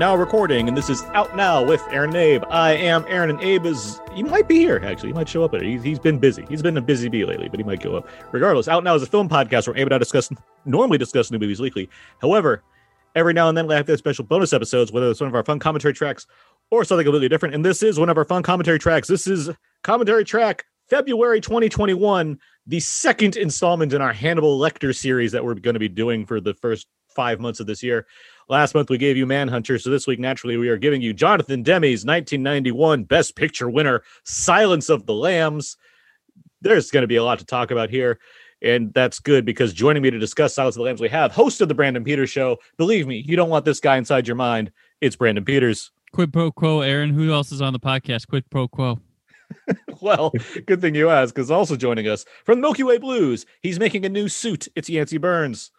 Now recording, and this is Out Now with Aaron and Abe. I am Aaron, and Abe is, he might be here, actually. He might show up. He's, he's been busy. He's been a busy bee lately, but he might go up. Regardless, Out Now is a film podcast where Abe and I discuss, normally discuss new movies weekly. However, every now and then we have special bonus episodes, whether it's one of our fun commentary tracks or something completely different. And this is one of our fun commentary tracks. This is commentary track February 2021, the second installment in our Hannibal Lecter series that we're going to be doing for the first five months of this year. Last month we gave you Manhunter, so this week naturally we are giving you Jonathan Demme's 1991 Best Picture winner, Silence of the Lambs. There's going to be a lot to talk about here, and that's good because joining me to discuss Silence of the Lambs we have host of the Brandon Peters Show. Believe me, you don't want this guy inside your mind. It's Brandon Peters. Quid pro quo, Aaron. Who else is on the podcast? Quid pro quo. well, good thing you asked, because also joining us from Milky Way Blues, he's making a new suit. It's Yancey Berns.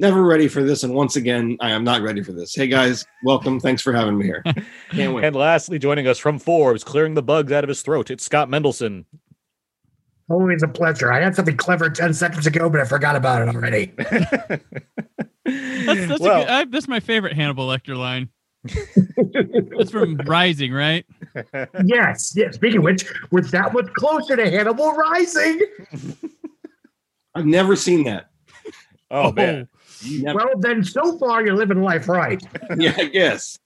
Never ready for this, and once again, I am not ready for this. Hey guys, welcome. Thanks for having me here. Can't wait. And lastly, joining us from Forbes, clearing the bugs out of his throat, it's Scott Mendelson. Always a pleasure. I had something clever 10 seconds ago, but I forgot about it already. That's, that's, Well- a good, I, that's my favorite Hannibal Lecter line. That's from Rising, right? yes, yes. Speaking of which, we're that much closer to Hannibal Rising. I've never seen that. Oh, man. Oh. Never. Well, then so far you're living life right. yeah, I guess.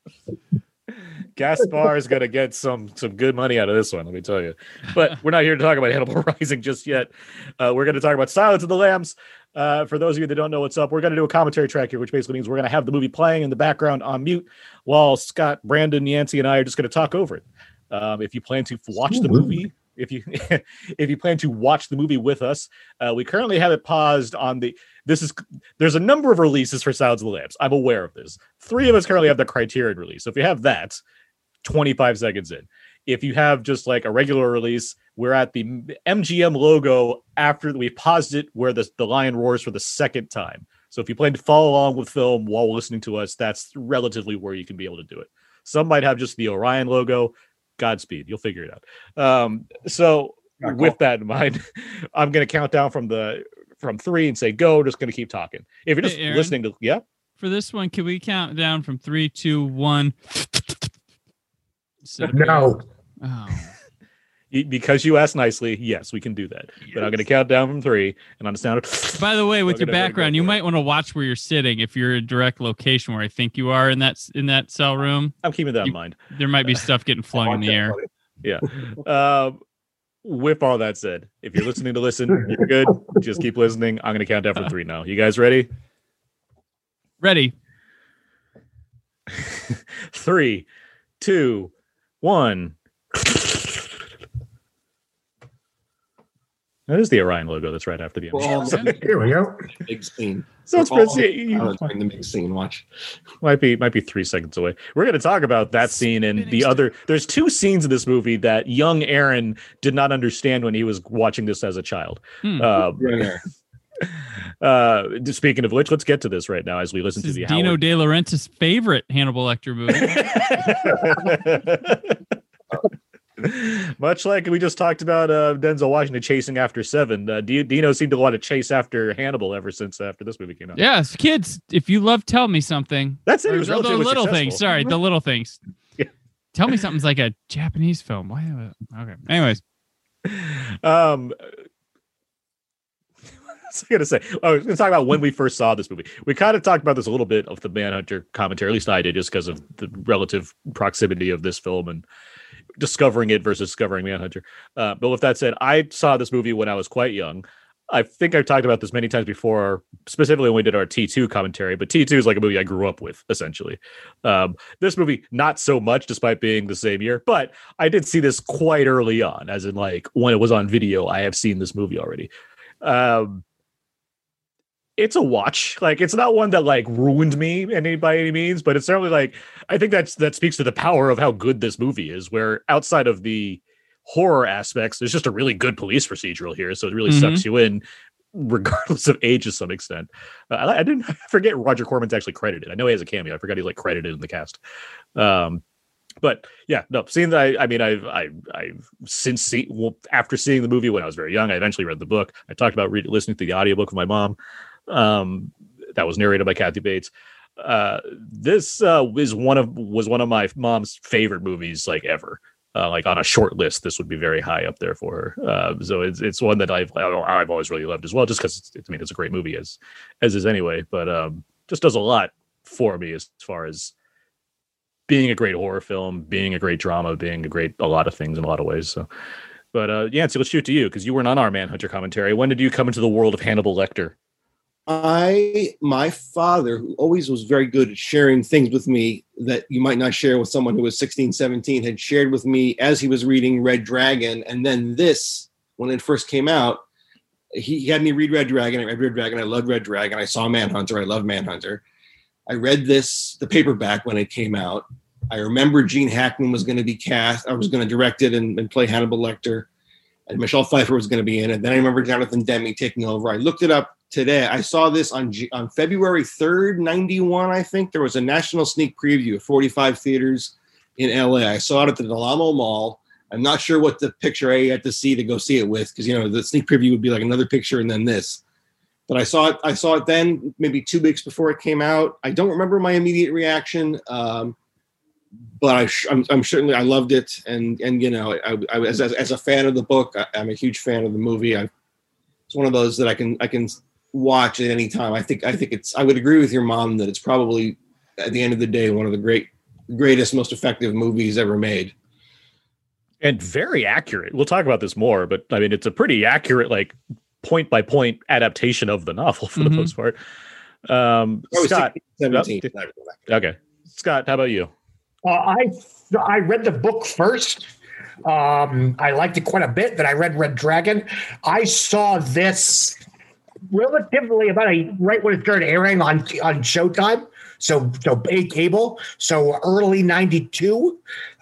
Gaspar is going to get some some good money out of this one, let me tell you. But we're not here to talk about Hannibal Rising just yet. Uh, we're going to talk about Silence of the Lambs. Uh, for those of you that don't know what's up, we're going to do a commentary track here, which basically means we're going to have the movie playing in the background on mute while Scott, Brandon, Yancey, and I are just going to talk over it. Um, if you plan to watch the movie, if you if you plan to watch the movie with us, uh, we currently have it paused on the. This is there's a number of releases for Silence of the Lambs. I'm aware of this. Three of us currently have the Criterion release. So if you have that, 25 seconds in. If you have just like a regular release, we're at the MGM logo after we paused it where the, the lion roars for the second time. So if you plan to follow along with film while listening to us, that's relatively where you can be able to do it. Some might have just the Orion logo. Godspeed, you'll figure it out. Um, so with that in mind, I'm going to count down from the from three and say go. Just going to keep talking. If you're just Hey, Aaron? listening to yeah, For this one, can we count down from three, two, one? Instead of- No. Oh. because you asked nicely, yes, we can do that. But I'm going to count down from three, and on the sound of By the way, with your gonna go background, you might want to watch where you're sitting. If you're in direct location where I think you are in that in that cell room, I'm keeping that in mind. there might be stuff getting flung in the air. Yeah. Um, with all that said, if you're listening to listen, you're good. Just keep listening. I'm going to count down from three now. You guys ready? Ready? Three, two, one. That is the Orion logo that's right after the end. Well, Here we go. big scene. So it's We're pretty, all- you- I was doing the big scene. Watch. might be might be three seconds away. We're going to talk about that scene and the other. There's two scenes in this movie that young Aaron did not understand when he was watching this as a child. Hmm. Um, You're in there. uh, speaking of which, let's get to this right now as we listen This is to the Dino Howard- De Laurentiis' favorite Hannibal Lecter movie. Much like we just talked about uh, Denzel Washington chasing after Seven, uh, D- Dino seemed to want to chase after Hannibal ever since after this movie came out. yes, kids, if you love Tell Me Something, That's it. He or was the, the little successful. things. Sorry, the little things. Yeah. Tell Me Something's like a Japanese film. Why? Okay. Anyways, Um, I was gonna say? Oh, I was gonna talk about when we first saw this movie. We kind of talked about this a little bit of the Manhunter commentary. At least I did, just because of the relative proximity of this film and discovering it versus discovering Manhunter. Uh, but with that said, I saw this movie when I was quite young. I think I've talked about this many times before, specifically when we did our T2 commentary, but T2 is like a movie I grew up with, essentially. Um, this movie, not so much, despite being the same year, but I did see this quite early on, as in like when it was on video, I have seen this movie already. Um, it's a watch. Like it's not one that like ruined me any by any means, but it's certainly like I think that's that speaks to the power of how good this movie is. Where outside of the horror aspects, there's just a really good police procedural here, so it really Mhm. sucks you in, regardless of age to some extent. Uh, I, I didn't I forget Roger Corman's actually credited. I know he has a cameo. I forgot he's like credited in the cast. Um, but yeah, no, seeing that, I, I mean, I've, I, I've since seen, well, after seeing the movie when I was very young, I eventually read the book. I talked about reading, listening to the audiobook with my mom. Um, that was narrated by Kathy Bates. Uh, this uh, is one of was one of my mom's favorite movies like ever. Uh, like on a short list, this would be very high up there for her. Uh, so it's it's one that I've I've always really loved as well, just because it's I mean it's a great movie as as is anyway. But um, just does a lot for me as far as being a great horror film, being a great drama, being a great a lot of things in a lot of ways. So, but uh, Yancy, let's shoot to you because you weren't on our Manhunter commentary. When did you come into the world of Hannibal Lecter? I, my father, who always was very good at sharing things with me that you might not share with someone who was 16, 17, had shared with me as he was reading Red Dragon. And then this, when it first came out, he, had me read Red Dragon. I read Red Dragon. I loved Red Dragon. I saw Manhunter. I love Manhunter. I read this, the paperback, when it came out. I remember Gene Hackman was going to be cast. I was going to direct it and, and play Hannibal Lecter. And Michelle Pfeiffer was going to be in it. Then I remember Jonathan Demme taking over. I looked it up today. I saw this on G- on February 3rd, 91, I think. There was a national sneak preview of 45 theaters in LA. I saw it at the Del Amo Mall. I'm not sure what the picture I had to see to go see it with because you know the sneak preview would be like another picture and then this. But I saw it. I saw it then, maybe two weeks before it came out. I don't remember my immediate reaction, um, but I, I'm certainly I loved it, and and you know, I, I as, as as a fan of the book, I, I'm a huge fan of the movie. I, it's one of those that I can I can watch at any time. I think I think it's. I would agree with your mom that it's probably at the end of the day one of the great greatest most effective movies ever made. And very accurate. We'll talk about this more, but I mean, it's a pretty accurate, like point by point adaptation of the novel for the Mhm. most part. Um, I Scott, 16, 17. okay, Scott, how about you? Uh, I I read the book first. Um, I liked it quite a bit. Then I read Red Dragon. I saw this relatively about a right when it started airing on on Showtime. So so pay cable. So early '92.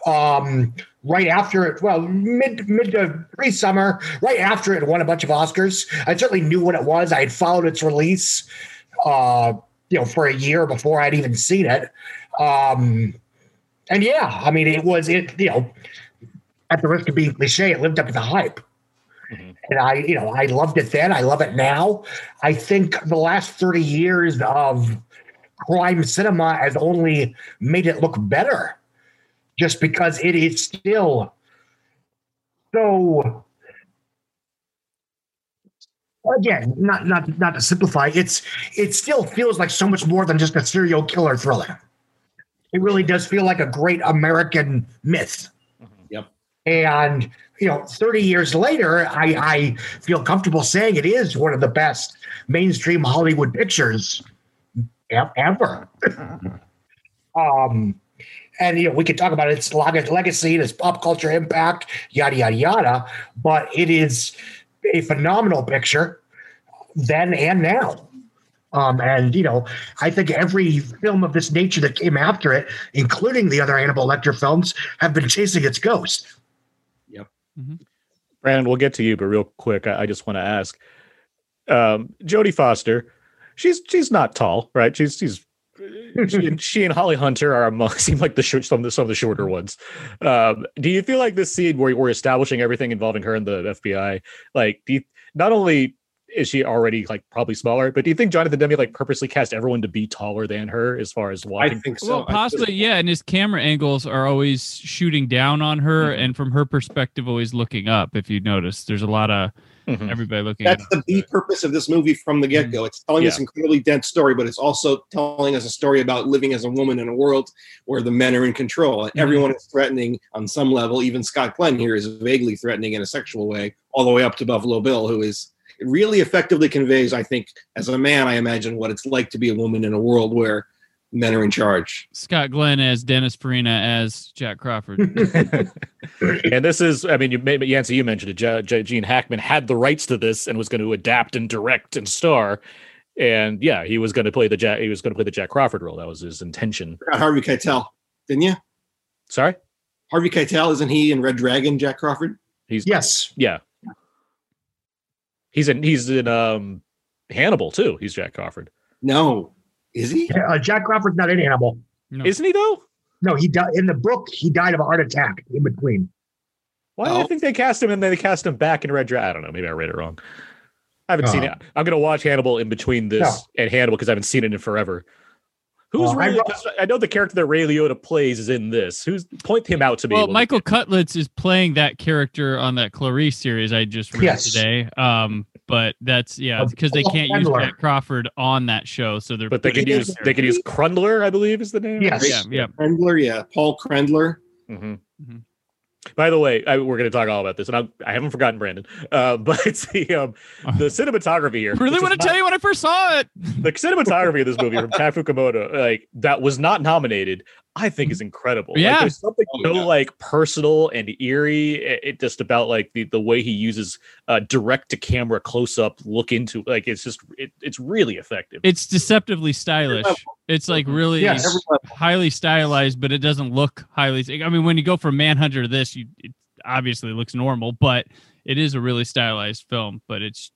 Um, right after it, well, mid mid to pre summer, right after it won a bunch of Oscars. I certainly knew what it was. I had followed its release, uh, you know, for a year before I'd even seen it. Um, and yeah, I mean, it was it. You know, at the risk of being cliche, it lived up to the hype. And I, you know, I loved it then. I love it now. I think the last thirty years of crime cinema has only made it look better, just because it is still so. Again, not not not to simplify, it's it still feels like so much more than just a serial killer thriller. It really does feel like a great American myth. Mm-hmm. Yep. And you know, 30 years later, I, I feel comfortable saying it is one of the best mainstream Hollywood pictures ever. um, and you know, we could talk about its leg- legacy, its pop culture impact, yada yada yada. But it is a phenomenal picture then and now. Um, and you know, I think every film of this nature that came after it, including the other Hannibal Lecter films, have been chasing its ghost. Brandon, we'll get to you, but real quick, I, I just want to ask. Um, Jodie Foster, she's she's not tall, right? She's she's she, and- she and Holly Hunter are among seem like the short, some of the some of the shorter ones. Um, do you feel like this scene where we're establishing everything involving her and the FBI, like do you, not only is she already like probably smaller, but do you think Jonathan Demme like purposely cast everyone to be taller than her as far as I think so. well, I- possibly, yeah. And his camera angles are always shooting down on her, Mhm. and from her perspective, always looking up. If you notice, there's a lot of Mhm. everybody looking. That's at the B purpose of this movie from the get go. It's telling this Yeah. incredibly dense story, but it's also telling us a story about living as a woman in a world where the men are in control. And Mhm. everyone is threatening on some level. Even Scott Glenn here is vaguely threatening in a sexual way, all the way up to Buffalo Bill, who is it really effectively conveys, I think, as a man, I imagine what it's like to be a woman in a world where men are in charge. Scott Glenn as Dennis Farina as Jack Crawford. and this is, I mean, you, may- Yancey, you mentioned it. J- J- Gene Hackman had the rights to this and was going to adapt and direct and star. And yeah, he was going to play the Jack. He was going to play the Jack Crawford role. That was his intention. Harvey Keitel, didn't you? Sorry, Harvey Keitel isn't he in Red Dragon? Jack Crawford. he's Yes. yeah. He's in. He's in um Hannibal too. He's Jack Crawford, No, is he? Uh, Jack Crawford's not in Hannibal. No. isn't he though? No, he died in the book. He died of a heart attack in between. Why do I Oh. think they cast him and then they cast him back in Red Dragon? I don't know. Maybe I read it wrong. I haven't seen Oh. it. I'm going to watch Hannibal in between this No. and Hannibal because I haven't seen it in forever. Who's Oh, I really? I know the character that Ray Liotta plays is in this. Who's point him out to me? Well, when- Michael Cudlitz is playing that character on that Clarice series I just read Yes. today. Um, but that's yeah, because they can't use Chandler. Jack Crawford on that show, so they're but they can use they can use Krundler, I believe is the name. Yes. yeah, yeah. Krendler, yeah, Paul Krendler. Mhm. Mhm. By the way, I, we're going to talk all about this, and I, I haven't forgotten Brandon. Uh, but it's the um, the cinematography here. Really want to tell you when I first saw it. the cinematography of this movie from Tak Fujimoto, like that was not nominated, I think is incredible. Like, Yeah. there's something Oh, so yeah. like personal and eerie. It, it just about like the, the way he uses uh, direct to camera close up look into like it's just it, it's really effective. It's deceptively stylish. It's like really Yes. Highly stylized, but it doesn't look highly. I mean, when you go from Manhunter to this, you it obviously looks normal, but it is a really stylized film. But it's,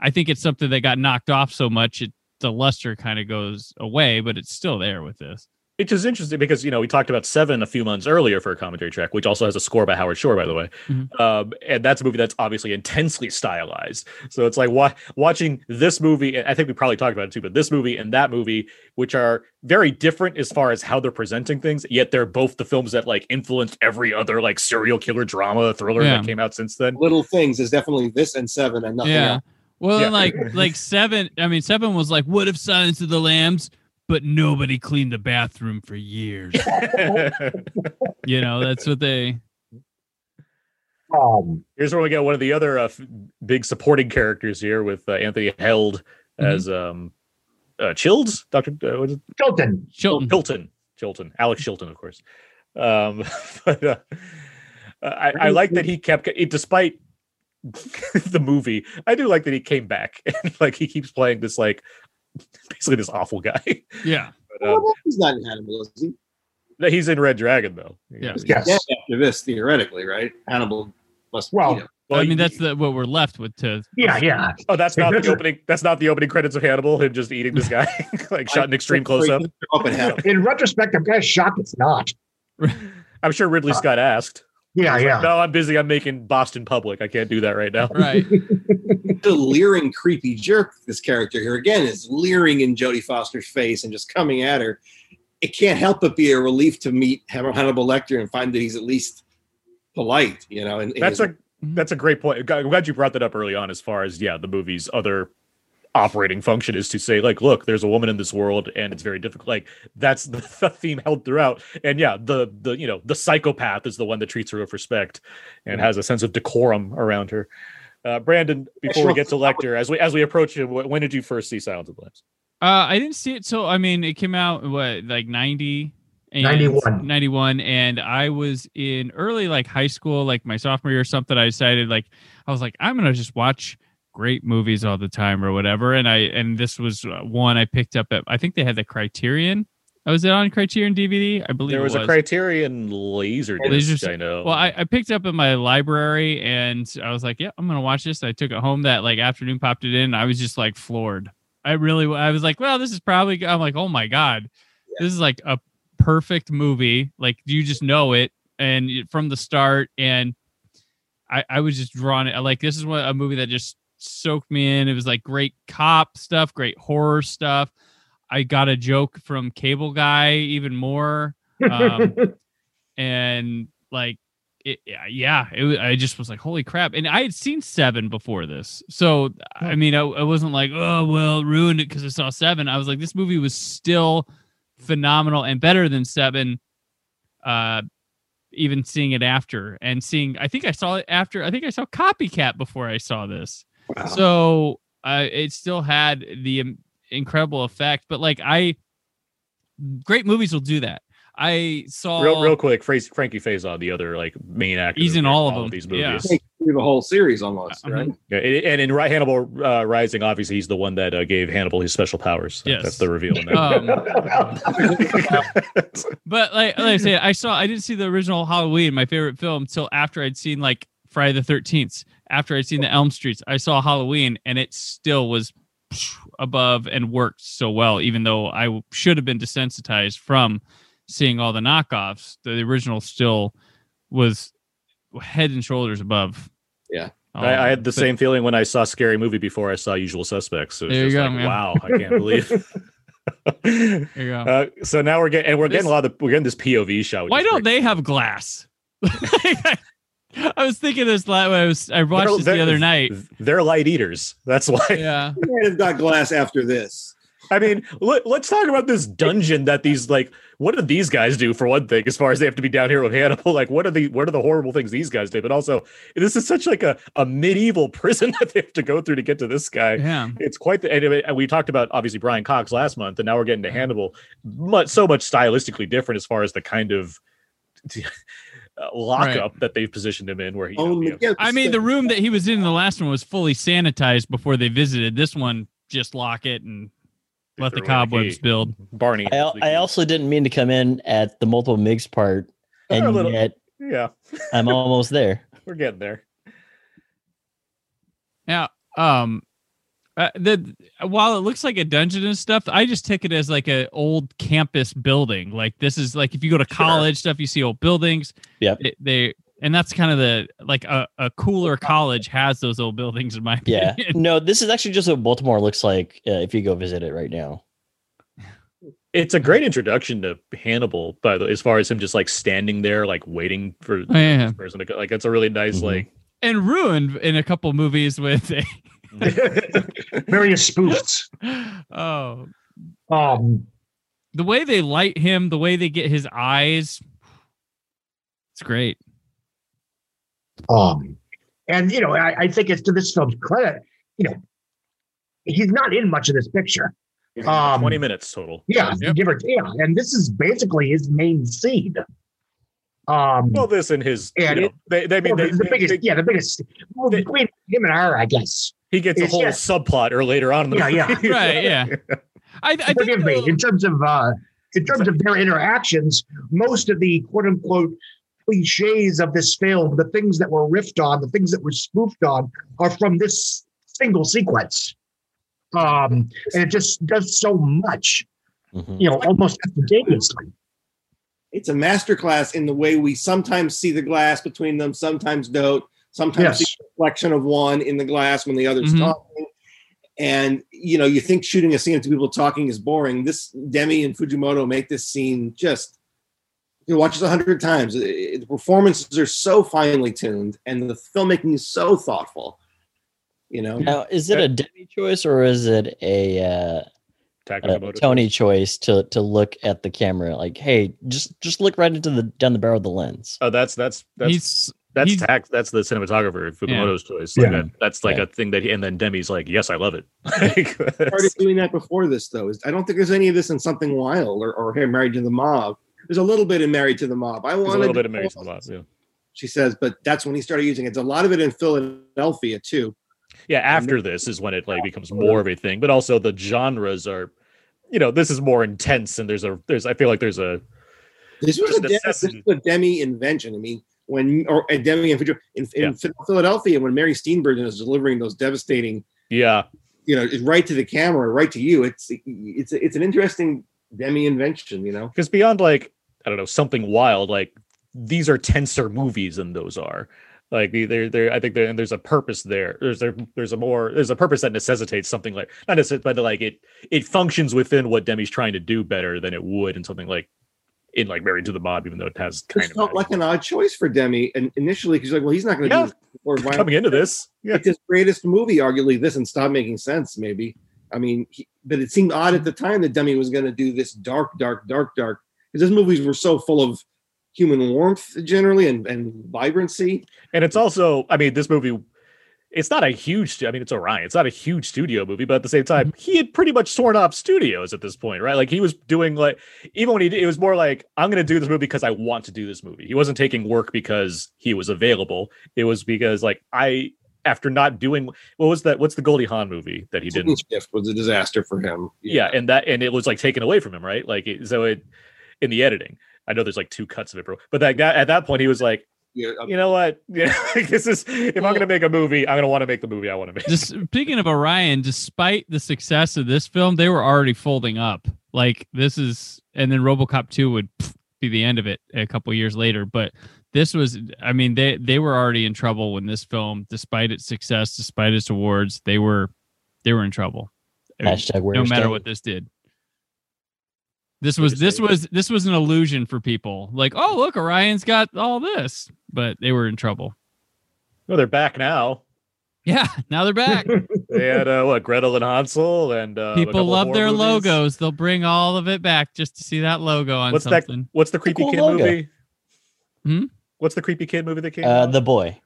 I think it's something that got knocked off so much, it the luster kind of goes away, but it's still there with this. Which is interesting because you know we talked about Seven a few months earlier for a commentary track, which also has a score by Howard Shore, by the way. Mhm. Um, and that's a movie that's obviously intensely stylized. So it's like wa- watching this movie. And I think we probably talked about it too, but this movie and that movie, which are very different as far as how they're presenting things, yet they're both the films that like influenced every other like serial killer drama thriller Yeah. that came out since then. Little things is definitely this and seven and nothing yeah. else. Well, Yeah. like like seven. I mean, seven was like, what if Silence of the Lambs? But nobody cleaned the bathroom for years. you know, that's what they. Um, Here's where we get one of the other uh, f- big supporting characters here with uh, Anthony Heald as um, uh, Childs, Doctor. Uh, what is it? Chilton. Chilton. Chilton, Chilton, Alex Chilton, of course. Um, but uh, I, I like that he kept, it, despite the movie, I do like that he came back and like he keeps playing this like basically this awful guy. Yeah. But, um, Well, he's not in Hannibal, is he? No, he's in Red Dragon though. Yeah. He's Yes. after this, theoretically, right? Hannibal must. Well, you know. Well, I mean, that's the, what we're left with to. Yeah, yeah. Oh, that's not the opening. That's not the opening credits of Hannibal. Him just eating this guy, like shot in extreme close up. Up in In retrospect, I'm kind of shocked it's not. I'm sure Ridley Scott asked. Yeah, He's like, yeah. no, I'm busy. I'm making Boston public. I can't do that right now. Right. the leering, creepy jerk. This character here again is leering in Jodie Foster's face and just coming at her. It can't help but be a relief to meet Hannibal Lecter and find that he's at least polite. You know, and That's a that's a great point. I'm glad you brought that up early on. As far as yeah, the movie's other operating function is to say like, look, there's a woman in this world, and it's very difficult. Like that's the, the theme held throughout. And yeah, the the you know the psychopath is the one that treats her with respect and has a sense of decorum around her. Uh, Brandon, before we get to Lecter, as we as we approach him, wh- when did you first see Silence of the Lambs? Uh, I didn't see it. So, I mean, it came out, what, like 90? and- 91. 91. And I was in early, like, high school, like my sophomore year or something. I decided, like, I was like, I'm going to just watch great movies all the time or whatever. And I, and this was uh, one I picked up at, I think they had the Criterion. Oh, was it on Criterion DVD? I believe There it was, a Criterion laser Laser- disc. I know. Well, I, I picked up in my library and I was like, yeah, I'm gonna watch this. I took it home that like afternoon, popped it in. I was just like floored. I really, I was like, well, this is probably. I'm like, oh my god, this is like a perfect movie. Like you just know it and from the start. And I, I was just drawn. Like this is what a movie that just soaked me in. It was like great cop stuff, great horror stuff. I got a joke from Cable Guy even more. Um, and like it, yeah it, i just was like holy crap and i had seen seven before this so i mean i, I wasn't like oh well ruined it because i saw seven i was like this movie was still phenomenal and better than seven uh even seeing it after and seeing i think i saw it after i think i saw copycat before i saw this so uh, it still had the um, incredible effect but like i great movies will do that. I saw real real quick, Fra- Frankie Faison, the other like main actor, He's in of all of them, these yeah. movies. Take through the whole series almost, Uh-huh. right? Yeah, and and in Ri- Hannibal uh, Rising, obviously he's the one that uh, gave Hannibal his special powers. Yes. that's the reveal. In that. Um, but like, like I say, I saw I didn't see the original Halloween, my favorite film, until after I'd seen like Friday the Thirteenth. After I'd seen the Elm Streets, I saw Halloween, and it still was above and worked so well. Even though I should have been desensitized from seeing all the knockoffs, the original still was head and shoulders above. Yeah. all I, I had the But- same feeling when I saw Scary Movie before I saw Usual Suspects. It was There you just go, like, man. wow, I can't believe. There you go. uh, so now we're getting and we're getting a lot of we're getting this POV shot. Why don't they have glass? I was thinking this la- when I was I watched They're- this the they're- other night. They're light eaters. That's why. Yeah. You might have got glass after this. I mean, let, us talk about this dungeon that these like. What do these guys do for one thing? As far as they have to be down here with Hannibal, like what are the what are the horrible things these guys do? But also, this is such like a, a medieval prison that they have to go through to get to this guy. Yeah. It's quite the. And and we talked about obviously Brian Cox last month, and now we're getting to Hannibal. Much so much stylistically different as far as the kind of uh, lockup that they've positioned him in, where he. you know, Own you the have- gift. I mean, the room that he was in the last one was fully sanitized before they visited. This one, just lock it and let the they're like, cobwebs hey, build. Barney. I, I also didn't mean to come in at the multiple Miggs part, and little- yet yeah, I'm almost there. we're getting there. Yeah. Um. Uh, the while it looks like a dungeon and stuff, I just take it as like a old campus building. Like this is like if you go to Sure. college stuff, you see old buildings. Yep. It- they and that's kind of the like a, a cooler college has those old buildings in my Yeah. opinion. No, this is actually just what Baltimore looks like uh, if you go visit it right now. It's a great introduction to Hannibal, by the as far as him just like standing there, like waiting for Oh, yeah. this person to go. Like it's a really nice, Mhm. like and ruined in a couple movies with a, Various spoofs. oh Um, the way they light him, the way they get his eyes, it's great. um, and you know, I, I think it's to this film's credit. You know, he's not in much of this picture. Um, twenty minutes total. Yeah, Yep. give or take. Yeah, and this is basically his main scene. Um, Well, this and his, And you know, it- they, they, I mean, well, they, the, the they- biggest, they- yeah, the biggest well, they- between him and her, I guess. He gets a whole just- subplot or later on in the Yeah, yeah. movie. Right, yeah. I, I think Forgive me. In terms of uh, in terms of their interactions, most of the quote unquote cliches of this film, the things that were riffed on, the things that were spoofed on, are from this single sequence. Um, and it just does so much, Mhm. you know, almost instantaneously. It's a masterclass in the way we sometimes see the glass between them, sometimes don't. Sometimes Yes. the reflection of one in the glass when the other's Mhm. talking. And you know, you think shooting a scene of two people talking is boring. This Demme and Fujimoto make this scene just you watch it a hundred times. It- it- the performances are so finely tuned, and the filmmaking is so thoughtful. You know, Now, is it a Demme choice or is it a, uh, a Tony choice to to look at the camera like, hey, just just look right into the down the barrel of the lens? Oh, that's that's that's he's that's he's- tax. That's the cinematographer Fujimoto's choice. Like Yeah. that, that's like Yeah. a thing that, he, and then Demme's like, "Yes, I love it." Like, started doing that before this, though. Is I don't think there's any of this in Something Wild or, or hey, Married to the Mob. There's a little bit in Married to the Mob. I There's wanted a little bit of Mary Slot, yeah. She says, but that's when he started using it. There's a lot of it in Philadelphia too. Yeah, after this is when it like becomes more of a thing, but also the genres are, you know, this is more intense, and there's a there's I feel like there's a This was, a, Demme, this was a Demme invention. I mean, when or a Demme in, in, in Philadelphia, when Mary Steenburgen is delivering those devastating, yeah you know, right to the camera, right to you. It's it's it's an interesting Demme invention. You know, because beyond like I don't know something wild like these are tenser movies than those are like they're they're I think there and there's a purpose there there's there, there's a more there's a purpose that necessitates something like not necessarily but like it it functions within what Demme's trying to do better than it would in something like in like Married to the Mob even though it has kind it of felt like an odd choice for Demme. And initially, because like, well, he's not going to Yeah. do this or why- coming into this yeah it's his greatest movie, arguably this, and stop making sense. Maybe I mean, he, but it seemed odd at the time that Demme was going to do this dark, dark, dark, dark because his movies were so full of human warmth generally and, and vibrancy. and it's also i mean this movie it's not a huge. I mean, it's Orion. It's not a huge studio movie, but at the same time, mm-hmm. he had pretty much torn off studios at this point, right? Like he was doing like even when he did, it was more like I'm going to do this movie because I want to do this movie. He wasn't taking work because he was available. It was because like I after not doing what was that? What's the Goldie Hawn movie that he didn't? Shift was a disaster for him. yeah. and that and it was like taken away from him right like so it in the editing i know there's like two cuts of it bro but that, that at that point he was like yeah. you know what yeah this is if i'm gonna make a movie i'm gonna want to make the movie i want to make Just speaking of Orion, despite the success of this film, they were already folding up. Like this is, and then RoboCop two would pff, be the end of it a couple years later. But this was, I mean, they they were already in trouble when this film, despite its success, despite its awards, they were they were in trouble. Hashtag no matter staying. what this did. This was this was this was an illusion for people. Like, oh look, Orion's got all this, but they were in trouble. no they're back now Yeah, now they're back. they had uh what gretel and hansel and uh People love their movies. logos. They'll bring all of it back just to see that logo on what's something. that what's the creepy cool kid logo. movie Hmm? what's the creepy kid movie that came Uh, out the boy.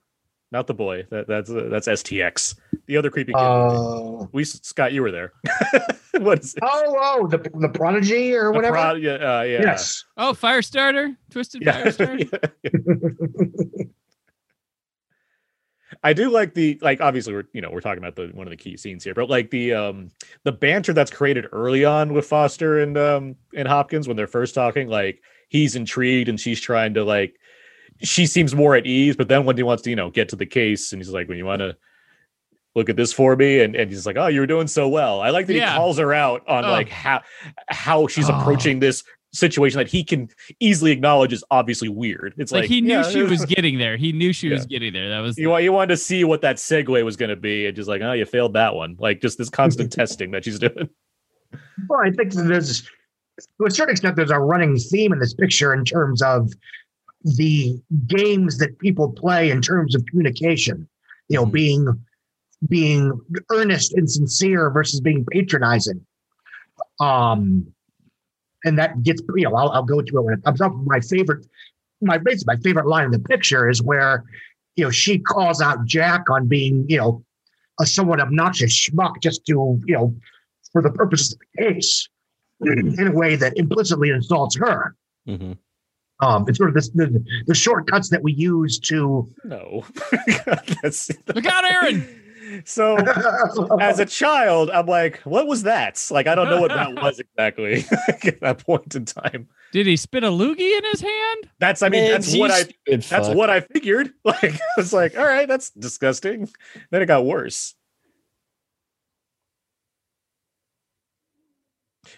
Not the boy that that's uh, that's stx the other creepy kid. Uh, we scott you were there what is it oh, oh, the the prodigy or The whatever. Pro- yeah, uh, yeah Yes. Oh, Firestarter, Twisted yeah. Firestarter. I do like the like obviously we're you know we're talking about the one of the key scenes here, but like the um the banter that's created early on with Foster and um and Hopkins when they're first talking, like he's intrigued and she's trying to like she seems more at ease, but then when he wants to, you know, get to the case and he's like, when you want to look at this for me, and, and he's like, Oh, you're doing so well. I like that Yeah. he calls her out on Oh. like how how she's Oh. approaching this situation that he can easily acknowledge is obviously weird. It's like, like, he knew yeah, she was getting there. He knew she was getting there. That was you you wanted to see what that segue was going to be, and just like, oh, you failed that one. Like just this constant testing that she's doing. Well, I think there's, to a certain extent, there's a running theme in this picture in terms of the games that people play in terms of communication. You know, Mhm. being being earnest and sincere versus being patronizing. Um, and that gets you know, I'll, I'll go to it when it comes up. My favorite, my basically my favorite line in the picture is where, you know, she calls out Jack on being, you know, a somewhat obnoxious schmuck just to, you know, for the purposes of the case in a way that implicitly insults her. Mhm. Um, it's sort of this, the, the shortcuts that we use to. No, that's Look out, Aaron! So as a child, I'm like, what was that? Like, I don't know what that was exactly at that point in time. Did he spit a loogie in his hand? That's, I mean, that's what I, that's fuck. what I figured. Like, I was like, all right, that's disgusting. Then it got worse.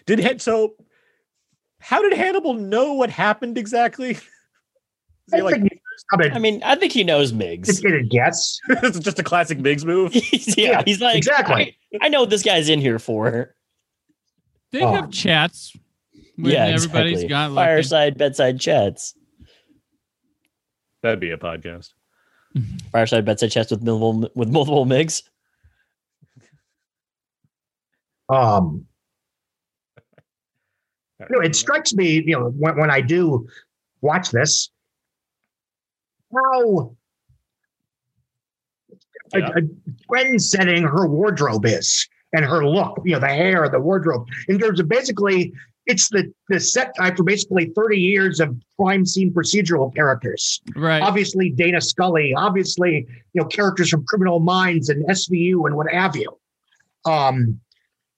Did head so? How did Hannibal know what happened exactly? I like, think I mean, I think he knows Miggs. Migs. a guess. it's just a classic Biggs move. yeah, he's like exactly. I, I know what this guy's in here for. They Oh. have chats when yeah, everybody's exactly. got like a- fireside bedside chats. That'd be a podcast. Fireside bedside chats with multiple with multiple Miggs. Um, you know, it strikes me, you know, when, when I do watch this, how a, a trend setting her wardrobe is and her look, you know, the hair, the wardrobe, in terms of basically it's the, the set type for basically 30 years of crime scene procedural characters. right. Obviously, Dana Scully, obviously, you know, characters from Criminal Minds and SVU and what have you. Um,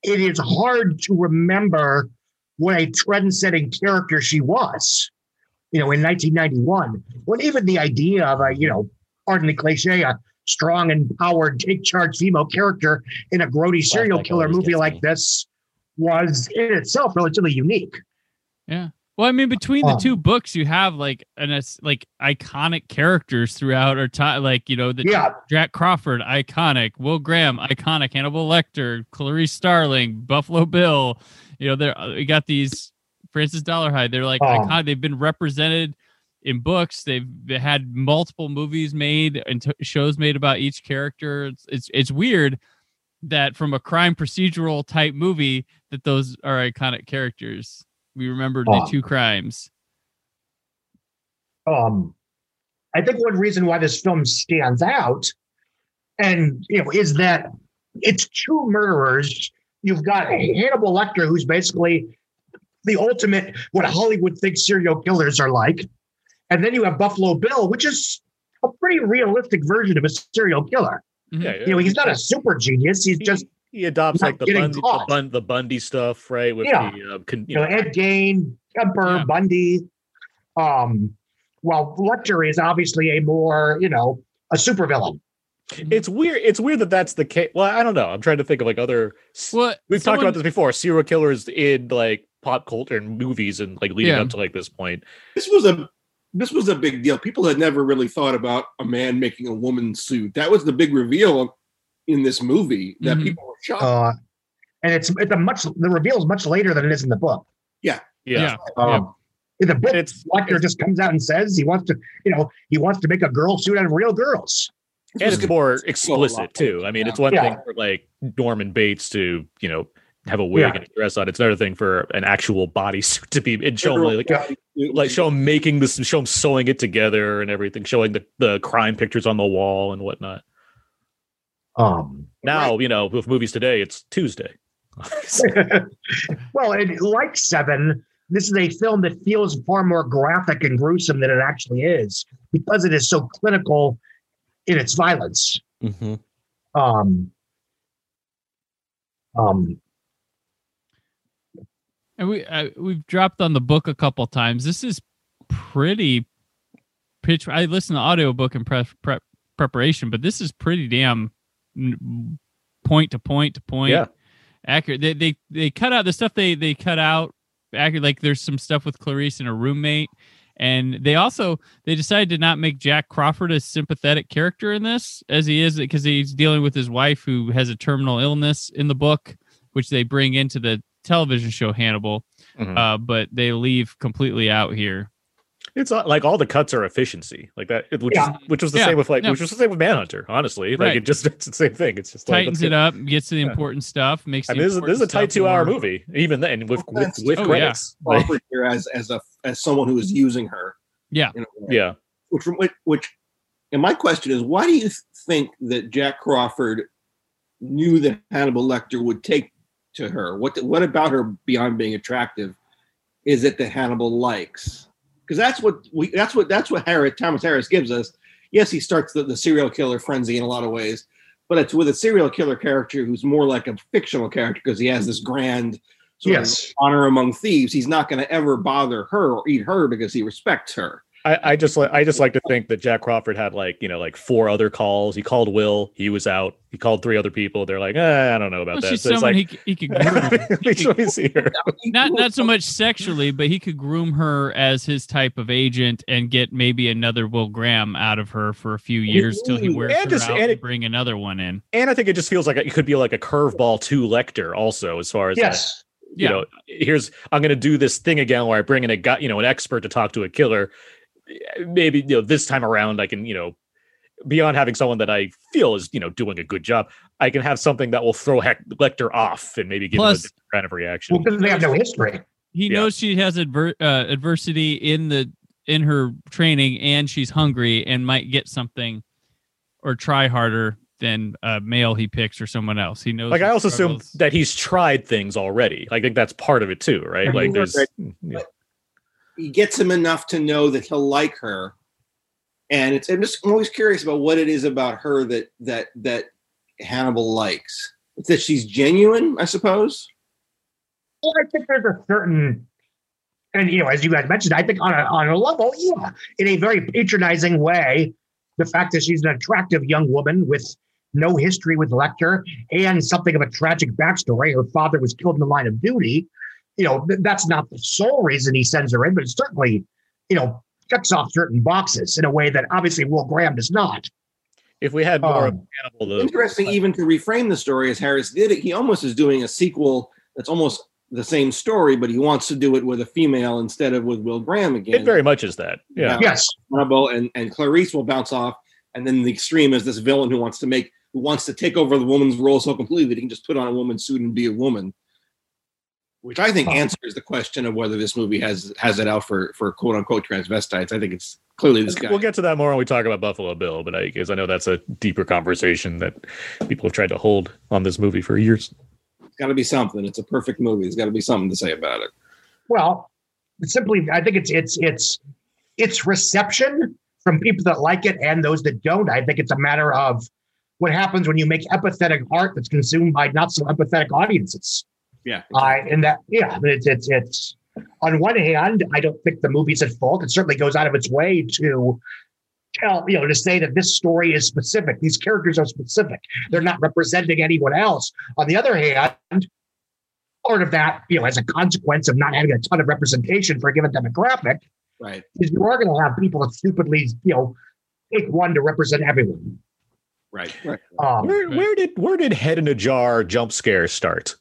it is hard to remember what a trend-setting character she was, you know, in 1991. When even the idea of a, you know, pardon the cliche, a strong, empowered, take charge female character in a grody serial killer movie like me. this was in itself relatively unique. Yeah. Well, I mean, between the Um, two books, you have like an like iconic characters throughout our time. Like you know, the Yeah. Jack Crawford, iconic. Will Graham, iconic. Hannibal Lecter, Clarice Starling, Buffalo Bill. You know, there we got these Francis Dolarhyde. They're like Oh. iconic. They've been represented in books. They've they had multiple movies made and t- shows made about each character. It's, it's it's weird that from a crime procedural type movie that those are iconic characters. We remember Oh. the two crimes. um, I think one reason why this film stands out and you know, is that it's two murderers. You've got Hannibal Lecter, who's basically the ultimate what Hollywood thinks serial killers are like, and then you have Buffalo Bill, which is a pretty realistic version of a serial killer. Yeah, You know, he's not a super genius. He's just he adopts like the Bundy, the. Bun, the Bundy stuff, right? With Yeah. the uh, con, you know Ed Gein, Kemper, Yeah. Bundy. Um, well, Lecter is obviously a more you know a supervillain. it's weird. It's weird that that's the case. Well, I don't know. I'm trying to think of like other. s- Well, We've talked about this before. Serial killers in like pop culture and movies and like leading Yeah. up to like this point. This was a this was a big deal. People had never really thought about a man making a woman suit. That was the big reveal in this movie that Mhm. people were shocked. Uh, and it's it's a much the reveal is much later than it is in the book. Yeah. Yeah. Um, In the book, It's Lecter just comes out and says he wants to, you know, he wants to make a girl suit out of real girls. and it's more Go a lot explicit too. I mean, Yeah. it's one Yeah. thing for like Norman Bates to you know have a wig Yeah. and a dress on. It's another thing for an actual bodysuit to be and show him like Yeah. like show him making this, show him sewing it together and everything, showing the the crime pictures on the wall and whatnot. Um, Now you know with movies today, it's Tuesday. well, and like Seven, this is a film that feels far more graphic and gruesome than it actually is because it is so clinical in its violence. hmm Um, um, And we uh, we've dropped on the book a couple times. This is pretty pitch. I listened to the audiobook in prep, prep preparation, but this is pretty damn n- point to point to point Yeah. accurate. They they they cut out the stuff they they cut out accurate. Like there's some stuff with Clarice and her roommate. And they also they decided to not make Jack Crawford a sympathetic character in this as he is because he's dealing with his wife who has a terminal illness in the book, which they bring into the television show Hannibal Mhm. uh, but they leave completely out here. It's not, like all the cuts are efficiency, like that, which Yeah. is which was the Yeah. same with like No. which was the same with Manhunter. Honestly, like it just it's the same thing. It's just like, Tightens let's it up, gets to the Yeah. important stuff, makes. I the mean, this is, this is a tight two hour movie, even then with Well, with, that's- with Oh, yeah. credits. Like, Crawford here as as a as someone who is using her. Yeah. in a way. yeah, Which, which which and my question is, why do you think that Jack Crawford knew that Hannibal Lecter would take to her? What what about her beyond being attractive is it that Hannibal likes? Because that's what we that's what that's what Harris Thomas Harris gives us. Yes, he starts the, the serial killer frenzy in a lot of ways, but it's with a serial killer character who's more like a fictional character because he has this grand sort Yes. of honor among thieves. He's not going to ever bother her or eat her because he respects her. I, I just like I just like to think that Jack Crawford had like you know like four other calls. He called Will, he was out. He called three other people. They're like, eh, I don't know about Well, that. So it's like, he, he could groom. Make sure we her. not not so much sexually, but he could groom her as his type of agent and get maybe another Will Graham out of her for a few years till he wears And her just- out and and, it- bring another one in. And I think it just feels like it could be like a curveball to Lecter also, as far as like, yes. you Yeah. know, here's I'm going to do this thing again where I bring in a guy, you know, an expert to talk to a killer. Maybe you know this time around I can you know beyond having someone that I feel is you know doing a good job, I can have something that will throw Hec- Lecter off and maybe give Plus- him a different kind of reaction. Well, because they have no history. He Yeah. knows she has adver- uh, adversity in the in her training, and she's hungry and might get something or try harder than a male he picks or someone else. He knows. like I the also assume that he's tried things already. I think that's part of it too, right? Like there's right. He gets him enough to know that he'll like her and it's i'm just I'm always curious about what it is about her that that that hannibal likes it's that she's genuine i suppose Well, I think there's a certain, and you know, as you guys mentioned, I think on a on a level, yeah, in a very patronizing way, the fact that she's an attractive young woman with no history with Lecter and something of a tragic backstory. Her father was killed in the line of duty. You know, th- that's not the sole reason he sends her in, but it certainly, you know, checks off certain boxes in a way that obviously Will Graham does not. if we had more of Um, Hannibal, the interesting even to reframe the story as harris did it he almost is doing a sequel that's almost the same story but he wants to do it with a female instead of with will graham again it very much is that. Yeah. Yeah. Yes, Hannibal and, and Clarice will bounce off, and then the extreme is this villain who wants to make who wants to take over the woman's role so completely that he can just put on a woman's suit and be a woman. Which I think answers the question of whether this movie has has it out for for quote unquote transvestites. I think it's clearly this guy. We'll get to that more when we talk about Buffalo Bill, but I because I know that's a deeper conversation that people have tried to hold on this movie for years. It's got to be something. It's a perfect movie. There's got to be something to say about it. Well, simply, I think it's it's it's it's reception from people that like it and those that don't. I think it's a matter of what happens when you make empathetic art that's consumed by not so empathetic audiences. Yeah. I and that yeah, but it's it's it's on one hand, I don't think the movie's at fault. It certainly goes out of its way to tell you know to say that this story is specific. These characters are specific. They're not representing anyone else. On the other hand, part of that, you know, as a consequence of not having a ton of representation for a given demographic, Right. is you are going to have people that stupidly, you know, pick one to represent everyone. Right. Right. Um, Where where did where did head in a jar jump scare start?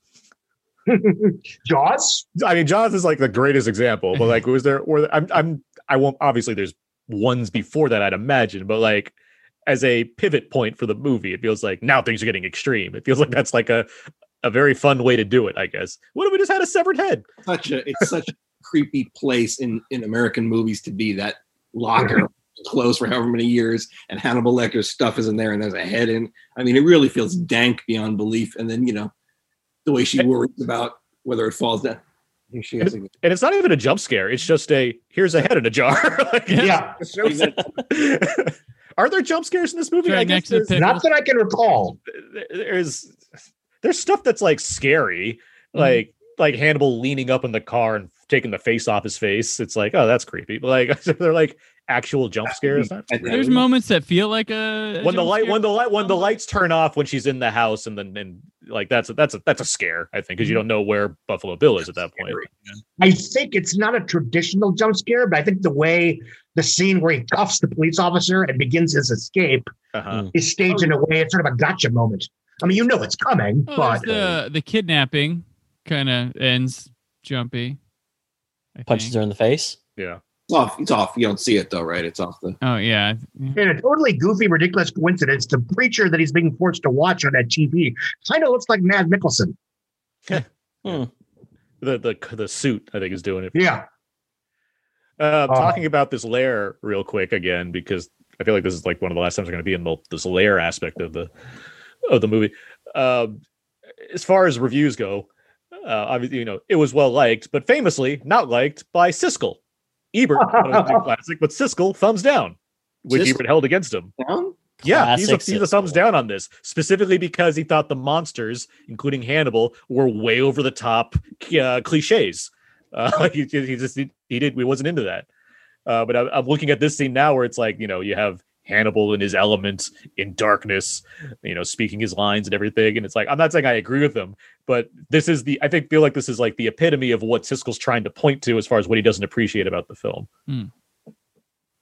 Jaws. I mean, Jaws is like the greatest example, but like, was there? Or I'm, I'm, I won't. Obviously, there's ones before that, I'd imagine, but like, as a pivot point for the movie, it feels like now things are getting extreme. It feels like that's like a, a very fun way to do it. I guess. What if we just had a severed head? Such a it's such a creepy place in in American movies to be that locker closed for however many years and Hannibal Lecter's stuff is in there and there's a head in. I mean, it really feels dank beyond belief. And then you know the way she worries about whether it falls down. Here she is again. And it's not even a jump scare. It's just a here's a head in a jar. Like, Yeah, it shows it. Are there jump scares in this movie? Right I guess next to the there's- not that I can recall. there's there's stuff that's like scary, mm-hmm. like like Hannibal leaning up in the car and taking the face off his face. It's like, oh, that's creepy. But like they're like actual jump scares. There's moments that feel like a, a when the light scare. when the light when the lights turn off when she's in the house and then and like that's a, that's a, that's a scare I think because you don't know where Buffalo Bill is at that point. I think it's not a traditional jump scare, but I think the way the scene where he cuffs the police officer and begins his escape Uh-huh. is staged in a way it's sort of a gotcha moment. I mean, you know it's coming, Oh, but the the kidnapping kind of ends jumpy. I Punches think. her in the face. Yeah. It's off. It's off. You don't see it though, right? It's off the. Oh yeah, in a totally goofy, ridiculous coincidence, the preacher that he's being forced to watch on that TV kind of looks like Mad Mikkelsen. The the the suit I think is doing it. Yeah. Uh, Oh. talking about this lair real quick again because I feel like this is like one of the last times we're going to be in the, this lair aspect of the of the movie. Um, as far as reviews go, uh, obviously you know it was well liked, but famously not liked by Siskel. Ebert, one of the classic, but Siskel thumbs down, which Siskel? Ebert held against him. Down? Yeah, he's a, he's a thumbs down on this, specifically because he thought the monsters, including Hannibal, were way over the top uh, cliches. Uh, he, he just he, he did he wasn't into that. Uh, but I, I'm looking at this scene now where it's like you know you have Hannibal in his element in darkness, you know, speaking his lines and everything, and it's like I'm not saying I agree with him, but this is the I think feel like this is like the epitome of what Siskel's trying to point to as far as what he doesn't appreciate about the film.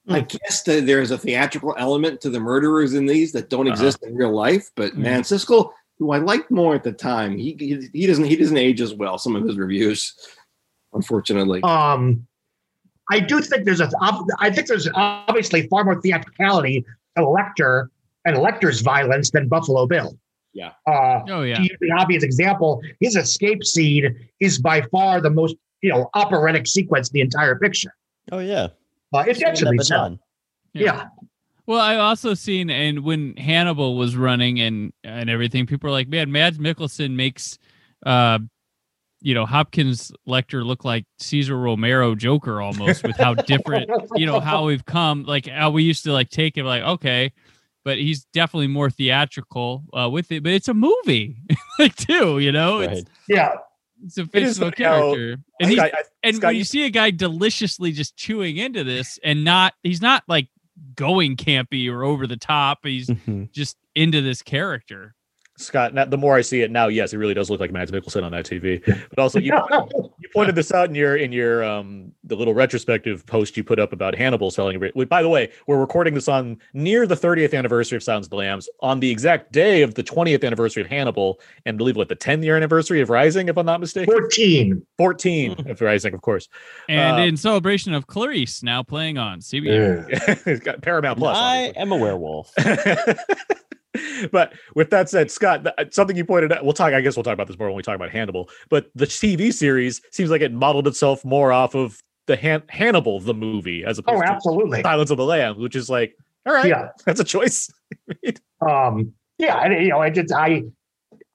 I guess that there's a theatrical element to the murderers in these that don't Uh-huh. exist in real life. But man, Siskel, who I liked more at the time, he, he he doesn't he doesn't age as well. Some of his reviews, unfortunately. Um, I do think there's a. I think there's obviously far more theatricality in Lecter and Lecter's violence than Buffalo Bill. Yeah. Uh, oh yeah. to use the obvious example, his escape scene is by far the most you know operatic sequence in the entire picture. Oh yeah. Uh, intentionally That so. baton. Yeah. Well, I also seen and when Hannibal was running and and everything, people were like, "Man, Mads Mikkelsen makes, uh, you know, Hopkins Lecter look like Cesar Romero Joker almost with how different, you know, how we've come. Like how we used to like take him like, okay, but he's definitely more theatrical uh, with it. But it's a movie, like too, you know, it's Yeah. it's a It is fictional funny how- character, I and think he's I- I- and Scott, when you- you see a guy deliciously just chewing into this and not he's not like going campy or over the top he's Mhm. just into this character Scott, now, the more I see it now, yes, it really does look like Mads Mikkelsen on that TV. But also, you, you pointed this out in your in your um the little retrospective post you put up about Hannibal celebrating. By the way, we're recording this on near the 30th anniversary of Silence of the Lambs on the exact day of the 20th anniversary of Hannibal, and believe what the 10 year anniversary of Rising, if I'm not mistaken, 14. 14 of Rising, of course. and Uh, in celebration of clarice now playing on cbs it's got Paramount Plus. I obviously. am a werewolf. but with that said, Scott, something you pointed out, we'll talk, I guess we'll talk about this more when we talk about Hannibal, but the TV series seems like it modeled itself more off of the Han- Hannibal, the movie, as Oh, opposed to absolutely. Silence of the Lambs, which is like, all right, Yeah. that's a choice. Um, yeah, and you know, I just I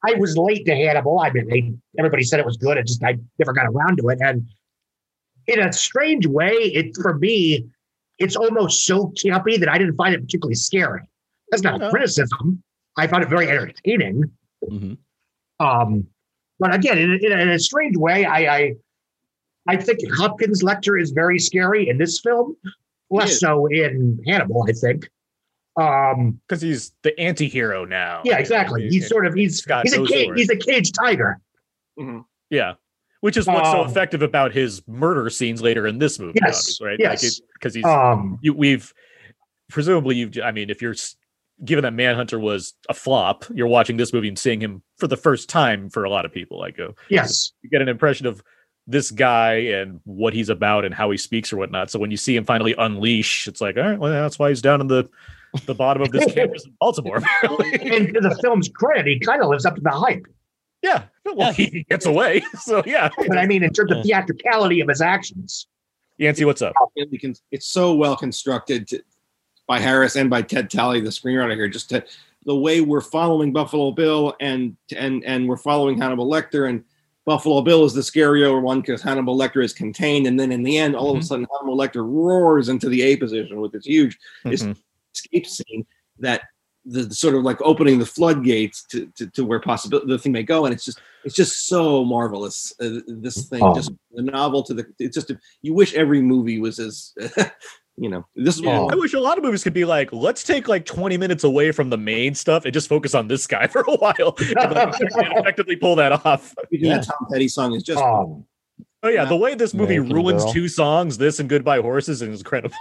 I was late to Hannibal. I mean, everybody said it was good. I just I never got around to it, and in a strange way, it for me, it's almost so campy that I didn't find it particularly scary. That's not a criticism. I found it very entertaining. Mhm. Um, but again, in, in, a- in a strange way, I, I I think Hopkins Lecter is very scary in this film, less so in Hannibal. I think. Um, Because he's the anti hero now. yeah, exactly. He's sort of he's Scott he's a cage, he's a caged tiger. Yeah. Which is what's so Um, effective about his murder scenes later in this movie, Yes, right? yes. Because he's Um, you, we've presumably you've i mean if you're s- given that manhunter was a flop you're watching this movie and seeing him for the first time for a lot of people like go yes, you get an impression of this guy and what he's about and how he speaks or whatnot. So when you see him finally unleash it's like all right well that's why he's down in the the bottom of this campus in baltimore. And to the film's credit, he kind of lives up to the hype. yeah. Well he gets away so yeah. But I mean, in terms of theatricality of his actions, yancy what's up? It's so well constructed to, by Harris and by Ted Tally, the screenwriter here. Just to, the way we're following Buffalo Bill and and and we're following Hannibal Lecter and Buffalo Bill is the scarier one because Hannibal Lecter is contained, and then in the end, all of a Mhm. sudden Hannibal Lecter roars into the A position with this huge Mhm. escape scene that the, the sort of like opening the floodgates to, to, to where possibility the thing may go and it's just it's just so marvelous uh, this thing Oh. just the novel to the it's just you wish every movie was as you know this is Yeah. I wish a lot of movies could be like, let's take like 20 minutes away from the main stuff and just focus on this guy for a while. and, like, effectively pull that off. even Yeah. the Tom Petty song is just um, Oh yeah, the way this movie American ruins Girl. two songs, this and Goodbye Horses, is incredible.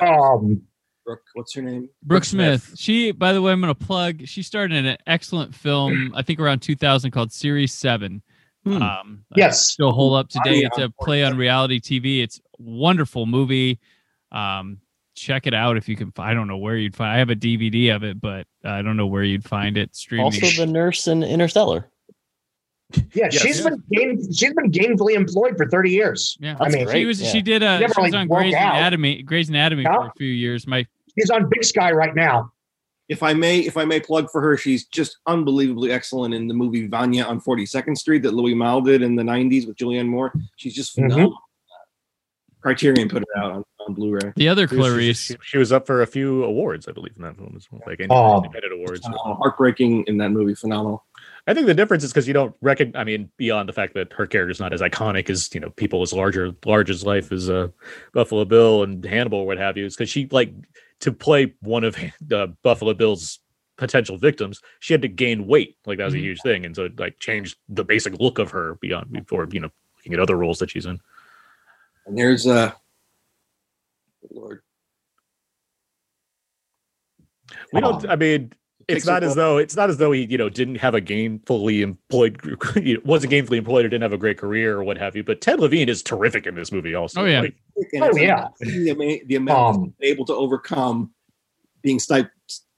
Um, Brooke, what's her name? Brooke Smith. She, by the way, I'm going to plug. She starred in an excellent film, I think around 2000, called Series Seven. Hmm. Um, Yes. still hold up today. It's a play on reality TV. It's a wonderful movie. Um, check it out if you can. I don't know where you'd find. I have a DVD of it, but I don't know where you'd find it streaming. Also, the nurse in Interstellar. yeah, Yes. she's been gain, she's been gainfully employed for thirty years. yeah, I mean, great. she was. yeah. She did a. Never She was really on Grey's. Anatomy. Grey's Anatomy Yeah. for a few years. My She's on Big Sky right now. If I may, if I may plug for her, she's just unbelievably excellent in the movie Vanya on 42nd Street that Louis Malle did in the 90s with Julianne Moore. She's just Mhm. phenomenal. Criterion put it out on, on Blu-ray. the other She was- Clarice. she, she was up for a few awards, I believe, in that film as well. Like Oh. independent awards. Phenomenal. Heartbreaking in that movie, phenomenal. I think the difference is because you don't reckon. I mean, beyond the fact that her character's not as iconic as you know people as larger, large as life as uh, Buffalo Bill and Hannibal or what have you, is because she like to play one of uh, Buffalo Bill's potential victims. She had to gain weight, like that was Mhm. a huge thing, and so it, like changed the basic look of her beyond before you know looking at other roles that she's in. And there's uh Lord. We don't. I mean, it's not as though it's not as though he you know didn't have a gainfully employed, you know, wasn't gainfully employed or didn't have a great career or what have you. But Ted Levine is terrific in this movie. Also, Oh, yeah. Like, Oh, yeah. The, ama- the amount Um, able to overcome being type,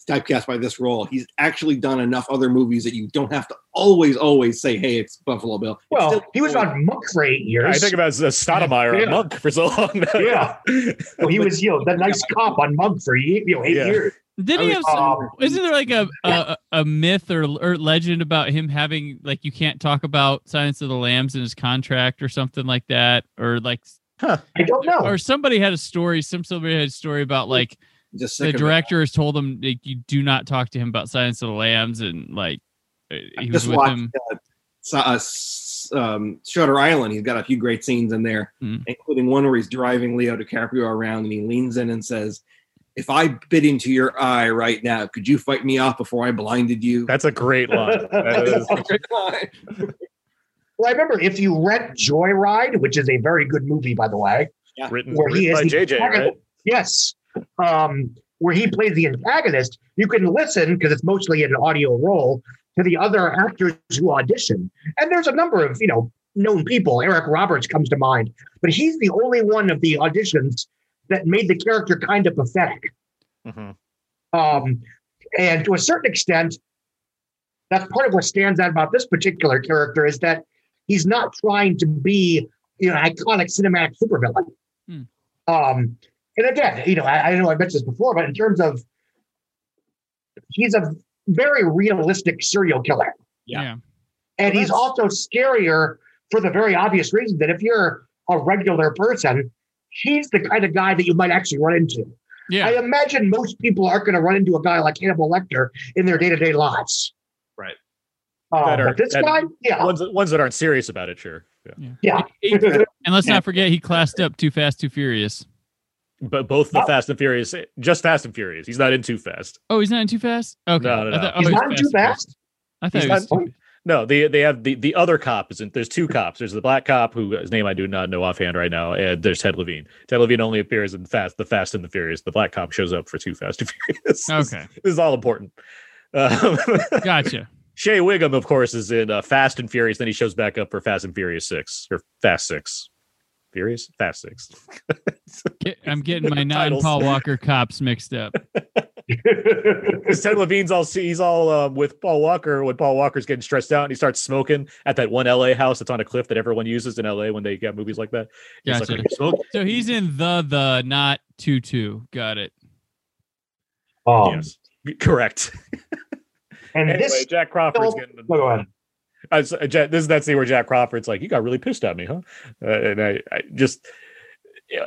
typecast by this role. He's actually done enough other movies that you don't have to always, always say, "Hey, it's Buffalo Bill." It's Well, still- he was on Monk for eight years. I think about uh, Stottlemeyer Yeah. on Monk for so long. Yeah. Well, he was, you know, the nice cop on Monk for ye- you know eight Yeah. years. Did he have? Some, isn't there like a, a a myth or or legend about him having like you can't talk about Silence of the Lambs in his contract or something like that, or like I don't know. or somebody had a story. Some somebody had a story about like just the sick of it. director has told him like, you do not talk to him about Silence of the Lambs, and like uh, he was just with watched him. uh, so- uh, s- um, Shutter Island. He's got a few great scenes in there, Hmm. including one where he's driving Leo DiCaprio around and he leans in and says, "If I bit into your eye right now, could you fight me off before I blinded you?" That's a great line. That is- Well, I remember if you rent Joyride, which is a very good movie, by the way. written, Where he written by is the JJ, right? Yes. Um, where he plays the antagonist, you can listen because it's mostly an audio role to the other actors who audition. And there's a number of, you know, known people. Eric Roberts comes to mind, but he's the only one of the auditions that made the character kind of pathetic. Mhm. Um, and to a certain extent, that's part of what stands out about this particular character is that he's not trying to be, you know, an iconic cinematic supervillain. Hmm. Um, and again, you know, I, I know I mentioned this before, but in terms of, he's a very realistic serial killer, Yeah. yeah. and he's also scarier for the very obvious reason that if you're a regular person, he's the kind of guy that you might actually run into. Yeah. I imagine most people aren't going to run into a guy like Hannibal Lecter in their day to day lives. Right. Uh, That are- but this that- guy, yeah, Ones, that- ones that aren't serious about it, sure. Yeah. yeah, And let's not forget he classed up Too Fast, Too Furious. But both the Oh. Fast and Furious, just Fast and Furious. He's not in Too Fast. Oh, he's not in Too Fast. Okay, No, no, no. I thought- he's oh, not too and Furious. fast. I thought He's he was not- too- No, they they have the the other cop isn't. There's two cops. There's the black cop who his name I do not know offhand right now, and there's Ted Levine. Ted Levine only appears in Fast, the Fast and the Furious. The black cop shows up for two Fast and Furious. Okay, this is all important. Um, gotcha. Shea Whigham, of course, is in uh, Fast and Furious. Then he shows back up for Fast and Furious Six or Fast Six. Furious, Fast Six. Get, I'm getting my Titles. non-Paul Walker cops mixed up. Because Ted Levine's all he's all um, with Paul Walker when Paul Walker's getting stressed out and he starts smoking at that one LA house that's on a cliff that everyone uses in LA when they get movies like that. He's like, Gotcha. "Are you? So he's in the the not two two. Got it. Um, yes, correct. And Anyway, this, Jack Crawford's no, getting. go ahead. I was- uh, Jack- this is that scene where Jack Crawford's like, "You got really pissed at me, huh?" Uh, and I, I just.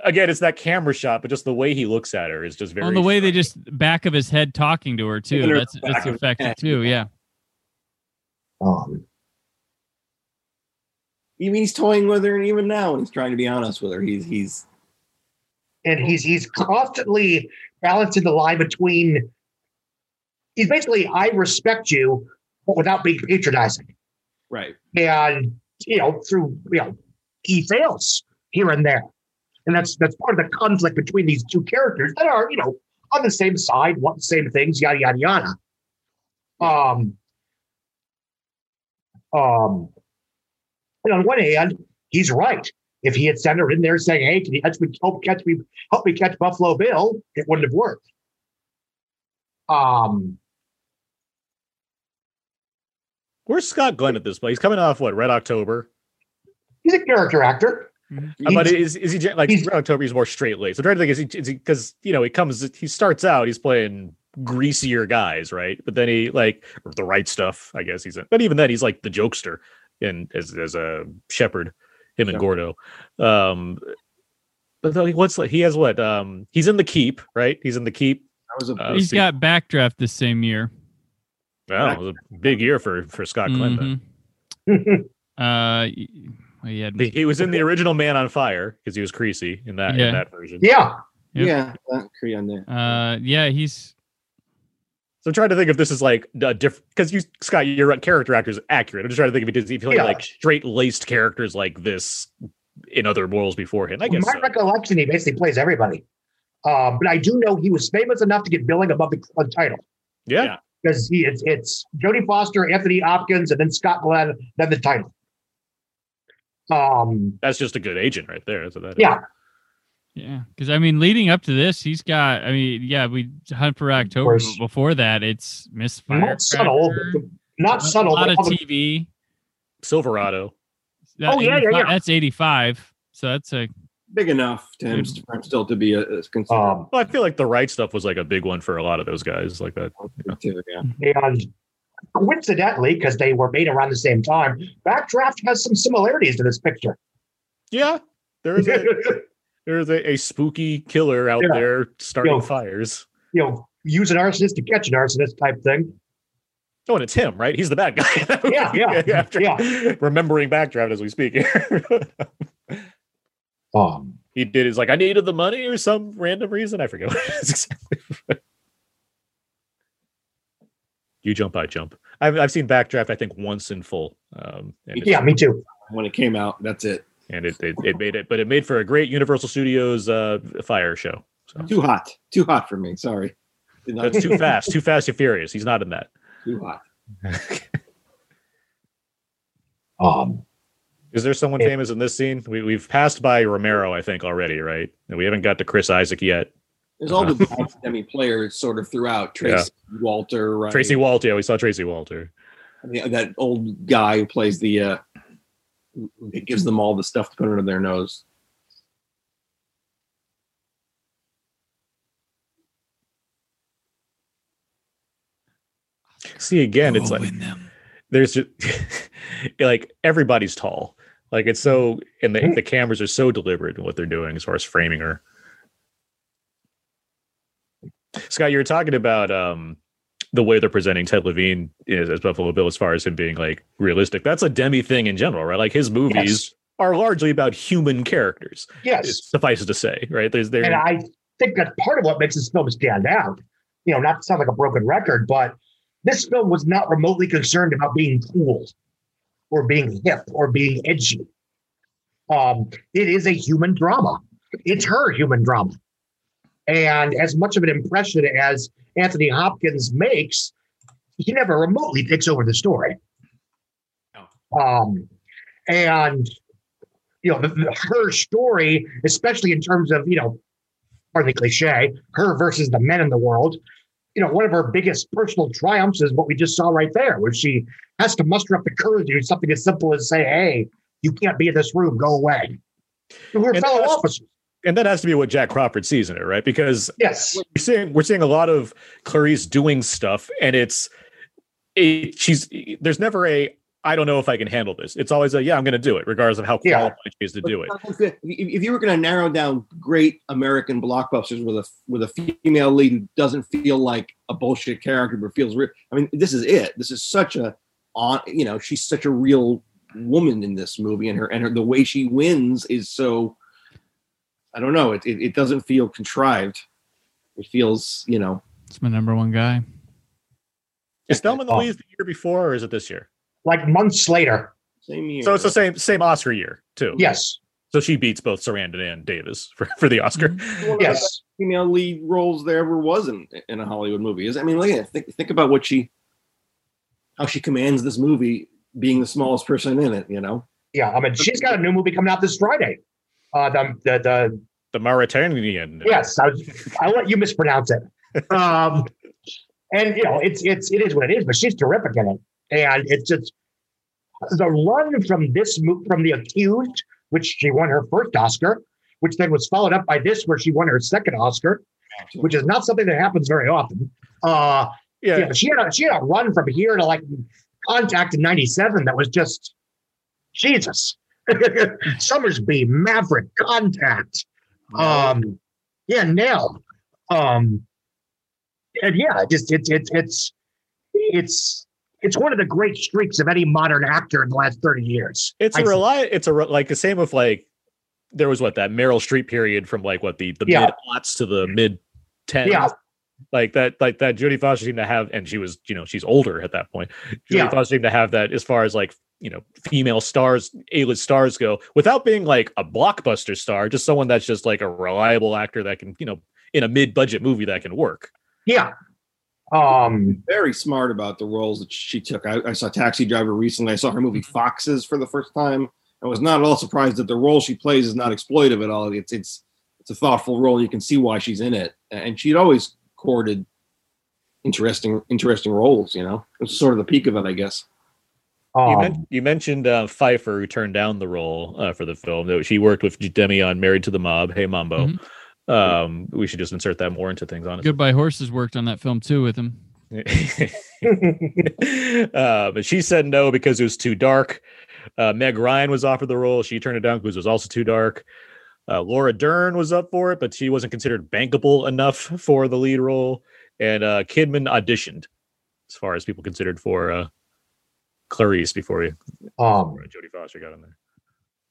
Again, it's that camera shot, but just the way he looks at her is just very. On the way they just back of his head talking to her too. Her That's back that's of effective too. Yeah. Um, You mean he's toying with her, and even now, when he's trying to be honest with her, he's he's and he's he's constantly balancing the line between. He's basically, I respect you, but without being patronizing. right. and you know through you know he fails here and there and that's that's part of the conflict between these two characters that are you know on the same side want the same things yada yada yada um um and on one hand he's right if he had sent her in there saying hey can you catch me help catch me help me catch buffalo bill it wouldn't have worked um Where's Scott Glenn at this point? He's coming off what Red October. he's a character actor Uh, but is is he like he's- Red October? He's more straight laced. I'm trying to think. Is he is he because you know he comes he starts out he's playing greasier guys, right? But then he like the right stuff. I guess he's in. But even then, he's like the jokester and as as a Shepard. Him and Sure. Gordo. Um, but though he- what's like he has what? Um, he's in the keep, right? He's in the keep. That was a Uh, He's see- got backdraft this same year. Wow, it was a big year for for Scott Glenn. then. Mhm. Uh, y- well, he had He was in the original Man on Fire because he was Creasy in that Yeah. in that version. yeah Yep. yeah. That, agree on that. uh, yeah, he's So I'm trying to think if this is like a different because you Scott, your character actor is accurate. I'm just trying to think if he did if he played Yeah. like straight laced characters like this in other roles beforehand. I guess my so. recollection, he basically plays everybody. Um, but I do know he was famous enough to get billing above the uh, title yeah. Yeah. because he it's, it's Jodie Foster, Anthony Hopkins, and then Scott Glenn, then the title. Um, that's just a good agent right there. So that yeah, yeah. Because I mean, leading up to this, he's got. I mean, yeah, we hunt for October. but Before that, it's Miss not subtle, Firecracker, but not subtle. A lot of TV. Silverado. That Oh, yeah, yeah, yeah. That's eighty-five. So that's a Big enough to him st- for still to be a, a considered. um, Well, I feel like the right stuff was like a big one for a lot of those guys like that. too, yeah. and coincidentally, because they were made around the same time, Backdraft has some similarities to this picture. Yeah. There is a there's a, a spooky killer out Yeah. there starting Yo. fires. you know, use an arsonist to catch an arsonist type thing. Oh, and it's him, right? He's the bad guy. Yeah, yeah, After yeah. Remembering backdraft as we speak. Um, he did is like I needed the money or some random reason. I forget what it is exactly. You jump, I jump. I've I've seen Backdraft I think once in full. Um, yeah, me too. When it came out, that's it. and it, it it made it, but it made for a great Universal Studios uh, fire show. So Too hot. Too hot for me. Sorry. Did that's too fast, too fast and furious. He's not in that. too hot. Um, Is there someone Yeah. famous in this scene? We, we've passed by Romero, I think, already, right? And we haven't got to Chris Isaak yet. There's all the Demme players sort of throughout. Tracy Walter, right? Tracy Walter. Yeah, we saw Tracy Walter. Yeah, that old guy who plays the uh who gives them all the stuff to put under their nose. See again, it's like them. there's just like everybody's tall. Like it's so, and the, the cameras are so deliberate in what they're doing as far as framing her. Scott, you were talking about um, the way they're presenting Ted Levine as, as Buffalo Bill, as far as him being like realistic. That's a Demme thing in general, right? Like his movies Yes. are largely about human characters. Yes. It suffices to say, right? There's there. And I think that's part of what makes this film stand out. You know, not to sound like a broken record, but this film was not remotely concerned about being cool or being hip or being edgy. Um, it is a human drama. It's her human drama. And as much of an impression as Anthony Hopkins makes, he never remotely takes over the story. Um, and you know, the, the- her story, especially in terms of, you know, pardon the cliche, her versus the men in the world. You know, one of her biggest personal triumphs is what we just saw right there, where she has to muster up the courage to do something as simple as say, "Hey, you can't be in this room. Go away." To her And fellow officers. And that has to be what Jack Crawford sees in it, right? Because Yes. we're seeing we're seeing a lot of Clarice doing stuff, and it's it, she's there's never a I don't know if I can handle this. It's always a yeah, I'm going to do it, regardless of how Yeah. qualified she is to do it. If if you were going to narrow down great American blockbusters with a with a female lead who doesn't feel like a bullshit character but feels real, I mean, this is it. This is such a on. You know, she's such a real woman in this movie, and her and her the way she wins is so. I don't know. It it, it doesn't feel contrived. It feels, you know, It's my number one guy. Is Thelma and Oh. Louise the year before, or is it this year? Like months later. same year. So it's the same same Oscar year too. Yes. So she beats both Sarandon and Davis for, for the Oscar. Mm-hmm. One of the Yes. female lead roles there ever was in, in a Hollywood movie. Is I mean, look at it. Think, think about what she, how she commands this movie, being the smallest person in it. You know, Yeah. I mean, she's got a new movie coming out this Friday. Uh, the, the, the The Mauritanian. Yes, I was, I'll let you mispronounce it. Um, and you know, it's it's it is what it is, but she's terrific in it, and it's just the run from this mo- from the accused, which she won her first Oscar, which then was followed up by this, where she won her second Oscar, which is not something that happens very often. Uh, Yeah. yeah, but she had a, she had a run from here to like Contact in '97 that was just Jesus. Sommersby, Maverick, Contact. Um, yeah, nailed. Um, and yeah, just it's it's it's it's it's one of the great streaks of any modern actor in the last thirty years. It's a I- rely. It's a re- like the same with like there was what that Meryl Streep period from like what the the Yeah. mid aughts to the mid tens. Yeah. Like that, like that. Jodie Foster seemed to have, and she was, you know, she's older at that point. Jodie Yeah. Foster seemed to have that as far as like, you know, female stars, A-list stars go, without being like a blockbuster star, just someone that's just like a reliable actor that can, you know, in a mid-budget movie that can work. Yeah. Um. very smart about the roles that she took. I, I saw Taxi Driver recently. I saw her movie Foxes for the first time. I was not at all surprised that the role she plays is not exploitive at all. It's it's it's a thoughtful role. You can see why she's in it, and she'd always courted interesting interesting roles. You know, it was sort of the peak of it, I guess. You, um, men- you mentioned uh, Pfeiffer, who turned down the role uh, for the film. Though She worked with Demme on Married to the Mob. Hey, Mambo. Um, we should just insert that more into things, honestly. Goodbye Horses worked on that film too with him. uh, but she said no because it was too dark. Uh, Meg Ryan was offered the role. She turned it down because it was also too dark. Uh, Laura Dern was up for it, but she wasn't considered bankable enough for the lead role. And uh, Kidman auditioned as far as people considered for uh, Clarice before, he, um. before Jodie Foster got in there.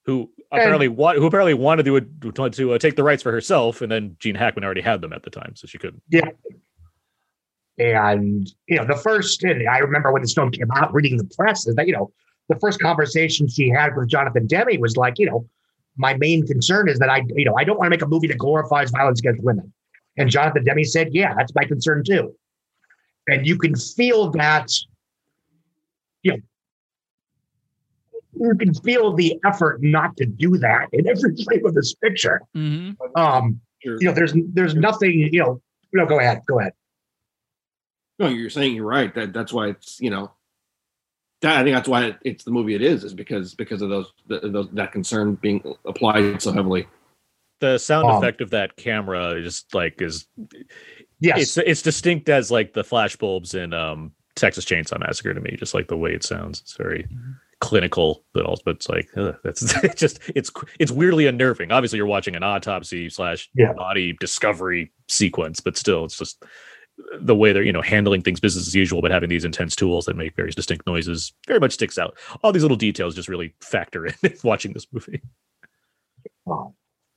Who apparently want, who apparently wanted to to, to uh, take the rights for herself, and then Gene Hackman already had them at the time, so she couldn't. Yeah, and you know, the first, and I remember when this film came out, reading the press, is that you know, the first conversation she had with Jonathan Demme was like, you know, my main concern is that I, you know, I don't want to make a movie that glorifies violence against women. And Jonathan Demme said, yeah, that's my concern too. And you can feel that, you know, you can feel the effort not to do that in every frame of this picture hmm um, You're- you know, there's there's nothing, you know. No, go ahead. Go ahead. No, you're saying you're right. That that's why it's you know. That, I think that's why it, it's the movie it is, is because because of those, the, those that concern being applied so heavily. The sound Um, effect of that camera is like is Yes. it's it's distinct as like the flash bulbs in um Texas Chainsaw Massacre to me, just like the way it sounds. It's very clinical, but also but it's like ugh, that's it's just it's it's weirdly unnerving. Obviously, you're watching an autopsy slash Yeah. body discovery sequence, but still, it's just the way they're you know handling things business as usual, but having these intense tools that make various distinct noises very much sticks out. All these little details just really factor in watching this movie.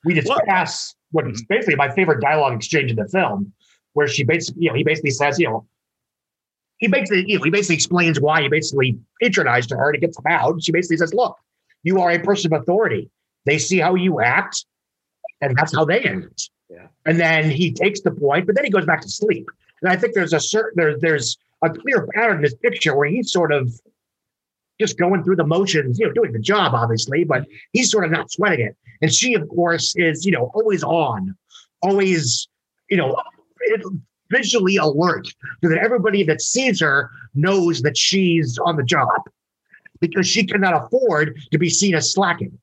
We just What? pass what is basically my favorite dialogue exchange in the film, where she basically, you know, he basically says, you know, he basically, you know, he basically explains why he basically patronized her to get them out. She basically says, "Look, you are a person of authority. They see how you act, and that's how they act." Yeah. And then he takes the point, but then he goes back to sleep. And I think there's a certain there, there's a clear pattern in this picture where he's sort of just going through the motions, you know, doing the job, obviously, but he's sort of not sweating it. And she, of course, is, you know, always on, always, you know, visually alert so that everybody that sees her knows that she's on the job because she cannot afford to be seen as slacking.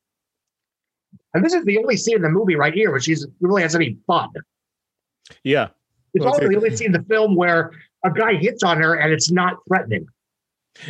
And this is the only scene in the movie right here where she's really has any fun. Yeah, It's Well, also the only scene in the film where a guy hits on her and it's not threatening.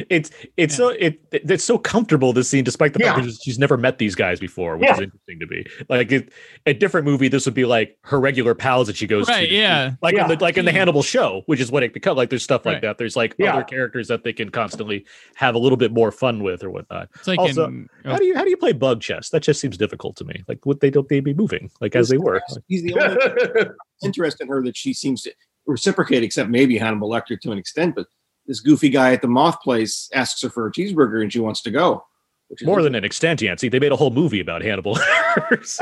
It's it's so it it's so comfortable this scene despite the fact Yeah. that she's- never met these guys before which is interesting to me. Like it, a different movie this would be like her regular pals that she goes Right, to yeah. like in the like in the hannibal show which is what it becomes like there's stuff like that. There's like Yeah. other characters that they can constantly have a little bit more fun with or whatnot. It's like Also, in, oh. how do you how do you play bug chess? That just seems difficult to me. Like would they don't they be moving like as they were? He's the only interest in her that she seems to reciprocate, except maybe Hannibal Lecter to an extent. But this goofy guy at the moth place asks her for a cheeseburger and she wants to go. Which is more than an extent see they made a whole movie about hannibal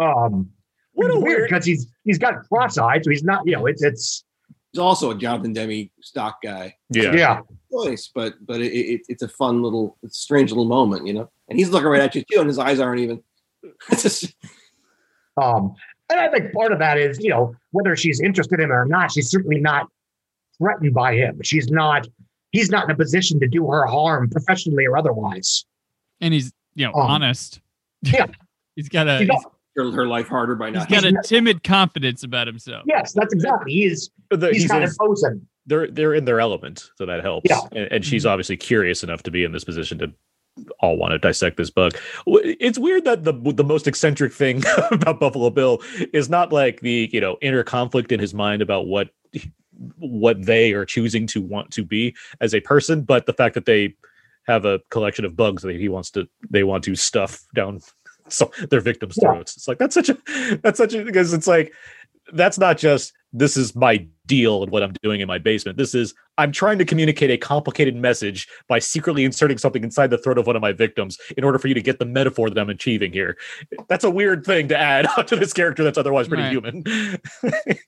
um, What a weird weird- because he's he's got cross-eyed, so he's not, you know, it's it's he's also a Jonathan Demme stock guy. yeah yeah. Choice, but but it, it, it's a fun little, it's a strange little moment, you know. And he's looking right at you too, and his eyes aren't even. It's just, Um, and I think part of that is, you know, whether she's interested in him or not, she's certainly not threatened by him. She's not, he's not in a position to do her harm professionally or otherwise. and he's you know Um, honest. yeah. he's got a He's he's, not- her, her life harder by not. He's got a not- timid confidence about himself. yes, that's exactly. He is, The- he's, he's not in- imposing. they're they're in their element, so that helps. Yeah. And, and she's obviously curious enough to be in this position to all want to dissect this book. It's weird that the the most eccentric thing about Buffalo Bill is not like the you know inner conflict in his mind about what what they are choosing to want to be as a person, but the fact that they have a collection of bugs that he wants to they want to stuff down so their victims' Yeah. throats. It's like that's such a that's such a because it's like that's not just this is my deal and what I'm doing in my basement. This is I'm trying to communicate a complicated message by secretly inserting something inside the throat of one of my victims in order for you to get the metaphor that I'm achieving here. That's a weird thing to add onto this character that's otherwise pretty Right. human.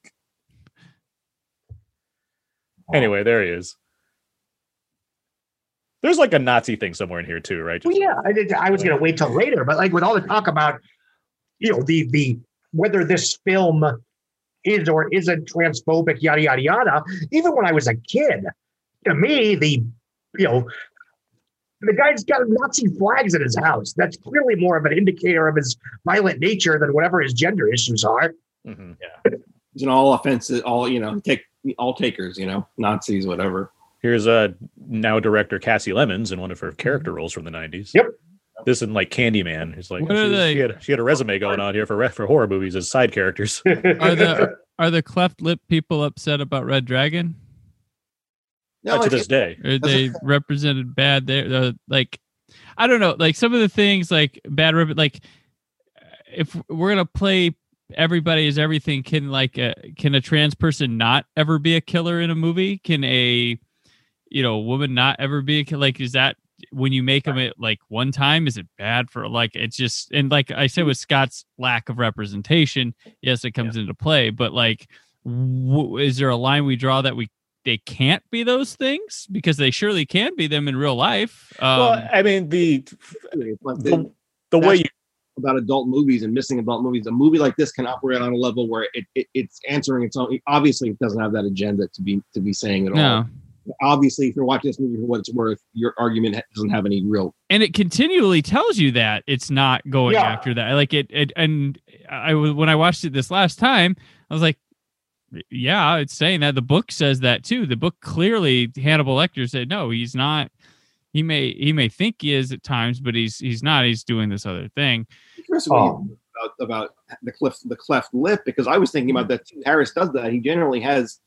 anyway, there he is. There's like a Nazi thing somewhere in here too, right? Well, yeah, I, did, I was going to wait till later, but like with all the talk about, you know, the the whether this film is or isn't transphobic, yada yada yada. Even when I was a kid, to me, the you know, the guy's got Nazi flags in his house. That's clearly more of an indicator of his violent nature than whatever his gender issues are. Mhm. It's an all offensive, all you know, take all takers, you know, Nazis, whatever. Here's uh now director Kasi Lemmons in one of her character roles from the 90s. Yep. This and like Candyman. It's like What are she, they- she had she had a resume going on here for for horror movies as side characters. Are the are the cleft lip people upset about Red Dragon? Uh, to this day. Are they represented bad there? Uh, like, I don't know. Like some of the things, like bad rep- like if we're gonna play everybody is everything, can like a, can a trans person not ever be a killer in a movie? Can a you know woman not ever be a? Like, is that when you make them it like one time? Is it bad for like it's just and like I said with Scott's lack of representation, yes, it comes into play, but like. W- is there a line we draw that we they can't be those things because they surely can be them in real life. Um, well, I mean the the, the way you about adult movies and missing adult movies. A movie like this can operate on a level where it, it it's answering its own. Obviously, it doesn't have that agenda to be to be saying at all. No. Obviously, if you're watching this movie for what it's worth, your argument doesn't have any real. and it continually tells you that it's not going Yeah. after that like it, it and i when i watched it this last time i was like yeah it's saying that the book says that too the book clearly hannibal lecter said no he's not he may he may think he is at times but he's he's not he's doing this other thing Chris, Oh. about about the cleft the cleft lip because I was thinking about that too. Harris does that. He generally has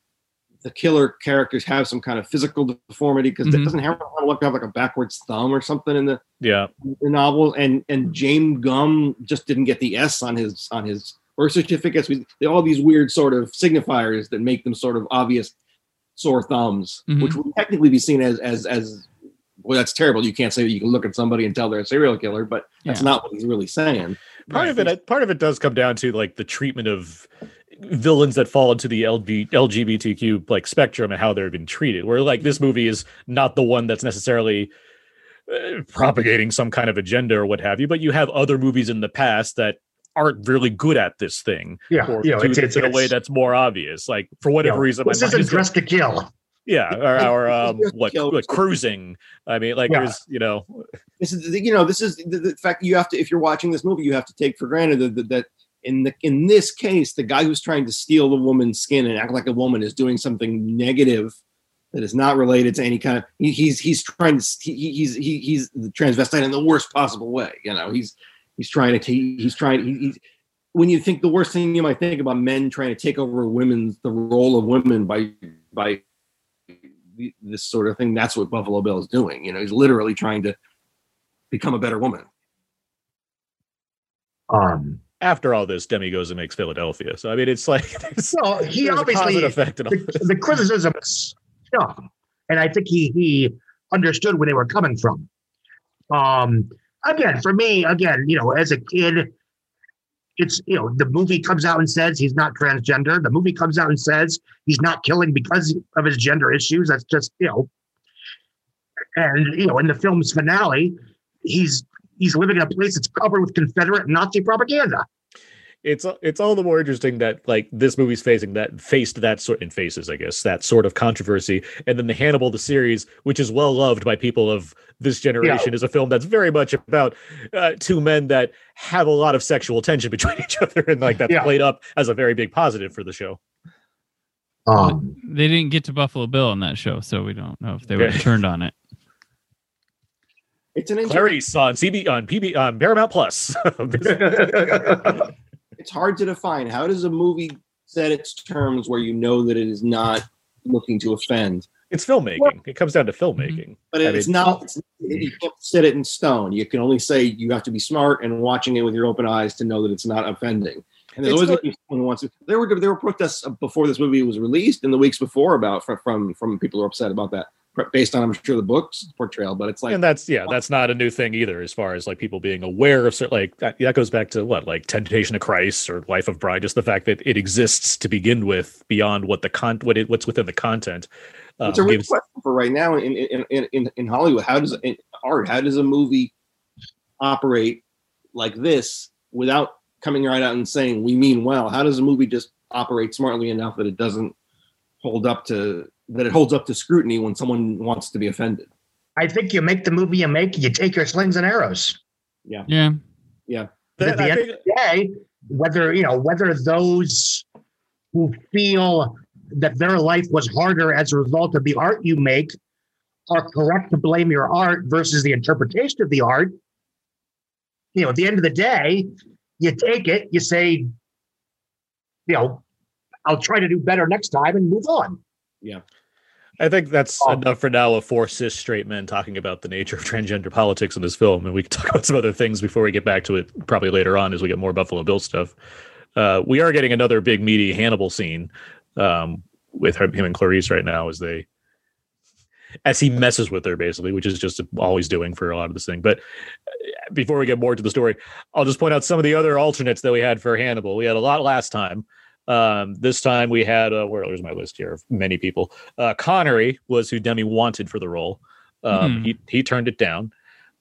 the killer characters have some kind of physical deformity because Mhm. doesn't Harold look have like a backwards thumb or something in the Yeah. the novel and and James Gumb just didn't get the S on his on his birth certificates. We they all these weird sort of signifiers that make them sort of obvious sore thumbs, Mhm. which would technically be seen as as as well. That's terrible. You can't say you can look at somebody and tell they're a serial killer, but that's Yeah. not what he's really saying. part of it part of it does come down to like the treatment of villains that fall into the LG, lgbtq like spectrum and how they've been treated where like this movie is not the one that's necessarily uh, propagating some kind of agenda or what have you but you have other movies in the past that aren't really good at this thing Yeah, or you do it's, it it's, in a way that's more obvious like for whatever you know, reason this isn't is- dressed to kill. Yeah or, or um what cruising. I mean like Yeah. there's you know This is you know this is the, the fact you have to if you're watching this movie you have to take for granted that, that, that in the in this case the guy who's trying to steal the woman's skin and act like a woman is doing something negative that is not related to any kind of he, he's he's trying to he, he- he's he, he's the transvestite in the worst possible way you know? He's he's trying to he, he's trying he, he's when you think the worst thing you might think about men trying to take over women's the role of women by by this sort of thing that's what buffalo bill is doing you know he's literally trying to become a better woman. Um, after all this Demme goes and makes philadelphia. So i mean it's like there's, so he there's a obviously effect in the, the criticism is dumb, and I think he he understood where they were coming from. Um, again, for me, again, you know, as a kid, it's you know the movie comes out and says he's not transgender. The movie comes out and says he's not killing because of his gender issues. That's just you know, and you know, in the film's finale, he's he's living in a place that's covered with Confederate Nazi propaganda. It's it's all the more interesting that like this movie's facing that faced that sort in faces i guess that sort of controversy. And then the hannibal the series which is well loved by people of this generation is a film that's very much about uh, two men that have a lot of sexual tension between each other and like that's Yeah. played up as a very big positive for the show. Um, they didn't get to buffalo bill on that show so we don't know if they were Okay. turned on it. It's an interesting clarice on cb on pb on paramount plus it's hard to define. How does a movie set its terms where you know that it is not looking to offend? It's filmmaking. It comes down to mhm. filmmaking. But I it's mean- not it's, you can't set it in stone. You can only say you have to be smart and watching it with your open eyes to know that it's not offending. And there's always not- someone who wants to there were there were protests before this movie was released and the weeks before about from from, from people who are upset about that based on i'm sure the book's portrayal but it's like and that's yeah that's not a new thing either as far as like people being aware of certain like that, that goes back to what like temptation of christ or life of Brian just the fact that it exists to begin with beyond what the con what it what's within the content um, it's a real gives- question for right now in in, in, in, in Hollywood. How does in art? How does a movie operate like this without coming right out and saying we mean well? How does a movie just operate smartly enough that it doesn't hold up to that it holds up to scrutiny when someone wants to be offended? I think you make the movie you make, you take your slings and arrows. yeah that- at the I end think- of the day, whether you know whether those who feel that their life was harder as a result of the art you make are correct to blame your art versus the interpretation of the art. You know, at the end of the day, you take it, you say, you know, I'll try to do better next time and move on. I think that's Oh. enough for now of four cis straight men talking about the nature of transgender politics in this film, and we can talk about some other things before we get back to it probably later on as we get more Buffalo Bill stuff. Uh, we are getting another big meaty Hannibal scene um, with her, him and Clarice right now as they as he messes with her basically, which is just always doing for a lot of this thing. But uh, before we get more to the story, I'll just point out some of the other alternates that we had for Hannibal. We had a lot last time. Um, this time we had uh, where there's my list here of many people. Uh, Connery was who Demme wanted for the role. Um, Hmm. He he turned it down,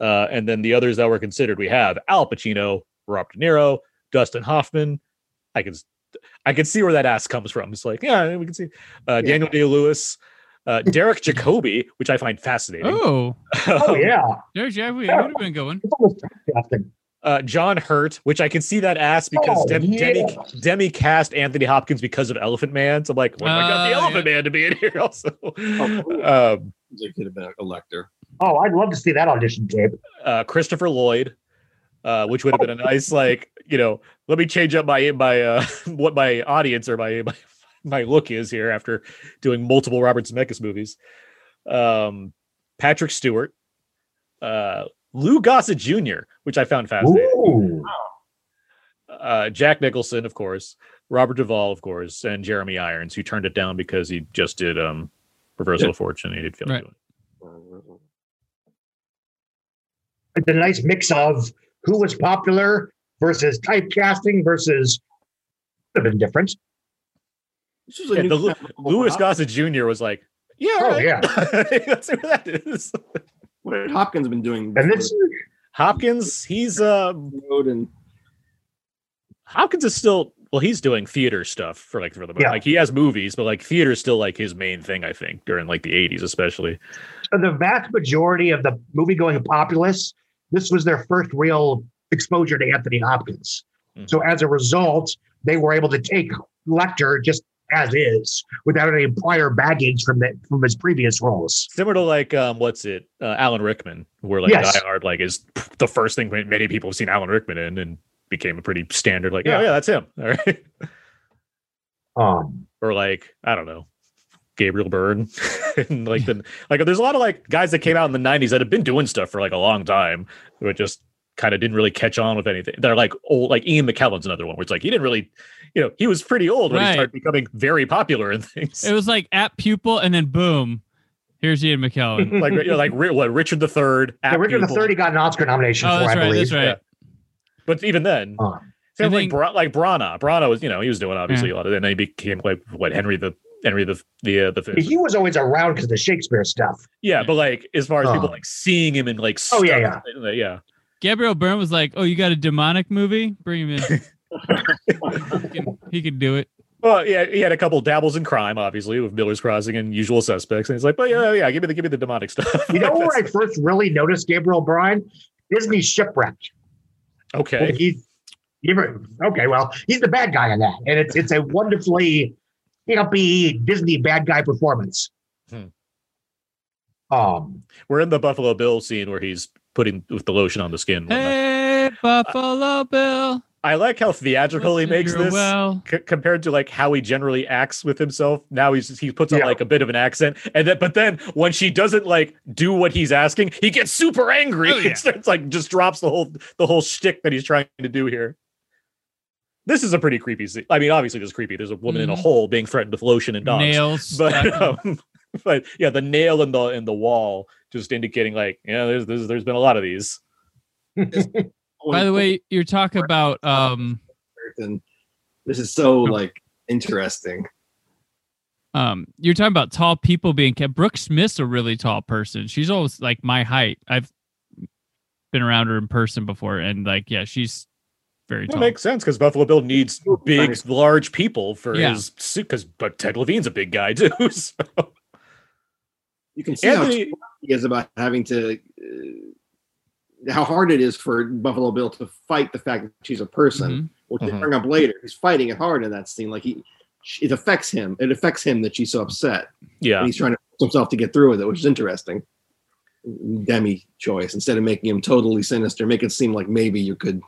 uh, and then the others that were considered, we have Al Pacino, Robert De Niro, Dustin Hoffman. I can I can see where that ass comes from. It's like, yeah, we can see uh, Daniel Day Lewis, uh, Derek Jacobi, which I find fascinating. Oh, Oh yeah. there's yeah, would have been going. It's almost disgusting. Uh, John Hurt, which I can see that ass because Oh, Dem- yeah. Demme Demme cast Anthony Hopkins because of Elephant Man. So I'm like, what if I got the Oh, Elephant yeah. Man to be in here also? Oh. um, It could have been a Lecter. Oh, I'd love to see that audition tape. uh, Christopher Lloyd, uh, which would have been a nice like, you know, let me change up my my uh, what my audience or my, my my look is here after doing multiple Robert Zemeckis movies. Um, Patrick Stewart, uh, Lou Gossett Jr., which I found fascinating. Ooh. uh, Jack Nicholson, of course, Robert Duvall, of course, and Jeremy Irons, who turned it down because he just did um, Reversal Yeah. of Fortune. He did feel Right. good. It's a nice mix of who was popular versus typecasting versus could have been different. This was a Yeah, new the Lu- Louis Gossett Jr. was like, "Yeah, Oh, right. yeah. let's see what that is." What had Hopkins been doing? And this Hopkins, he's uh, and Hopkins is still well, he's doing theater stuff for like for the Yeah. like he has movies, but like theater is still like his main thing. I think during like the '80s, especially. the vast majority of the movie going populace, this was their first real exposure to Anthony Hopkins. Mhm. So as a result, they were able to take Lecter just as is without any prior baggage from the from his previous roles. Similar to like um, what's it, uh, Alan Rickman, where like Yes. Die Hard like is the first thing many people have seen Alan Rickman in, and became a pretty standard. Like, Yeah. oh yeah, that's him. All right, Um, or like I don't know, Gabriel Byrne, and like the like there's a lot of like guys that came out in the '90s that have been doing stuff for like a long time, but just kind of didn't really catch on with anything. They're like old, like Ian McKellen's another one where it's like he didn't really, you know, he was pretty old when Right. he started becoming very popular in things. It was like at pupil, and then boom, here's Ian McKellen. like you know, like Ri- what Richard the Third. the Richard the Third he got an Oscar nomination oh, for, that's I right. believe. That's right. Yeah. But even then, Um, same I like Bra- like Branagh. Branagh was you know he was doing obviously a lot of, and then he became like what Henry the Henry the the uh, the fifth. he was always around because of the Shakespeare stuff. Yeah, but like as far as people Oh. like seeing him in like Oh, yeah, yeah yeah Gabriel Byrne was like, "Oh, you got a demonic movie? Bring him in. he, can, he can do it." Well, yeah, he had a couple dabbles in crime, obviously, with Miller's Crossing and Usual Suspects, and he's like, "But yeah, yeah, give me the give me the demonic stuff." You know where I first really noticed Gabriel Byrne? Disney Shipwrecked. okay, He's okay. Well, he's the bad guy in that, and it's it's a wonderfully campy Disney bad guy performance. Hmm. Um, we're in the Buffalo Bill scene where he's putting with the lotion on the skin. Hey, Buffalo Bill. I like how theatrical he makes this. Well, c- compared to like how he generally acts with himself. Now he's he puts on Yeah. like a bit of an accent, and then but then when she doesn't like do what he's asking, he gets super angry Oh, yeah. and starts like just drops the whole the whole shtick that he's trying to do here. This is a pretty creepy scene. I mean, obviously, this is creepy. There's a woman in a Mhm. hole being threatened with lotion and dogs. nails. but um, but yeah, the nail in the in the wall just indicating like yeah, there's there's, there's been a lot of these. By the way, you're talking about um and this is so like interesting. um you're talking about tall people being kept. Brooke Smith's a really tall person. She's always like my height. I've been around her in person before, and like yeah, she's very That tall. makes sense because Buffalo Bill needs big, large people for Yeah. his suit. Because but Ted Levine's a big guy too. So. You can see how Anthony, torn he is about having to uh, how hard it is for Buffalo Bill to fight the fact that she's a person, Mhm. which they Mhm. bring up later. He's fighting it hard in that scene. Like he, it affects him. It affects him that she's so upset. yeah, And he's trying to force himself to get through with it, which is interesting. Demme choice instead of making him totally sinister, make it seem like maybe you could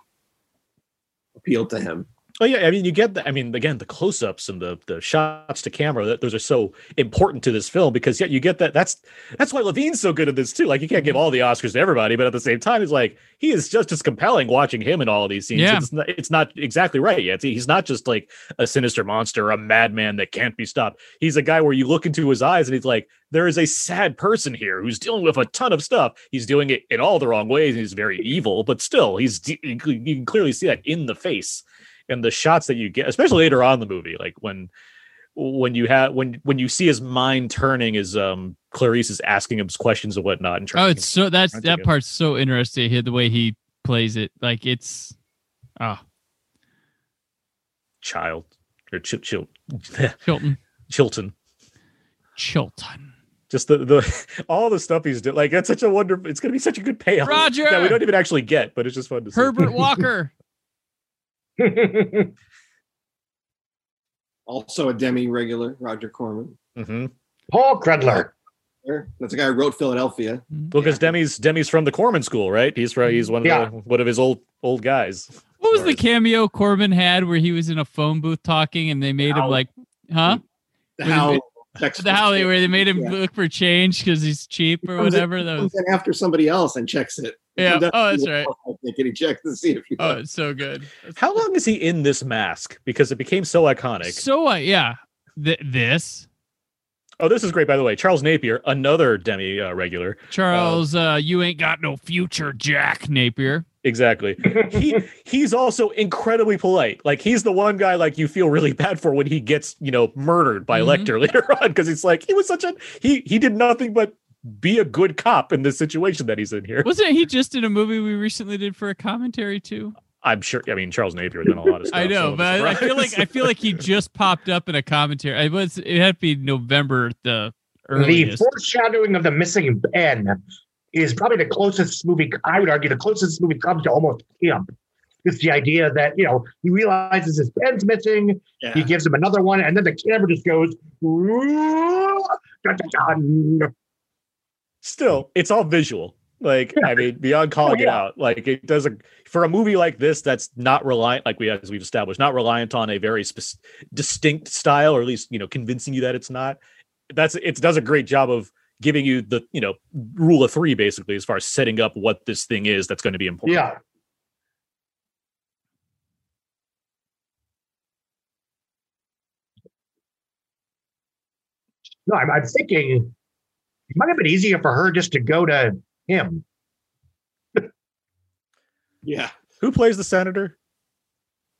appeal to him. Oh yeah, I mean you get the I mean again the close-ups and the the shots to camera that those are so important to this film because yeah you get that that's that's why Levine's so good at this too. Like you can't give mm-hmm. all the Oscars to everybody, but at the same time he's like he is just as compelling watching him in all of these scenes. Yeah. It's not, it's not exactly right yet. He's not just like a sinister monster, a madman that can't be stopped. He's a guy where you look into his eyes and he's like there is a sad person here who's dealing with a ton of stuff. He's doing it in all the wrong ways. And he's very evil, but still he's you can clearly see that in the face and the shots that you get, especially later on in the movie, like when when you have when when you see his mind turning as um Clarice is asking him questions and whatnot and trying Oh, it's so that's that part's so interesting. here, The way he plays it, like it's Oh, Child or Chil- Chil- Chilton. Chilton. Chilton. Just the, the all the stuff he's doing. Like that's such a wonderful. It's gonna be such a good payoff Roger! that we don't even actually get, but it's just fun to see. Herbert Walker. Also a Demme regular, Roger Corman. hmm Paul Krendler. That's the guy who wrote Philadelphia. Well, because Demme's Demme's from the Corman School, right? He's from he's one of Yeah. the, one of his old old guys. What was the cameo Corman had where he was in a phone booth talking and they made him How- like, huh? The Wait how minute. checks The how they where they made him Yeah. look for change because he's cheap or comes in- whatever. That was comes in after somebody else and checks it. Yeah. comes Oh, that's right. wall, I think, and he checks to see if you. oh, it's so good. How long is he in this mask? Because it became so iconic. So uh, yeah, Th- this Oh, this is great, by the way. Charles Napier, another Demme uh, regular. Charles, uh, you ain't got no future, Jack Napier. Exactly. he he's also incredibly polite. Like he's the one guy like you feel really bad for when he gets you know murdered by Mhm. Lecter later on because it's like he was such a he he did nothing but be a good cop in the situation that he's in here. Wasn't he just in a movie we recently did for a commentary too? I'm sure. I mean, Charles Napier done a lot of stuff. I know, so but I, I feel like I feel like he just popped up in a commentary. It was it had to be November the The foreshadowing of the missing pen is probably the closest movie, I would argue, the closest movie comes to almost him. It's the idea that, you know, he realizes his pen's missing, Yeah. he gives him another one, and then the camera just goes, still, it's all visual. Like, I mean, beyond calling Oh, it out, like it doesn't for a movie like this that's not reliant, like we as we've established, not reliant on a very spec- distinct style, or at least you know, convincing you that it's not. That's it does a great job of giving you the you know rule of three basically as far as setting up what this thing is that's going to be important. Yeah. No, I'm, I'm thinking it might have been easier for her just to go to him. Yeah. Who plays the senator?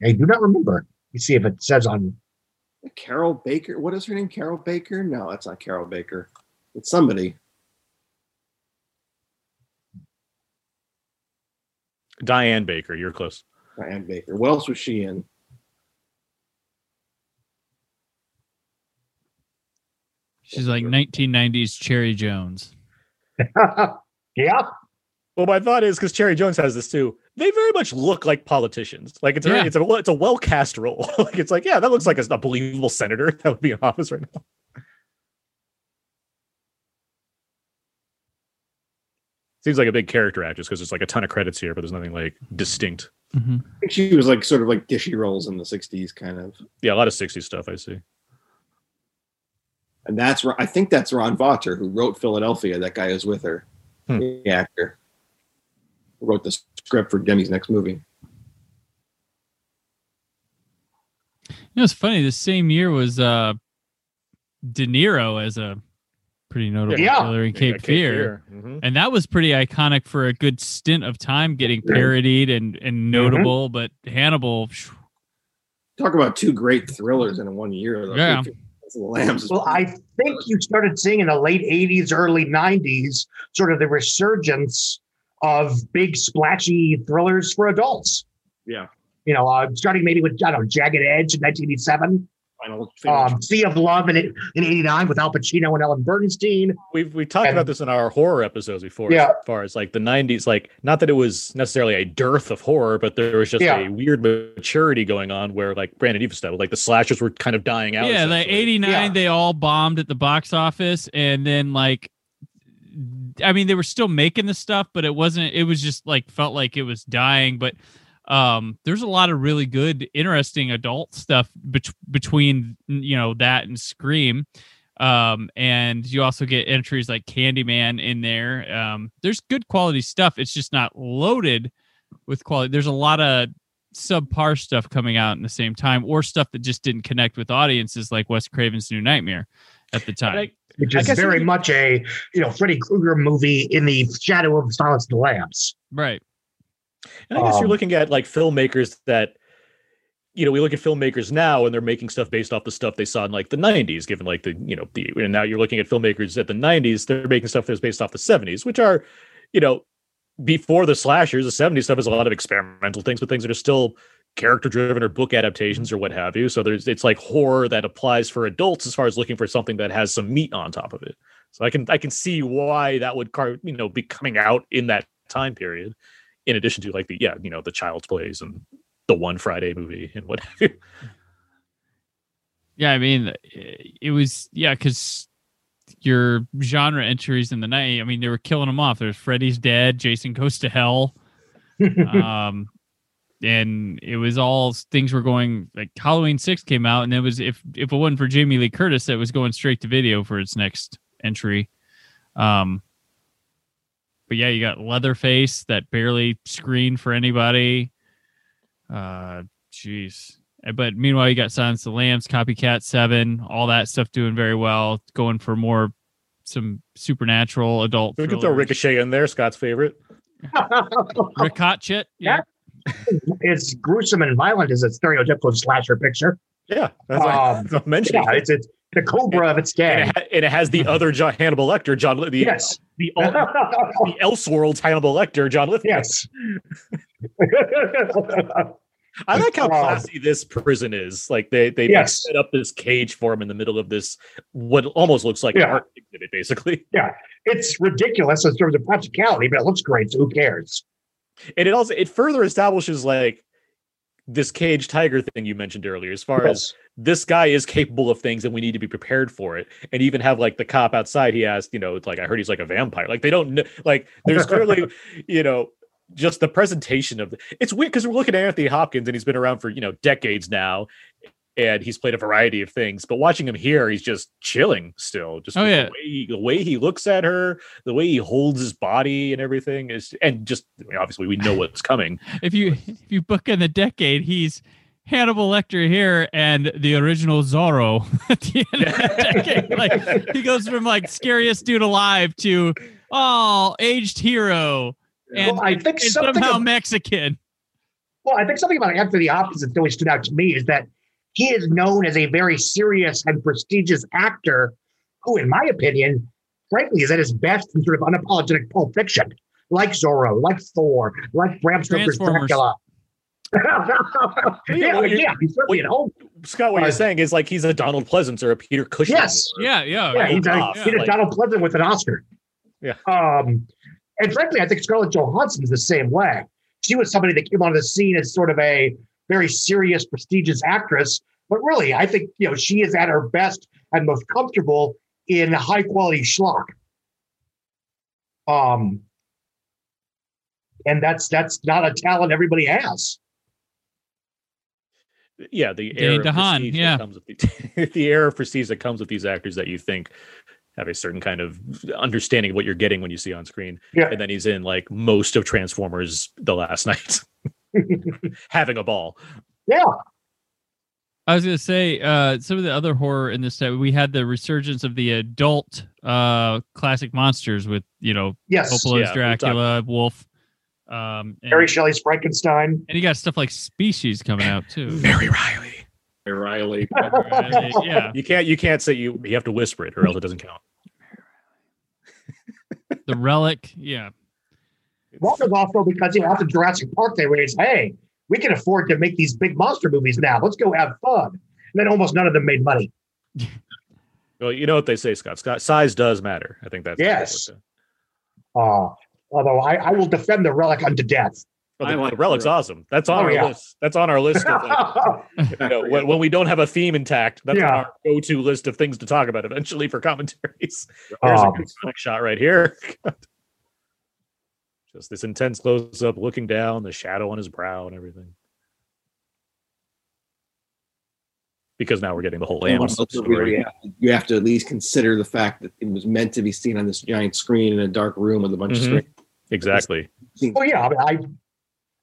I do not remember. Let me see if it says on. Carol Baker. What is her name? Carol Baker? No, that's not Carol Baker. It's somebody. Diane Baker. You're close. Diane Baker. What else was she in? She's like 1990s Cherry Jones. yeah. Well, my thought is because Cherry Jones has this too. They very much look like politicians. Like it's a Yeah. it's a it's a well cast role. like it's like yeah, that looks like a, a believable senator that would be in office right now. Seems like a big character actress because there's like a ton of credits here, but there's nothing like distinct. Mhm. I think she was like sort of like dishy roles in the 60s, kind of. Yeah, a lot of 60s stuff I see. And that's Ron- I think that's Ron Vawter who wrote Philadelphia. That guy is with her, Hmm. the actor. Who wrote the script for Demme's next movie. You know, it's funny. The same year was uh, De Niro as a pretty notable Yeah. killer in Yeah, Cape, Fear. Mhm. and that was pretty iconic for a good stint of time, getting parodied and and notable. But Hannibal, phew, Talk about two great thrillers in one year. Though. Yeah. Silence Lambs. Well, I think you started seeing in the late 80s, early 90s, sort of the resurgence of big splashy thrillers for adults. Yeah. You know, uh, starting maybe with, I don't know, Jagged Edge in 1987, final finish. um, Sea of Love in, in 89 with Al Pacino and Ellen Bernstein. We've we talked And- about this in our horror episodes before. Yeah. As far as like the '90s, like not that it was necessarily a dearth of horror, but there was just Yeah. a weird maturity going on where, like Brandon even said, like the slashers were kind of dying out. yeah, like '89, Yeah. they all bombed at the box office, and then like, I mean, they were still making the stuff, but it wasn't. It was just like felt like it was dying, but. Um, there's a lot of really good, interesting adult stuff bet- between you know that and Scream. Um, and you also get entries like Candyman in there. Um, there's good quality stuff. It's just not loaded with quality. There's a lot of subpar stuff coming out in the same time, or stuff that just didn't connect with audiences, like Wes Craven's New Nightmare at the time. I- which is very it- much a you know Freddy Krueger movie in the shadow of Silence of the Lambs. right. And I guess you're Um, looking at like filmmakers that, you know, we look at filmmakers now and they're making stuff based off the stuff they saw in like the 90s, given like the, you know, the, and now you're looking at filmmakers at the 90s, they're making stuff that's based off the 70s, which are, you know, before the slashers, the 70s stuff is a lot of experimental things, but things that are still character driven or book adaptations or what have you. So there's it's like horror that applies for adults as far as looking for something that has some meat on top of it. So I can I can see why that would car you know be coming out in that time period, in addition to like the yeah you know the Child's Plays and the One Friday movie and what have you. Yeah, I mean, it was yeah, because your genre entries in the night. I mean, they were killing them off. There's Freddy's dead, Jason goes to hell, um, and it was all things were going like Halloween six came out, and it was if if it wasn't for Jamie Lee Curtis, it was going straight to video for its next entry. Um, but yeah, you got Leatherface that barely screened for anybody. Uh, jeez. But meanwhile, you got Silence of the Lambs, Copycat Seven, all that stuff doing very well, going for more some supernatural adult. We can throw. Ricochet in there, Scott's favorite. Ricochet. Yeah. it's gruesome and violent as a stereotypical slasher picture. Yeah, that's Um, I'm mentioning. Yeah, it's it's the cobra of its and, gang. it ha- and it has the other John Hannibal Lecter, John the Yes. the, the Elseworlds Hannibal Lecter, John Lithgow. yes. I like how Um, classy this prison is. Like they they Yes. set up this cage for him in the middle of this what almost looks like an art exhibit, basically. Yeah, it's ridiculous in terms of practicality, but it looks great. So who cares? And it also it further establishes like this cage tiger thing you mentioned earlier, as far as this guy is capable of things and we need to be prepared for it. And even have like the cop outside, he asked, you know, it's like I heard he's like a vampire. Like they don't know, like there's clearly, you know, just the presentation of the, it's weird because we're looking at Anthony Hopkins and he's been around for you know decades now, and he's played a variety of things. But watching him here, he's just chilling still. Just Oh, yeah. the way, he, the way he looks at her, the way he holds his body and everything is, and just I mean, obviously we know what's coming. If you if you book in the decade, he's Hannibal Lecter here and the original Zorro at the end of the decade. Like he goes from like scariest dude alive to oh aged hero and, well, I think and something. somehow ab- Mexican. well, I think something about Anthony Hopkins that always stood out to me is that he is known as a very serious and prestigious actor, who, in my opinion, frankly, is at his best in sort of unapologetic pulp fiction, like Zorro, like Thor, like Bram Stoker's Transformers. Dracula. yeah, what you're- yeah, he's certainly at home. Scott, what Uh, you're saying is like he's a Donald Pleasence or a Peter Cushing. Yes. or- Yeah, yeah. Yeah, he's a, off, he's a like- Donald Pleasence with an Oscar. Yeah. Um, and frankly, I think Scarlett Johansson's the same way. She was somebody that came onto the scene as sort of a very serious, prestigious actress. But really, I think you know she is at her best and most comfortable in high quality schlock. Um, and that's that's not a talent everybody has. yeah, the Dane air of DeHaan, prestige yeah. that comes with the, the air of prestige that comes with these actors that you think have a certain kind of understanding of what you're getting when you see on screen. Yeah. And then he's in like most of Transformers the last night, having a ball. Yeah, I was gonna say uh, some of the other horror in this set. We had the resurgence of the adult uh, classic monsters with you know yes. Coppola's yeah, we Dracula, Wolf, um, and, Mary Shelley's Frankenstein. and you got stuff like Species coming out too. Mary Reilly. Mary Reilly. yeah, You can't you can't say you you have to whisper it or else it doesn't count. the relic. Yeah, That was also because you know, after Jurassic Park, they raised, hey, we can afford to make these big monster movies now. Let's go have fun. And then almost none of them made money. Well, you know what they say, Scott. Scott size does matter. I think that's Yes. Uh, although I, I will defend the relic unto death. Well, I the, like the relic's the- awesome. That's on Oh, our yeah. list. That's on our list. Of, like, you know, when, when we don't have a theme intact, that's on our go-to list of things to talk about eventually for commentaries. Here's Um, a good shot right here. Just this intense close-up, looking down, the shadow on his brow and everything. Because now we're getting the whole And Lambs also, story. you, have to, you have to at least consider the fact that it was meant to be seen on this giant screen in a dark room with a bunch Mhm. of screens. Exactly. oh, yeah. I, mean,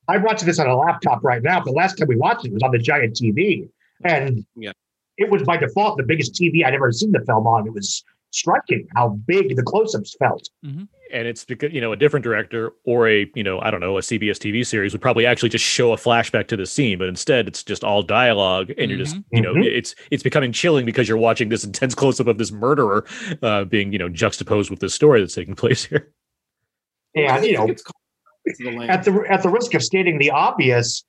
I, I'm this on a laptop right now. But last time we watched it was on the giant TV. And Yeah. it was by default the biggest TV I'd ever seen the film on. It was striking how big the close ups felt. and it's because you know a different director or a you know I don't know a CBS TV series would probably actually just show a flashback to the scene, but instead it's just all dialogue, and you're just you know Mhm. it's it's becoming chilling because you're watching this intense close up of this murderer uh, being you know juxtaposed with this story that's taking place here. And, you know, it's called To the at the at the risk of stating the obvious,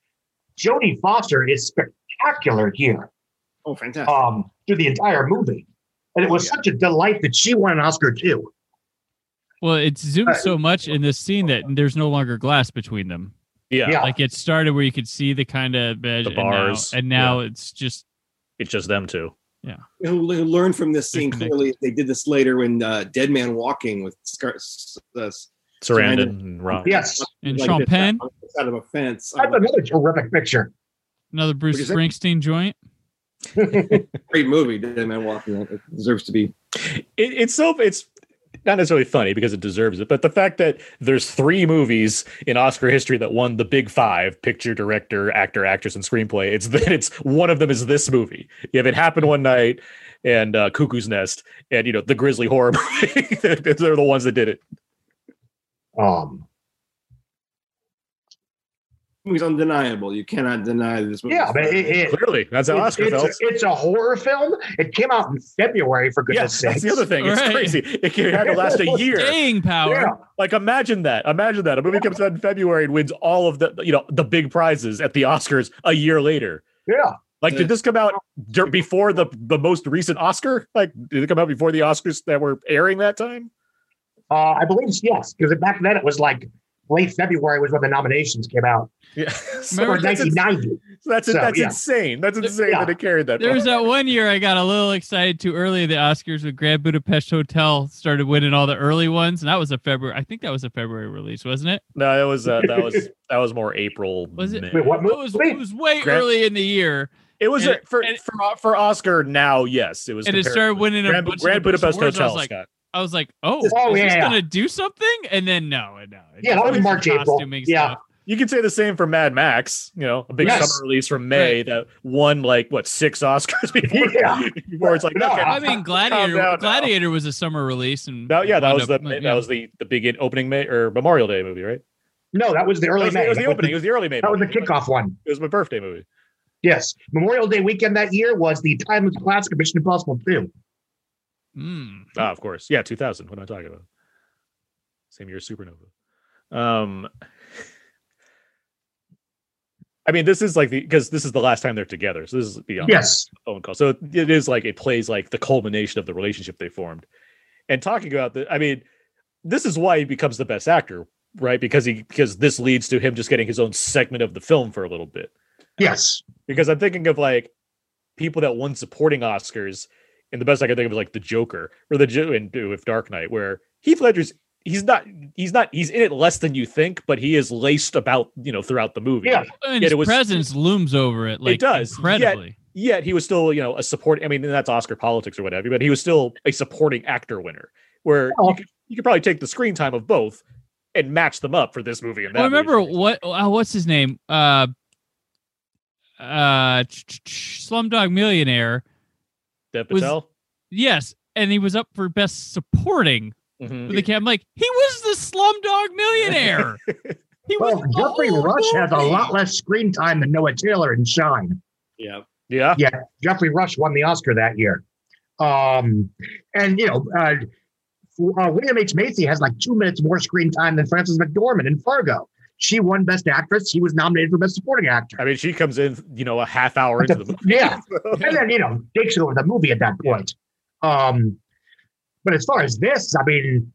Jodie Foster is spectacular here oh, fantastic. um, through the entire movie, and it was Yeah. such a delight that she won an Oscar too. Well, it's zoomed Uh, so much in this scene that there's no longer glass between them. Yeah, Yeah. Like it started where you could see the kind of bed, The and now- bars, and now, it's just it's just them two. Yeah. who learned from this scene clearly. They did this later in uh, Dead Man Walking with Scar- s- uh, Sarandon Sarandon. and Ron. Yes, and like Sean Penn, out- out of a fence. that's another terrific picture. another Bruce What'd you say? Springsteen joint. great movie. Dead Man Walking. It deserves to be. It, it's so it's not necessarily funny because it deserves it, but the fact that there's three movies in Oscar history that won the big five: picture, director, actor, actress, and screenplay. It's that it's one of them is this movie. You have it Happened one night and uh, Cuckoo's Nest, and you know the Grizzly horror movie. They're the ones that did it. Um, Movie's undeniable. You cannot deny this movie. yeah, but it, it, Clearly, that's how it's, Oscar it's, felt. it's a horror film. It came out in February, for goodness Yes, sake. that's the other thing. It's Right. crazy. It can- it had to last a year. Staying power. Yeah, Like imagine that. Imagine that. A movie comes out in February and wins all of the you know the big prizes at the Oscars a year later. yeah. Like, did this come out before the the most recent Oscar? Like, did it come out before the Oscars that were airing that time? Uh, I believe yes, because back then it was like late February was when the nominations came out, Yeah, so or that's, ins- 1990. that's, So, that's yeah. insane. That's insane Yeah. that it carried that. There far. was that one year I got a little excited too early the Oscars with Grand Budapest Hotel started winning all the early ones, and that was a February. I think that was a February release, wasn't it? no, it was uh, that was that was more April. Was it? May. Wait, what It was, it was way Grand- early in the year, It was and- uh, for, and- for for Oscar now. Yes, it was. and it started winning a Grand, bunch Grand of Budapest Hotel. was like, Scott. I was like, oh, Oh, is this yeah. gonna do something? And then no, no. Yeah, that just was March, April. costuming Yeah. stuff. You can say the same for Mad Max. You know, a big Yes. summer release from May that won like what six Oscars before. Yeah. before it's like No, okay, I mean, calm Gladiator. now. Gladiator was a summer release, and That, yeah, that wound was the up- that yeah. was the the big opening May or Memorial Day movie, right? No, that was the early was, May. it was the That was opening. It was the early May. That was the movie. kickoff one. It was my birthday movie. Yes, Memorial Day weekend that year was the timeless classic of Mission Impossible 2. Mm. Ah, of course. Yeah, 2000. What am I talking about? Same year as Supernova. Um, I mean, this is like the because this is the last time they're together. So this is the Yes, phone call. So it is like it plays like the culmination of the relationship they formed. And talking about the, I mean, this is why he becomes the best actor, right? Because he because this leads to him just getting his own segment of the film for a little bit. yes, Because I'm thinking of like people that won supporting Oscars, and the best I can think of is like the Joker or the Jo- and with Dark Knight, where Heath Ledger's he's not he's not he's in it less than you think, but he is laced about you know throughout the movie. Yeah. And Yet his it was- presence looms over it. Like it does, yet- incredibly. yet he was still you know a support i mean that's oscar politics or whatever but he was still a supporting actor winner where Oh. you, could, you could probably take the screen time of both and match them up for this movie and that Well, remember movie. what? Uh, what's his name? Uh, uh, Slumdog Millionaire. Dev was- Yes, and he was up for best supporting Mhm. with the cam. Like he was the Slumdog Millionaire. He was Well, the Geoffrey whole Rush has a lot less screen time than Noah Taylor in Shine. Yeah. yeah Yeah, Geoffrey Rush won the Oscar that year. Um, and you know, uh, uh, William H Macy has like two minutes more screen time than Frances McDormand in Fargo. She won Best Actress. He was nominated for Best Supporting Actor. i mean she comes in you know a half hour into the movie Yeah, and then you know takes over the movie at that point. Um, but as far as this, I mean,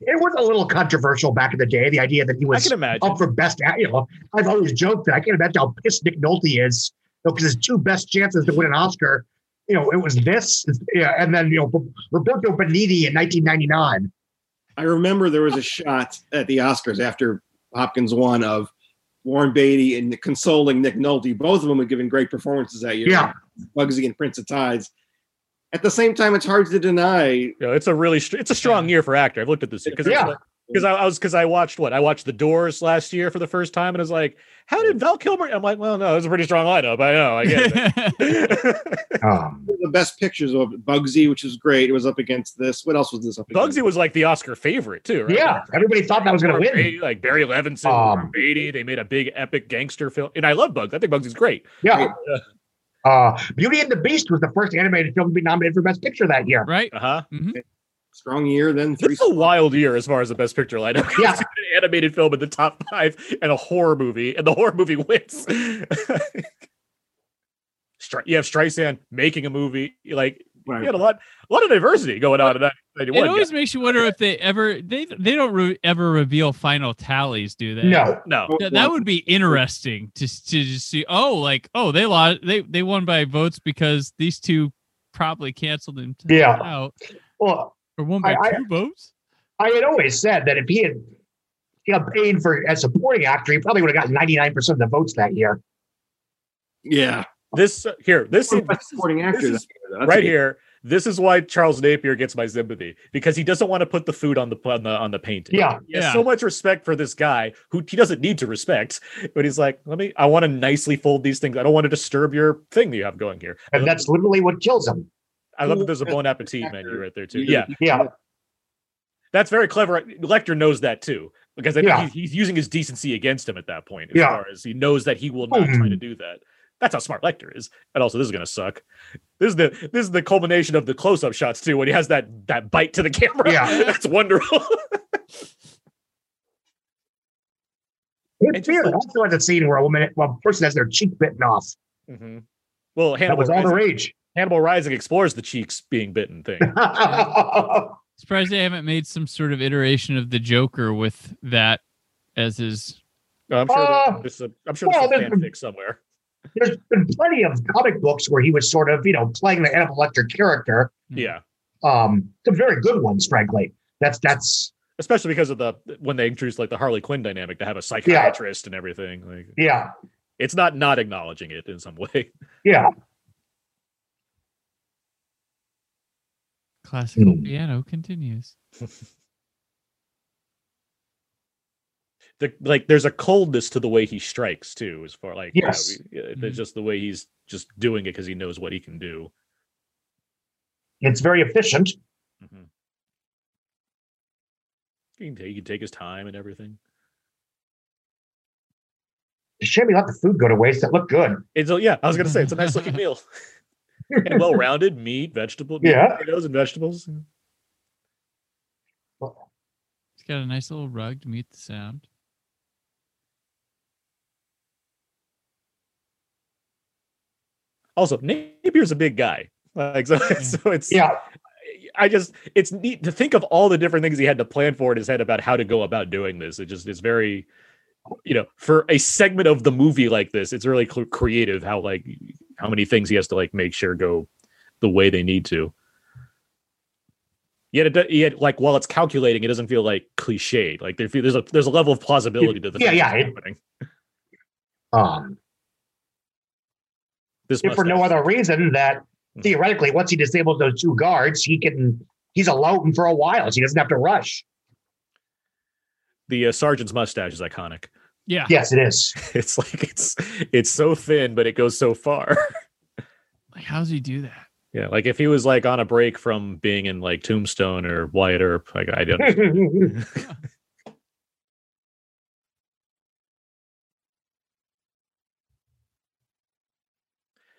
it was a little controversial back in the day. The idea that he i was can imagine up for best act. You know, I've always joked that I can't imagine how pissed Nick Nolte is because his two best chances to win an Oscar, you know, it was this, yeah, and then you know Roberto Benigni in 1999. I remember there was a shot at the Oscars after Hopkins won of Warren Beatty and consoling Nick Nolte. Both of them had given great performances that year. Yeah. Bugsy and Prince of Tides. At the same time, it's hard to deny. you know, it's a really it's a strong year for actor i've looked at this because Yeah. Because I, I was because I watched what I watched The Doors last year for the first time and I was like, how did Val Kilmer? I'm like, well, no, it was a pretty strong lineup. I know, I get it. Um, The best pictures of Bugsy, which was great. It was up against this. What else was this up against? Bugsy was like the Oscar favorite too, right? yeah, everybody thought that was going to Warren win. Beatty, like Barry Levinson, Um, Beatty. They made a big epic gangster film, and I love Bugs. I think Bugs is great. Yeah. Uh, Beauty and the Beast was the first animated film to be nominated for Best Picture that year. right? Uh huh. Mhm. Strong year, then three. This is a wild year as far as the best picture lineup. goes. Yeah. an animated film in the top five and a horror movie, and the horror movie wins. Stri- you have Streisand making a movie. Like Right. you had a lot, a lot of diversity going on in that. It 91. always makes you wonder if they ever they they don't re- ever reveal final tallies, do they? No. no, Th- that would be interesting to to just see. Oh, like oh they lost they they won by votes because these two probably canceled him Yeah. out Well, or won by I- I- two votes. I had always said that if he had campaigned for as supporting actor, he probably would have gotten 99% of the votes that year. Yeah. this uh, here, this, What is- about supporting actor. this is- That's right here. This is why Charles Napier gets my sympathy because he doesn't want to put the food on the on the on the painting. Yeah. He has Yeah. so much respect for this guy who he doesn't need to respect, but he's like, let me. I want to nicely fold these things. I don't want to disturb your thing that you have going here. I And love, that's literally what kills him. I love that there's a Bon Appetit menu right there too. Yeah, Yeah. that's very clever. Lecter knows that too because I think Yeah. he's, he's using his decency against him at that point. As Yeah. far as he knows that he will not try to do that. That's how smart Lecter is. And also, this is gonna suck. This is the this is the culmination of the close up shots too when he has that that bite to the camera. Yeah. that's wonderful. It's just weird. like- Also has a scene where a woman, well, a person has their cheek bitten off. Mm-hmm. Well, That was all the rage. Hannibal Rising explores the cheeks being bitten thing. Surprised they haven't made some sort of iteration of the Joker with that as his. I'm sure Uh, there's a, I'm sure well, there's a there's- fanfic somewhere. There's been plenty of comic books where he was sort of, you know, playing the Hannibal Lecter character. Yeah. Um, some very good ones, frankly. That's that's Especially because of the when they introduced like the Harley Quinn dynamic to have a psychiatrist and everything. Like yeah, it's not not acknowledging it in some way. yeah. Classical Hmm. piano continues. the like there's a coldness to the way he strikes too as far like you know, Yes. he- uh, Mhm. just the way he's just doing it because he knows what he can do It's very efficient. Mhm. he, can take, he can take his time and everything It's shame he let the food go to waste. That looked good. it's a, yeah i was gonna say it's a nice looking meal and well rounded meat vegetable Yeah. potatoes and vegetables He's got a nice little rug to mute the sound. also napier's a big guy like so, so it's Yeah, I just it's neat to think of all the different things he had to plan for in his head about how to go about doing this. It just is very, you know, for a segment of the movie like this, it's really cl- creative how like how many things he has to like make sure go the way they need to. Yet, it, yet like while it's calculating, it doesn't feel like cliched. Like there, there's a there's a level of plausibility to the Yeah, yeah, it- happening. um, This if for no other reason that Mhm. theoretically, once he disables those two guards, he can he's alone for a while, so he doesn't have to rush. the uh, sergeant's mustache is iconic. Yeah. Yes, it is. It's like it's it's so thin, but it goes so far. Like, how does he do that? Yeah, like if he was like on a break from being in like Tombstone or Wyatt Earp, like I don't.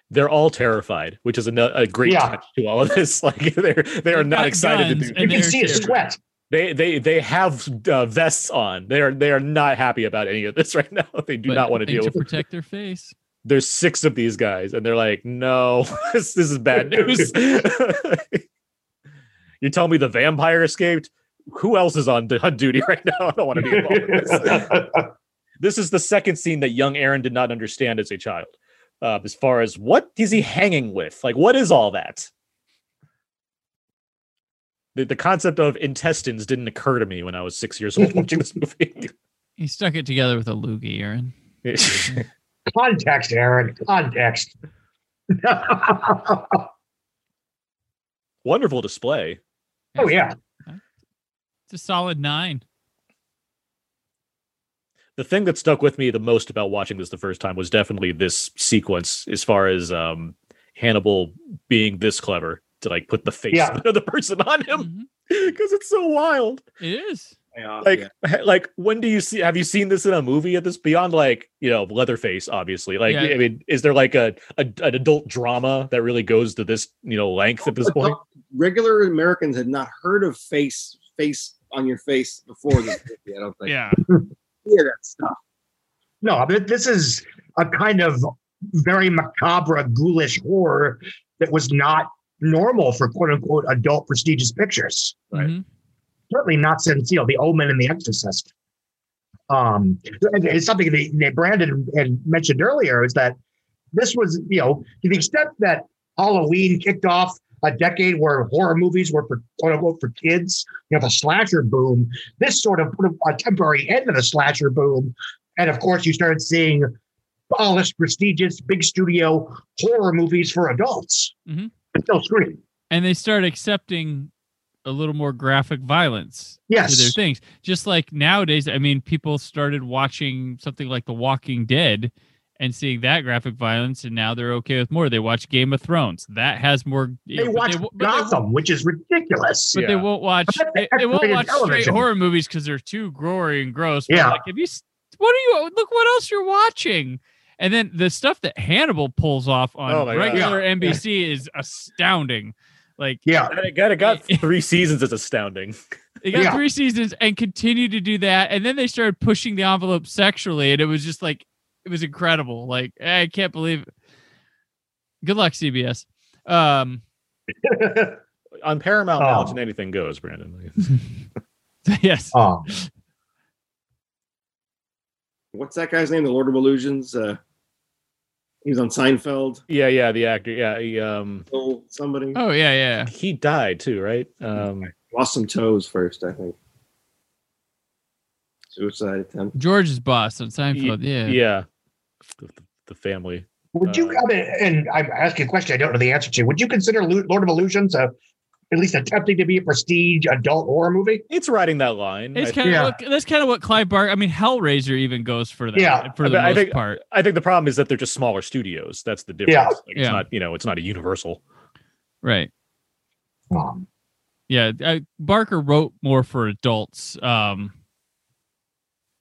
They're all terrified, which is a, a great Yeah. touch to all of this. Like they're they are not excited guns to do. and you can see his sweat. They they they have uh, vests on. They are they are not happy about any of this right now. They do But not want to deal to with. it. protect their face. There's six of these guys, and they're like, "No, this this is bad news." you tell me the vampire escaped. Who else is on, on duty right now? I don't want to be involved in this. this is the second scene that young Aaron did not understand as a child. Uh, as far as what is he hanging with? Like, what is all that? The, the concept of intestines didn't occur to me when I was six years old watching this movie. He stuck it together with a loogie, Aaron. context, Aaron. Context. Wonderful display. Oh yeah. It's a solid nine. The thing that stuck with me the most about watching this the first time was definitely this sequence, as far as um, Hannibal being this clever to like put the face Yeah. of the person on him mm-hmm. because it's so wild. It is. Yeah, like yeah. like when do you see have you seen this in a movie at this beyond like you know leatherface obviously like Yeah. i mean is there like a, a an adult drama that really goes to this you know length at this point regular Americans had not heard of face face on your face before this movie. I don't think. Yeah. hear that stuff. No, but this is a kind of very macabre, ghoulish horror that was not normal for quote unquote adult prestigious pictures. Right. Mhm. Certainly not since you know The Omen and The Exorcist. Um, it's something that, that Brandon had mentioned earlier is that this was, you know, to the extent that Halloween kicked off a decade where horror movies were for quote unquote for kids, you know, the slasher boom. This sort of put a temporary end to the slasher boom. And of course, you started seeing polished, prestigious, big studio horror movies for adults. Mhm. Still scream. And they start accepting a little more graphic violence Yes. to their things. Just like nowadays, I mean, people started watching something like The Walking Dead and seeing that graphic violence, and now they're okay with more. They watch Game of Thrones. That has more. They but watch wo- but they Gotham, which is ridiculous. but they won't watch they, they won't rated watch straight horror movies because they're too gory and gross. But Yeah. like have you what are you look what else you're watching? And then the stuff that Hannibal pulls off on Oh my God. regular NBC is astounding. Like yeah. And it got it got three seasons is astounding they got Yeah. three seasons and continued to do that. And then they started pushing the envelope sexually, and it was just like it was incredible. Like I can't believe it. Good luck, CBS. Um on paramount now Oh. it's anything goes brandon yes. um, What's that guy's name? The Lord of Illusions. Uh, he was on Seinfeld. yeah yeah the actor yeah he um Oh, somebody Oh yeah, yeah. he died too right um lost some toes first, I think. Suicide attempt. George's boss on Seinfeld. Yeah. yeah the, the family would you, Uh, I mean, and I'm asking a question I don't know the answer to. Would you consider Lord of Illusions a, at least attempting to be a prestige adult horror movie? it's riding that line It's kind of Yeah. what, that's kind of what Clive Barker. I mean, Hellraiser even goes for that. Yeah. for the I most think- part. I think the problem is that they're just smaller studios that's the difference Yeah. Like, it's Yeah. not you know it's not a universal Right. Um, Yeah. Uh, Barker wrote more for adults. Um,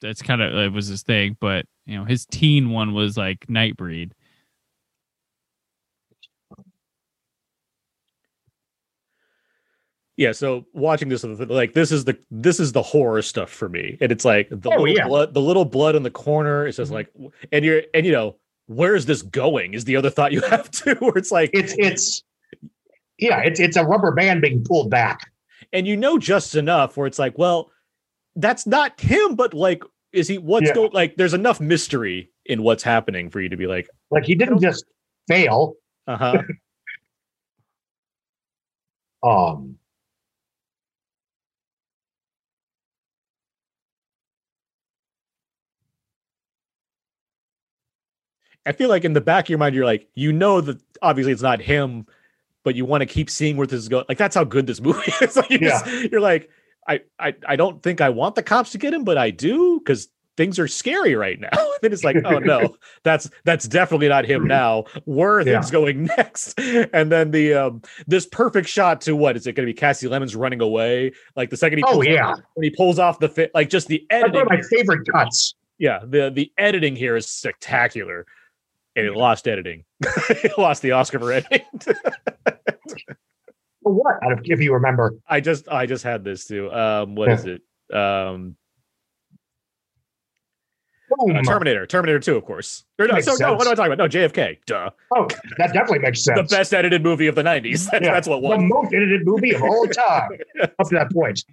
that's kind of it was his thing, but you know, his teen one was like Nightbreed. Yeah so watching this like this is the this is the horror stuff for me and it's like the Oh, little yeah. blood the little blood in the corner it's just Mhm. like and you're and you know where is this going is the other thought you have too where it's like it's it's yeah, it's it's a rubber band being pulled back. and you know just enough where it's like well that's not him but like is he what's Yeah. going like there's enough mystery in what's happening for you to be like Like he didn't just fail. uh-huh Um, i feel like in the back of your mind you're like you know that obviously it's not him but you want to keep seeing where this is going like that's how good this movie is. Like you Yeah. just, you're like I, I i don't think i want the cops to get him but i do because things are scary right now. Then it's like oh no that's that's definitely not him now. Where are Yeah. things going next? And then the um this perfect shot to what is it going to be Kasi Lemmons running away? Like the second he oh pulls yeah, when he pulls off the fit like just the that's editing one of my favorite cuts. yeah the the editing here is spectacular and it lost editing. It lost the oscar for editing. For what? I don't- If you remember, i just i just had this too. Um what is it? Um uh, terminator terminator 2 of course. Or no, so, no what am i talking about? No jfk duh. Oh, that definitely makes sense. the best edited movie of the 90s that's, Yeah. that's what was the most edited movie of all time up to that point.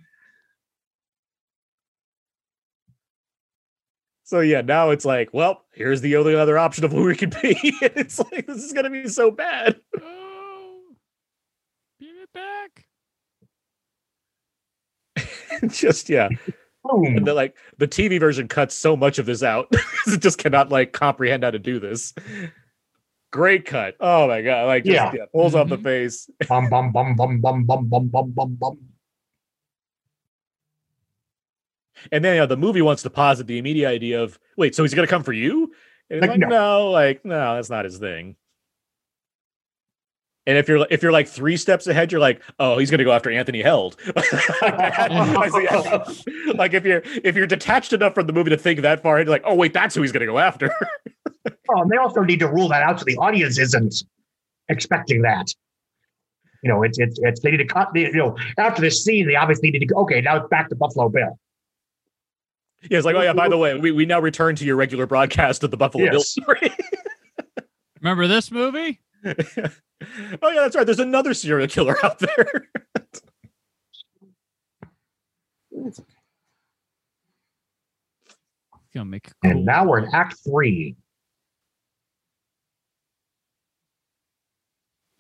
So yeah now it's like well here's the only other option of who we could be it's like this is gonna be so bad Oh, give it back. just yeah Boom. and the, like the tv version cuts so much of this out it just cannot like comprehend how to do this great cut oh my god like just, Yeah. yeah. pulls off the Mhm. face Bum bum bum bum bum bum bum bum bum bum. And then you know, the movie wants to posit the immediate idea of wait so he's gonna come for you and Like, like, no. no. like no that's not his thing And if you're if you're like three steps ahead, you're like, oh, he's gonna go after Anthony Heald. Like if you're if you're detached enough from the movie to think that far, ahead, you're like, oh wait, that's who he's gonna go after. Oh, and they also need to rule that out so the audience isn't expecting that. You know, it's it's it's they need to cut the you know after this scene they obviously need to go. Okay, now it's back to Buffalo Bill. Yeah, it's like, oh yeah, by the way, we, we now return to your regular broadcast of the Buffalo Bill Yes. story. Remember this movie? oh yeah, that's right. There's another serial killer out there. Gonna make cool. And now we're in Act Three.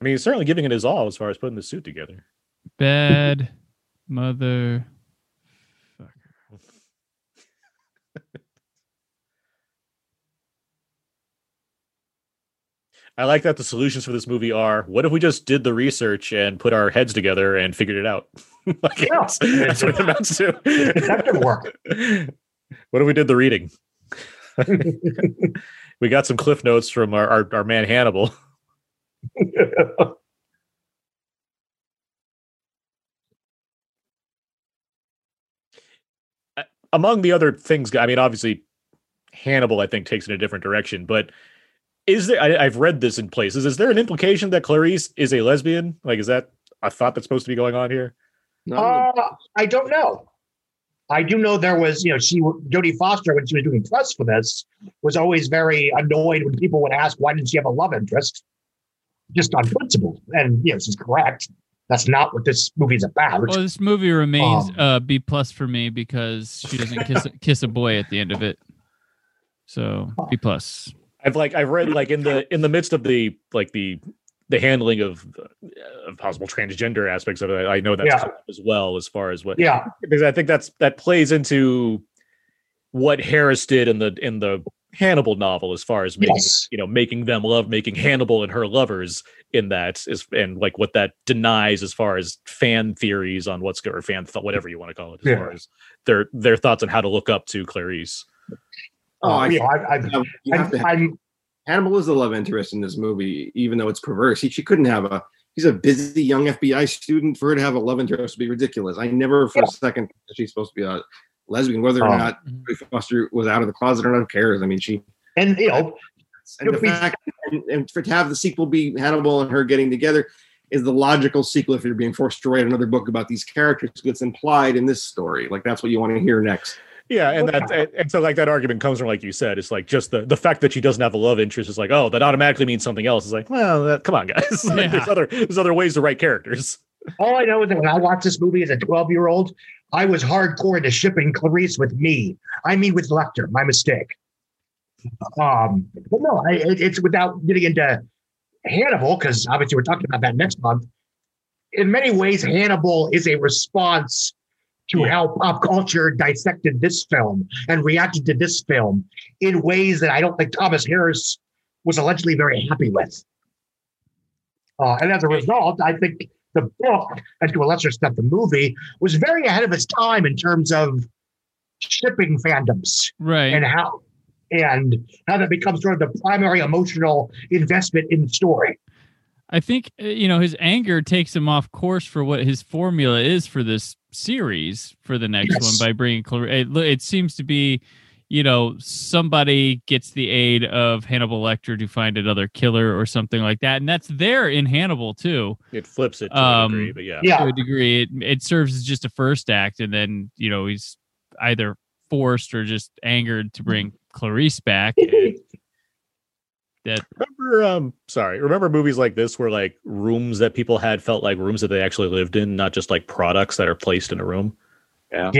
I mean, he's certainly giving it his all as far as putting the suit together. bad mother. I like that the solutions for this movie are what if we just did the research and put our heads together and figured it out? like Yeah. it's- that's what it amounts to. Work. what if we did the reading? we got some cliff notes from our, our, our man Hannibal. Among the other things, I mean, obviously, Hannibal, I think, takes in a different direction. But is there? I, I've read this in places. Is there an implication that Clarice is a lesbian? Like, is that a thought that's supposed to be going on here? Not Uh, I don't know. I do know there was, you know, she Jodie Foster when she was doing press for this was always very annoyed when people would ask why didn't she have a love interest, just on principle. And you know, she's correct. That's not what this movie's about. Well, this movie remains Um, uh, B plus for me because she doesn't kiss kiss a boy at the end of it. So B plus. I've like I've read like in the in the midst of the like the the handling of, of possible transgender aspects of it. I know that's Yeah. as well as far as what yeah, because I think that's that plays into what Harris did in the in the Hannibal novel as far as making Yes. you know making them love making Hannibal and her lovers in that is and like what that denies as far as fan theories on what's good or fan th- whatever you want to call it as Yeah. far as their their thoughts on how to look up to Clarice. Oh, oh, I, you know, I, I, have, have, I'm, I'm Hannibal is the love interest in this movie, even though it's perverse. He, she couldn't have a. He's a busy young FBI student. For her to have a love interest would be ridiculous. I never for Yeah. a second thought she's supposed to be a lesbian, whether or Oh. not mm-hmm. Foster was out of the closet or not. Who cares? I mean, she and you know, and the If fact and, and for to have the sequel be Hannibal and her getting together is the logical sequel if you're being forced to write another book about these characters that's implied in this story. Like that's what you want to hear next. Yeah, and that and, and so like that argument comes from like you said, it's like just the the fact that she doesn't have a love interest is like, oh, that automatically means something else. It's like, well, that, come on, guys. Like, Yeah. there's other there's other ways to write characters. all I know is that when I watched this movie as a 12 year old, I was hardcore into shipping Clarice with me. I mean, with Lecter. My mistake. Um, but no, I, it, it's without getting into Hannibal because obviously we're talking about that next month. In many ways, Hannibal is a response to how pop culture dissected this film and reacted to this film in ways that I don't think Thomas Harris was allegedly very happy with. Uh, and as a result, I think the book, and to a lesser extent the movie, was very ahead of its time in terms of shipping fandoms Right. and how and how that becomes sort of the primary emotional investment in the story. I think uh, you know his anger takes him off course for what his formula is for this series for the next Yes. one by bringing Clar- it, lo- it seems to be you know somebody gets the aid of Hannibal Lecter to find another killer or something like that and that's there in Hannibal too It flips it to Um, a degree, but yeah. Yeah. to a degree it, it serves as just a first act and then you know he's either forced or just angered to bring Clarice back and that Remember, um, sorry, remember movies like this where like rooms that people had felt like rooms that they actually lived in, not just like products that are placed in a room. Yeah.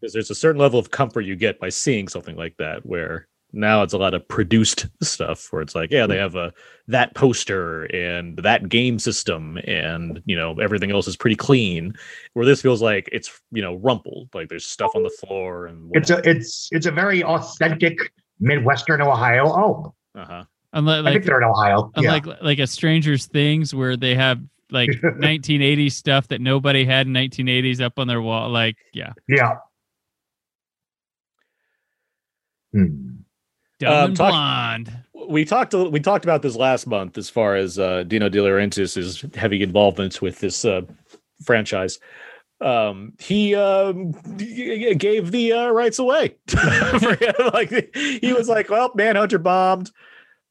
Because there's a certain level of comfort you get by seeing something like that, where now it's a lot of produced stuff where it's like, yeah, they have a that poster and that game system, and you know everything else is pretty clean. Where this feels like it's you know rumpled, like there's stuff on the floor and It's a it's it's a very authentic Midwestern Ohio home. uh huh. unlike I like think they're in Ohio. Yeah. unlike like a Stranger's Things where they have like 1980s stuff that nobody had in 1980s up on their wall. Like, yeah, yeah. Hmm. dumb Um, talk- blonde. we talked a- we talked about this last month as far as uh, Dino De Laurentiis' heavy involvement with this uh, franchise. Um, he um, gave the uh, rights away. Like he was like, "Well, Manhunter bombed.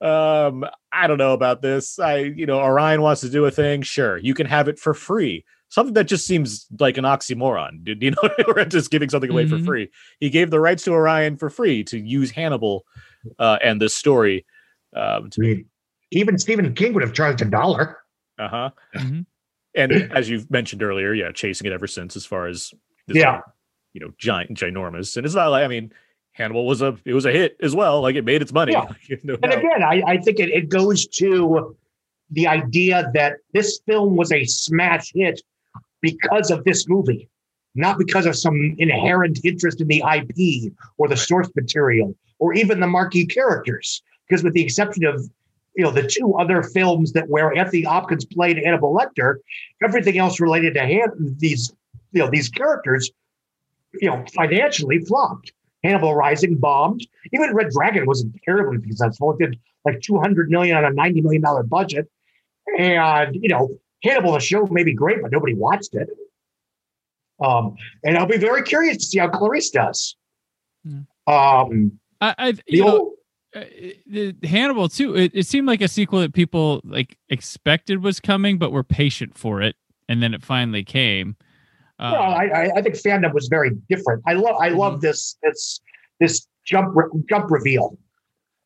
Um, I don't know about this. I, you know, Orion wants to do a thing. Sure, you can have it for free." Something that just seems like an oxymoron. Did you know? We're just giving something away for Mhm. free. He gave the rights to Orion for free to use Hannibal uh, and this story. Um, I mean, even Stephen King would have charged a dollar. uh huh. Mhm. And as you've mentioned earlier, yeah, chasing it ever since. As far as this Yeah. you know, giant, ginormous, and it's not like I mean, Hannibal was a it was a hit as well. Like it made its money. Yeah. no And doubt. again, I, I think it, it goes to the idea that this film was a smash hit because of this movie, not because of some inherent interest in the IP or the source material or even the marquee characters. Because with the exception of you know the two other films that where Anthony Hopkins played Hannibal Lecter, everything else related to Han- these you know these characters, you know, financially flopped. Hannibal Rising bombed. Even Red Dragon wasn't terribly successful. It did like 200 million on a 90 million dollar budget. And, you know, Hannibal, the show may be great, but nobody watched it. Um, and I'll be very curious to see how Clarice does. Hmm. Um, I, I the you know, old, uh, the Hannibal too. It, it seemed like a sequel that people like expected was coming, but were patient for it, and then it finally came. Uh, well, I, I, I think fandom was very different. I love, I Mm-hmm. love this, this, this jump, re- jump reveal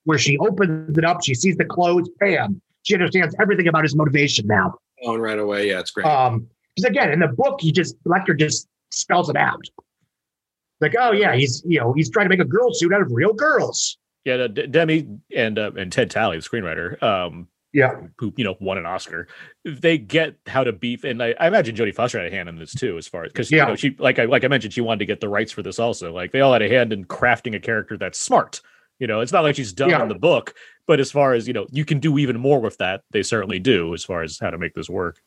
where she opens it up, she sees the clothes, bam, she understands everything about his motivation now. On right away. Yeah, it's great. Um, because again, in the book, he just Lecter just spells it out. Like, oh yeah, he's you know he's trying to make a girl suit out of real girls. yeah, Demme and uh, and Ted Tally, the screenwriter, um, Yeah, who you know won an Oscar, they get how to beef, and I, I imagine Jodie Foster had a hand in this too, as far as because Yeah. you know she like I like I mentioned, she wanted to get the rights for this also. Like they all had a hand in crafting a character that's smart. You know, it's not like she's done Yeah. in the book, but as far as you know, you can do even more with that. They certainly do, as far as how to make this work.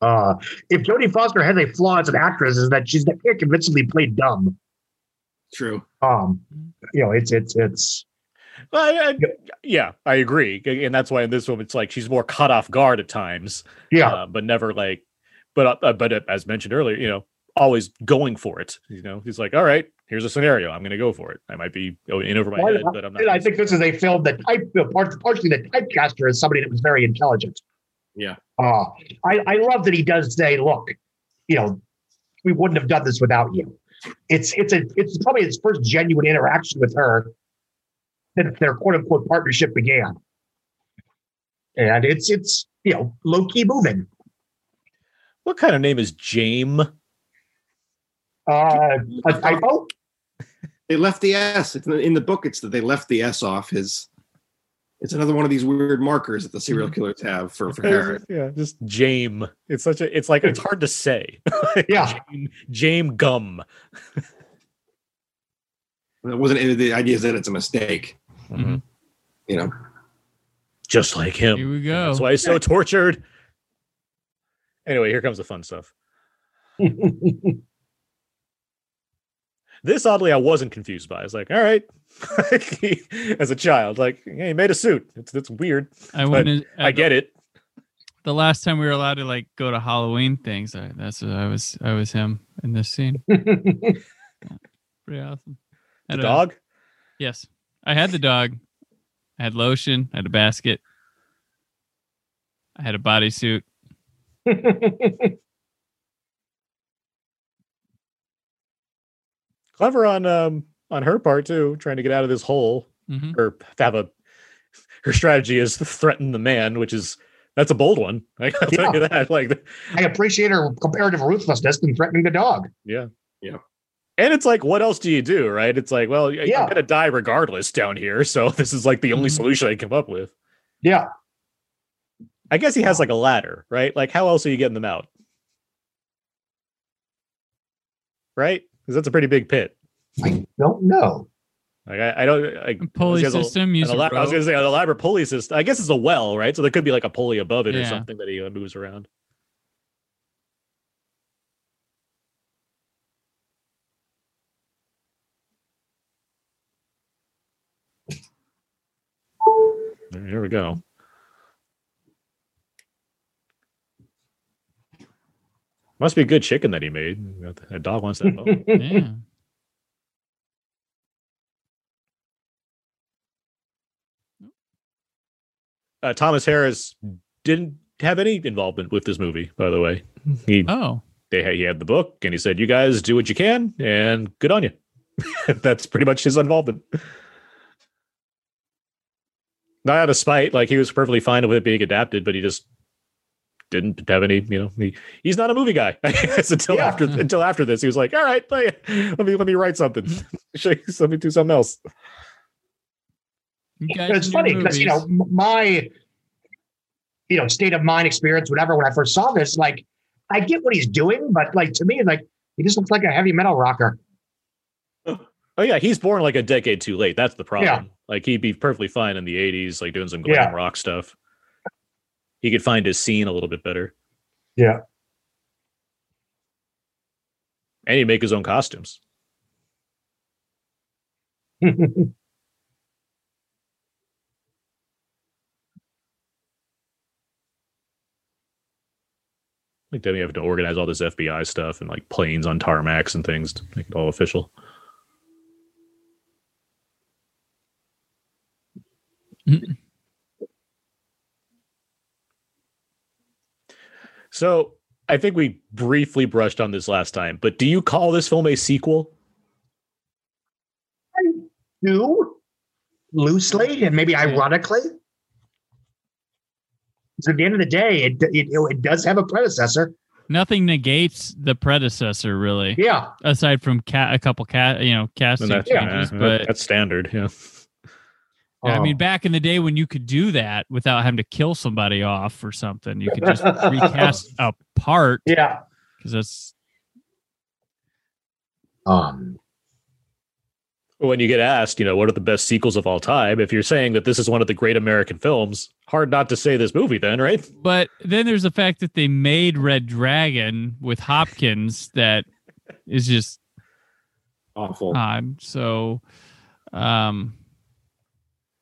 uh, if Jodie Foster has a flaw as an actress, is that she's can't convincingly play dumb. True. Um, you know, it's it's it's Well, I, I, yeah, I agree, and that's why in this one it's like she's more caught off guard at times. yeah, uh, but never like, but uh, but uh, as mentioned earlier, you know, always going for it. You know, he's like, all right, here's a scenario, I'm going to go for it. I might be going in over my Well, head, but I'm not. I think this is a film that type part, partially the typecaster is somebody that was very intelligent. Yeah. Uh, I, I love that he does say, look, you know, we wouldn't have done this without you. It's it's a it's probably his first genuine interaction with her since their quote unquote partnership began. And it's it's you know low key moving. what kind of name is James? Uh, a typo? They left the S. It's in the- in the book. It's that they left the S off his. It's another one of these weird markers that the serial killers have for for Harris. yeah, just James. It's such a. It's like it's hard to say. Yeah. James Gumb. It wasn't. The idea is that it's a mistake. Mhm. You know. Just like him. Here we go. That's why he's so tortured. Anyway, here comes the fun stuff. This oddly I wasn't confused by. I was like, all right. As a child, like, yeah, he made a suit. It's it's weird. I went. In, I get it. The last time we were allowed to like go to Halloween things, I, that's what I was. I was him in this scene. Pretty awesome. The Had a- dog. Yes, I had the dog. I had lotion. I had a basket. I had a bodysuit. Clever on um on her part too, trying to get out of this hole. hmm Or have a her strategy is to threaten the man, which is that's a bold one. I will tell you that. Like I appreciate her comparative ruthlessness in threatening the dog. Yeah. Yeah. And it's like, what else do you do, right? It's like, well, y- Yeah. I'm gonna die regardless down here, so this is like the only Mhm. solution I can come up with. Yeah. I guess he has like a ladder, right? Like, how else are you getting them out? Right? Because that's a pretty big pit. I don't know. Like, I, I don't like Pulley he has a- system. an Use a elab- I was gonna say an elaborate pulley system. I guess it's a well, right? So there could be like a pulley above it or something that he uh, moves around. Here we go. Must be good chicken that he made. A dog wants that. bone. Yeah. uh, Thomas Harris didn't have any involvement with this movie, by the way. He Oh, they had, he had the book and he said, "You guys do what you can, and good on you." That's pretty much his involvement. Not out of spite, like he was perfectly fine with it being adapted, but he just didn't have any. You know, he, he's not a movie guy. I until Yeah. after until after this, he was like, "All right, let me let me write something. Show you- let me do something else." you it's funny because you know my you know state of mind experience whatever when i first saw this like i get what he's doing but like to me like he just looks like a heavy metal rocker Oh yeah, he's born like a decade too late. That's the problem. Yeah. Like he'd be perfectly fine in the '80s, like doing some glam Yeah. rock stuff. He could find his scene a little bit better, yeah and he'd make his own costumes. Like then you have to organize all this FBI stuff and like planes on tarmacs and things to make it all official. So I think we briefly brushed on this last time, but do you call this film a sequel? I do loosely and maybe ironically so at the end of the day it, it, it does have a predecessor nothing negates the predecessor, really, yeah aside from ca- a couple cat, you know, casting And that's, changes. yeah, but that's standard. Yeah. I mean, Um, back in the day when you could do that without having to kill somebody off or something, you could just recast a part yeah because that's um When you get asked, you know, what are the best sequels of all time? If you're saying that this is one of the great American films, hard not to say this movie, then, right? But then there's the fact that they made Red Dragon with Hopkins that is just Awful. odd. So, um,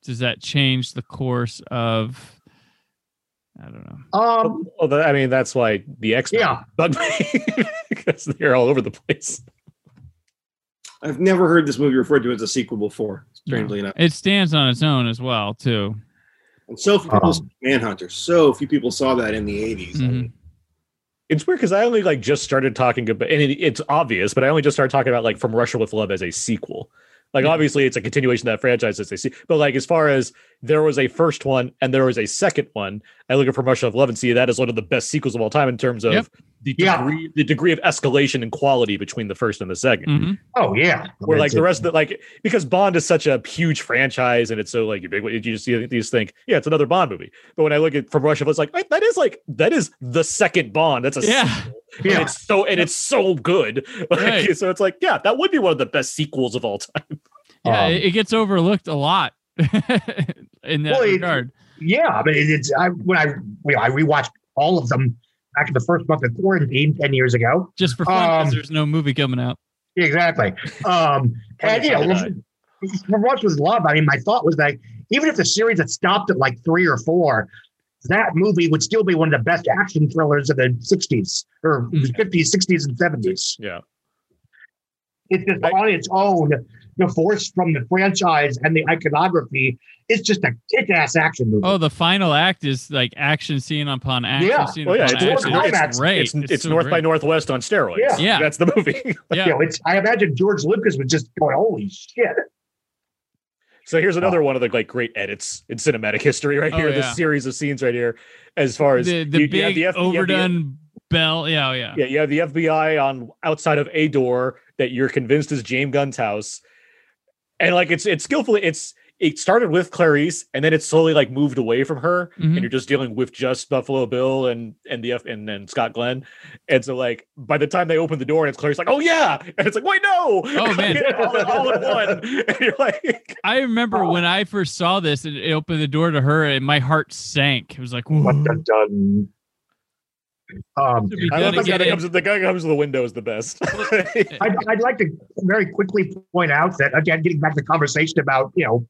does that change the course of? I don't know. um Well, that, I mean, that's why the X Men Yeah. bug me because they're all over the place. I've never heard this movie referred to as a sequel before, strangely enough. It stands on its own as well, too. And so few people Um, saw Manhunter. So few people saw that in the 80s. I mean, It's weird because I only like just started talking about, and it, it's obvious, but I only just started talking about like From Russia with Love as a sequel. Like, Yeah. obviously, it's a continuation of that franchise as they see, but like as far as there was a first one and there was a second one, I look at Russia with Love and see that as one of the best sequels of all time in terms of Yep. The Yeah. degree, the degree of escalation and quality between the first and the 2nd Mhm. oh yeah Where like the rest of the like because Bond is such a huge franchise and it's so like big, you just you just think yeah it's another Bond movie. But when I look at From Russia, it's like that is like that is the second Bond. That's a Yeah. sequel. Yeah. and it's so and it's so good. Like, Right. So it's like yeah, that would be one of the best sequels of all time. Yeah, Um, it, it gets overlooked a lot in that Well, it- regard. Yeah, I mean, it's I when I you know, I rewatched all of them back in the first month of quarantine ten years ago. Just for fun, because um, there's no movie coming out. Exactly. Um, and you know, Right. from what was love, I mean, my thought was that even if the series had stopped at like three or four, that movie would still be one of the best action thrillers of the '60s or Mhm. '50s, '60s, and '70s. Yeah. It's just I- on its own, divorced from the franchise and the iconography. It's just a kick-ass action movie. Oh, the final act is like action scene upon action Yeah. scene Well, yeah, upon it's, North it's, action. by it's, Northwest. great. it's, it's so North by. Northwest on steroids. Yeah. Yeah. That's the movie. Yeah. You know, it's I imagine George Lucas was just going, "Holy shit!" So here's another oh. one of the like great edits in cinematic history right Oh, here. yeah. This series of scenes right here, as far as the, the you- you big have the F- you have the- overdone bell. Yeah, oh, yeah. Yeah, you have the FBI on outside of a door that you're convinced is James Gumb's house, and like it's it's skillfully it's it started with Clarice and then it slowly like moved away from her, Mhm. and you're just dealing with just Buffalo Bill and and the F and then Scott Glenn, and so like by the time they open the door and it's Clarice like oh yeah, and it's like wait no, Oh, man. all, in- all in one, and you're like I remember when I first saw this and it opened the door to her and my heart sank. It was like, "Ooh, Dun, dun, dun. Um, I love the guy that comes the guy comes to the window is the best. I'd, I'd like to very quickly point out that again, getting back to the conversation about you know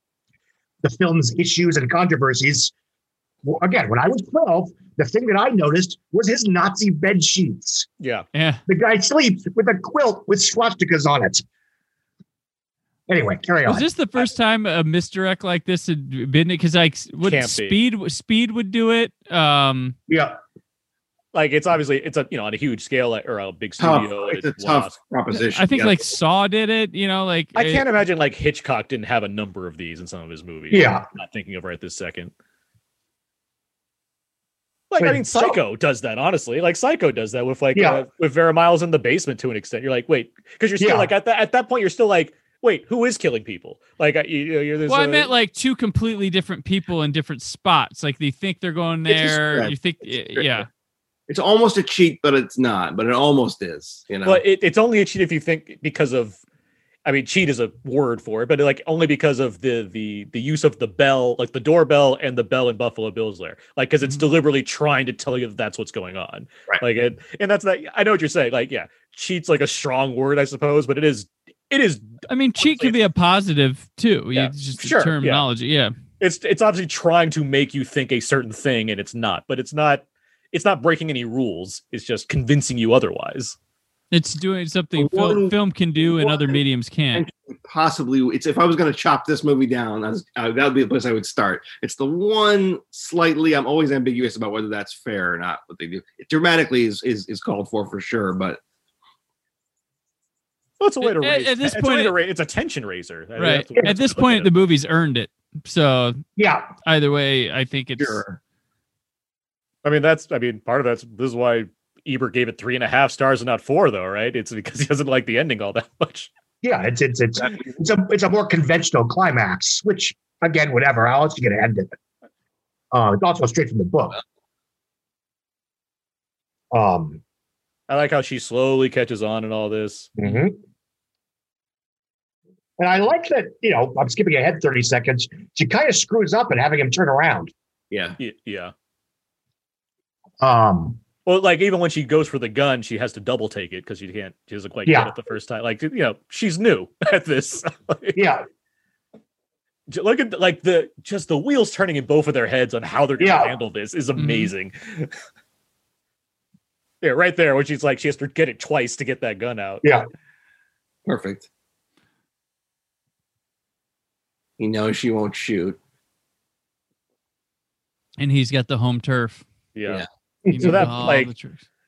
the film's issues and controversies. Well, again, when I was 12, the thing that I noticed was his Nazi bed sheets. Yeah. Yeah. The guy sleeps with a quilt with swastikas on it. Anyway, carry on. Was this the first time a misdirect like this had been? Because like, would Can't be. speed speed would do it? Um, yeah. Like it's obviously it's a you know on a huge scale or a big Tough. studio. It's a it's tough lost. proposition. I think Yeah. like Saw did it. You know, like I it- can't imagine like Hitchcock didn't have a number of these in some of his movies. Yeah. I'm not thinking of right this second. Like I Wait, mean, so- Psycho does that. Honestly, like Psycho does that with like Yeah. uh, with Vera Miles in the basement to an extent. You're like, wait, because you're still Yeah. like at that at that point, you're still like, wait, who is killing people? Like you, you know, you're there's Well, I a- meant like two completely different people in different spots. Like they think they're going there. You think, It's a yeah. It's almost a cheat, but it's not. But it almost is. You know. But it, it's only a cheat if you think because of, I mean, cheat is a word for it, but like only because of the the the use of the bell, like the doorbell and the bell in Buffalo Bill's lair, like because it's Mhm. deliberately trying to tell you that that's what's going on. Right. Like it, and that's that. I know what you're saying. Like, yeah, cheat's like a strong word, I suppose, but it is. It is. I mean, cheat could be a positive too. Yeah, It's just the sure, yeah. terminology. Yeah. It's it's obviously trying to make you think a certain thing, and it's not. But it's not. It's not breaking any rules. It's just convincing you otherwise. It's doing something one- film, film can do and other mediums can't. possibly it's if I was going to chop this movie down, I was, uh, that would be the place I would start. It's the one slightly I'm always ambiguous about whether that's fair or not. What they do it dramatically is is, is called for for sure, but Well, it's a way to At- raise. at this it's a point, to ra- it's a tension raiser. I mean, Right. At this what I look point, the movie's earned it. So Yeah. either way, I think it's sure. I mean, that's I mean, part of that's this is why Ebert gave it three and a half stars and not four, though, right? It's because he doesn't like the ending all that much. Yeah. It's it's it's it's a it's a more conventional climax, which again, whatever. How else you gonna end it? Uh, it's also straight from the book. Um. I like how she slowly catches on and all this. Mm-hmm. And I like that, you know, I'm skipping ahead 30 seconds. She kind of screws up and having him turn around. Yeah. Y- Yeah. Um, Well, like even when she goes for the gun, she has to double take it because she can't. She doesn't quite Yeah. get it the first time. Like you know, she's new at this. Like, yeah, Look at like the just the wheels turning in both of their heads on how they're going to Yeah. handle this is amazing. yeah, right there when she's like she has to get it twice to get that gun out. yeah, Perfect. He knows she won't shoot. and he's got the home turf. Yeah. He So that, like.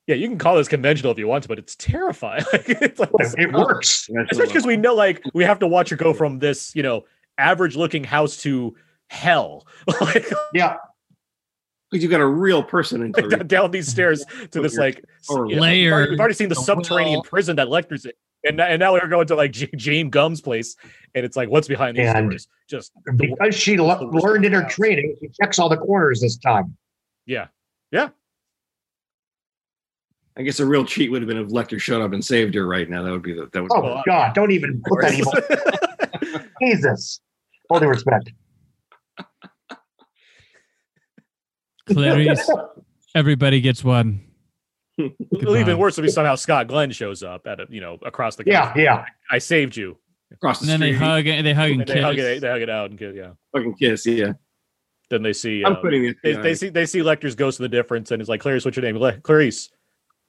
Yeah, you can call this conventional if you want to, but it's terrifying. It's like, Well, it works. especially because we know, like, we have to watch her go from this, you know, average-looking house to hell, like, Yeah, Because you got a real person in like, down these stairs to this, like, Or you know, layer, We've already, seen the the subterranean well. prison that Lecter's in, and and now we're going to like J- James Gumb's place, and it's like, what's behind these And- doors? Just the, because she le- the learned in her house. training, she checks all the corners this time. Yeah, yeah, I guess a real cheat would have been if Lecter showed up and saved her right now. That would be the that would Oh Well, God! Don't even put that evil. Jesus, all due respect. Clarice, everybody gets one. Well, Goodbye. even worse would be somehow Scott Glenn shows up at a, you know across the Yeah, country. yeah. I saved you. across the And then they hug and they hug and And they hug kiss. it, they hug it out and kiss, yeah. fucking kiss. Yeah, Then they see I'm uh, putting it. they, they see they see Lecter's Ghost of the Difference, and it's like Clarice, what's your name? Le- Clarice,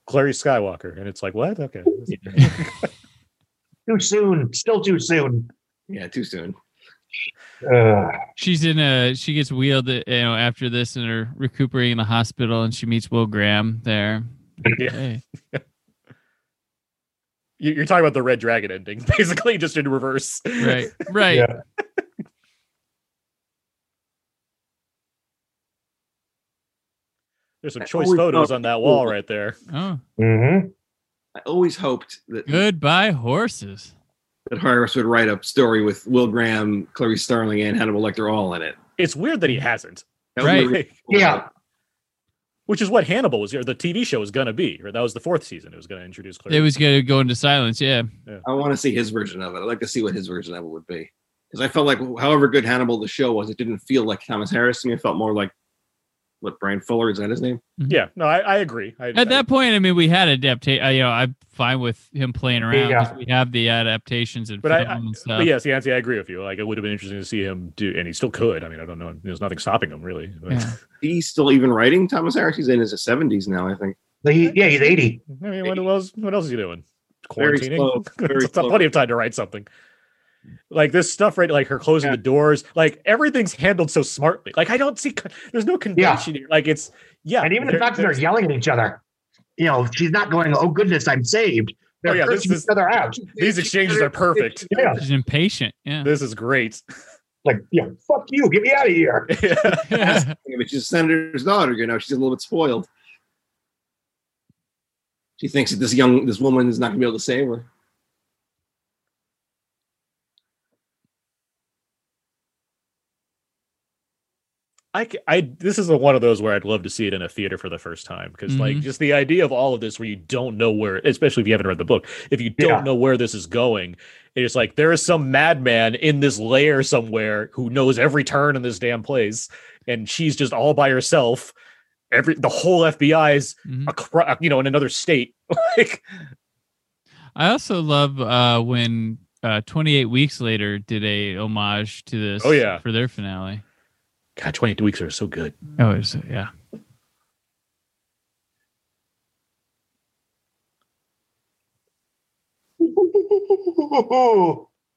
Clarice Skywalker, and it's like what? Okay, Too soon. Still too soon. yeah, too soon. Uh, She's in a she gets wheeled you know after this and are recuperating in the hospital and she meets Will Graham there. Yeah. Hey. You- you're talking about the Red Dragon ending, basically just in reverse. Right. Right. yeah. There's some choice photos thought- on that wall right there. Oh. hmm I always hoped that Goodbye horses. that Harris would write a story with Will Graham, Clarice Starling, and Hannibal Lecter all in it. It's weird that he hasn't. That Right. really cool. Yeah. Which is what Hannibal was, or the TV show was going to be, or that was the fourth season. It was going to introduce Clarice. It was gonna go into silence, yeah. I want to see his version of it. I'd like to see what his version of it would be. Because I felt like, however good Hannibal the show was, it didn't feel like Thomas Harris to me. It felt more like what Bryan Fuller is that his name? Mm-hmm. Yeah, no, I, I agree. I, At that point, I mean, we had adaptation. Uh, you know, I'm fine with him playing around. Yeah. 'cause We have the adaptations and But I, film I and stuff. but yes, Yancy, I agree with you. Like it would have been interesting to see him do, and he still could. I mean, I don't know. There's nothing stopping him really. Yeah. He's still even writing Thomas Harris. He's in his seventies now, I think. He, yeah, he's 80. I mean, what else? What else is he doing? Very Quarantining. slow, very It's slow. plenty of time to write something. Like this stuff, right? Like her closing Yeah. the doors. Like everything's handled so smartly. Like I don't see. con- There's no convention here. Like it's yeah. And even the fact that they're yelling at each other, you know, she's not going, oh, goodness, I'm saved. They're Oh, yeah, this cursing is- each other out. these exchanges are perfect. Yeah. She's impatient. Yeah. This is great. Like, yeah, fuck you. Get me out of here. yeah. But she's a senator's daughter, you know. She's a little bit spoiled. She thinks that this young this woman is not gonna be able to save her. I, I- this is a, one of those where I'd love to see it in a theater for the first time because like Mhm. just the idea of all of this where you don't know where especially if you haven't read the book if you don't Yeah. know where this is going it's like there is some madman in this lair somewhere who knows every turn in this damn place and she's just all by herself every the whole FBI is Mhm. acro- you know in another state like I also love uh, when uh, 28 Weeks Later did a homage to this. Oh, yeah. for their finale. God 22 weeks are so good Oh, it yeah.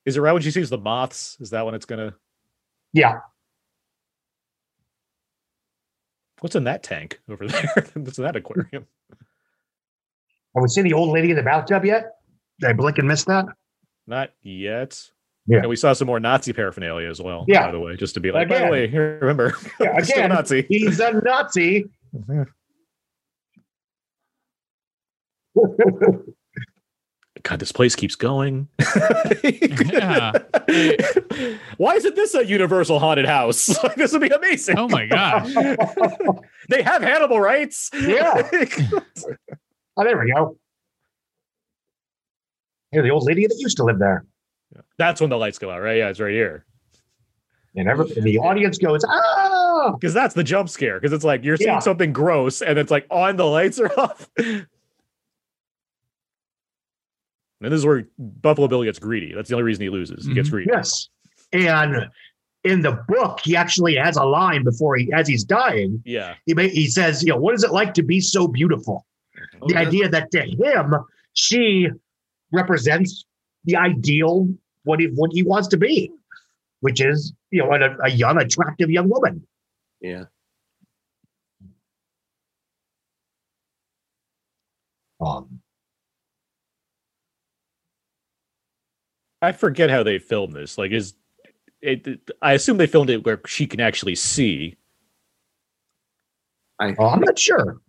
is it right when she sees the moths is that when it's gonna yeah. what's in that tank over there what's in that aquarium Have we seen the old lady in the bathtub yet? Did I blink and miss that? Not yet. Yeah. And we saw some more Nazi paraphernalia as well. Yeah. By the way, just to be like, by the way, here, remember, Yeah, I'm still a Nazi. He's a Nazi. God, this place keeps going. Yeah. Why isn't this a universal haunted house? Like, this would be amazing. Oh my gosh. they have Hannibal rights. Yeah. Oh, there we go. Hey, the old lady that used to live there. That's when the lights go out, right? Yeah, it's right here. And, every, and the audience goes, ah! Because that's the jump scare. Because it's like you're seeing Yeah. something gross, and it's like on the lights are off. And this is where Buffalo Bill gets greedy. That's the only reason he loses. He gets Mhm. greedy. Yes. And in the book, he actually has a line before he, as he's dying, Yeah. he, ma- he says, you know, what is it like to be so beautiful? Oh, the idea that to him, she represents the ideal what he what he wants to be, which is you know a, a young, attractive young woman. Yeah. Um, I forget how they filmed this. Like, is it? it- I assume they filmed it where she can actually see. I oh, I'm not sure.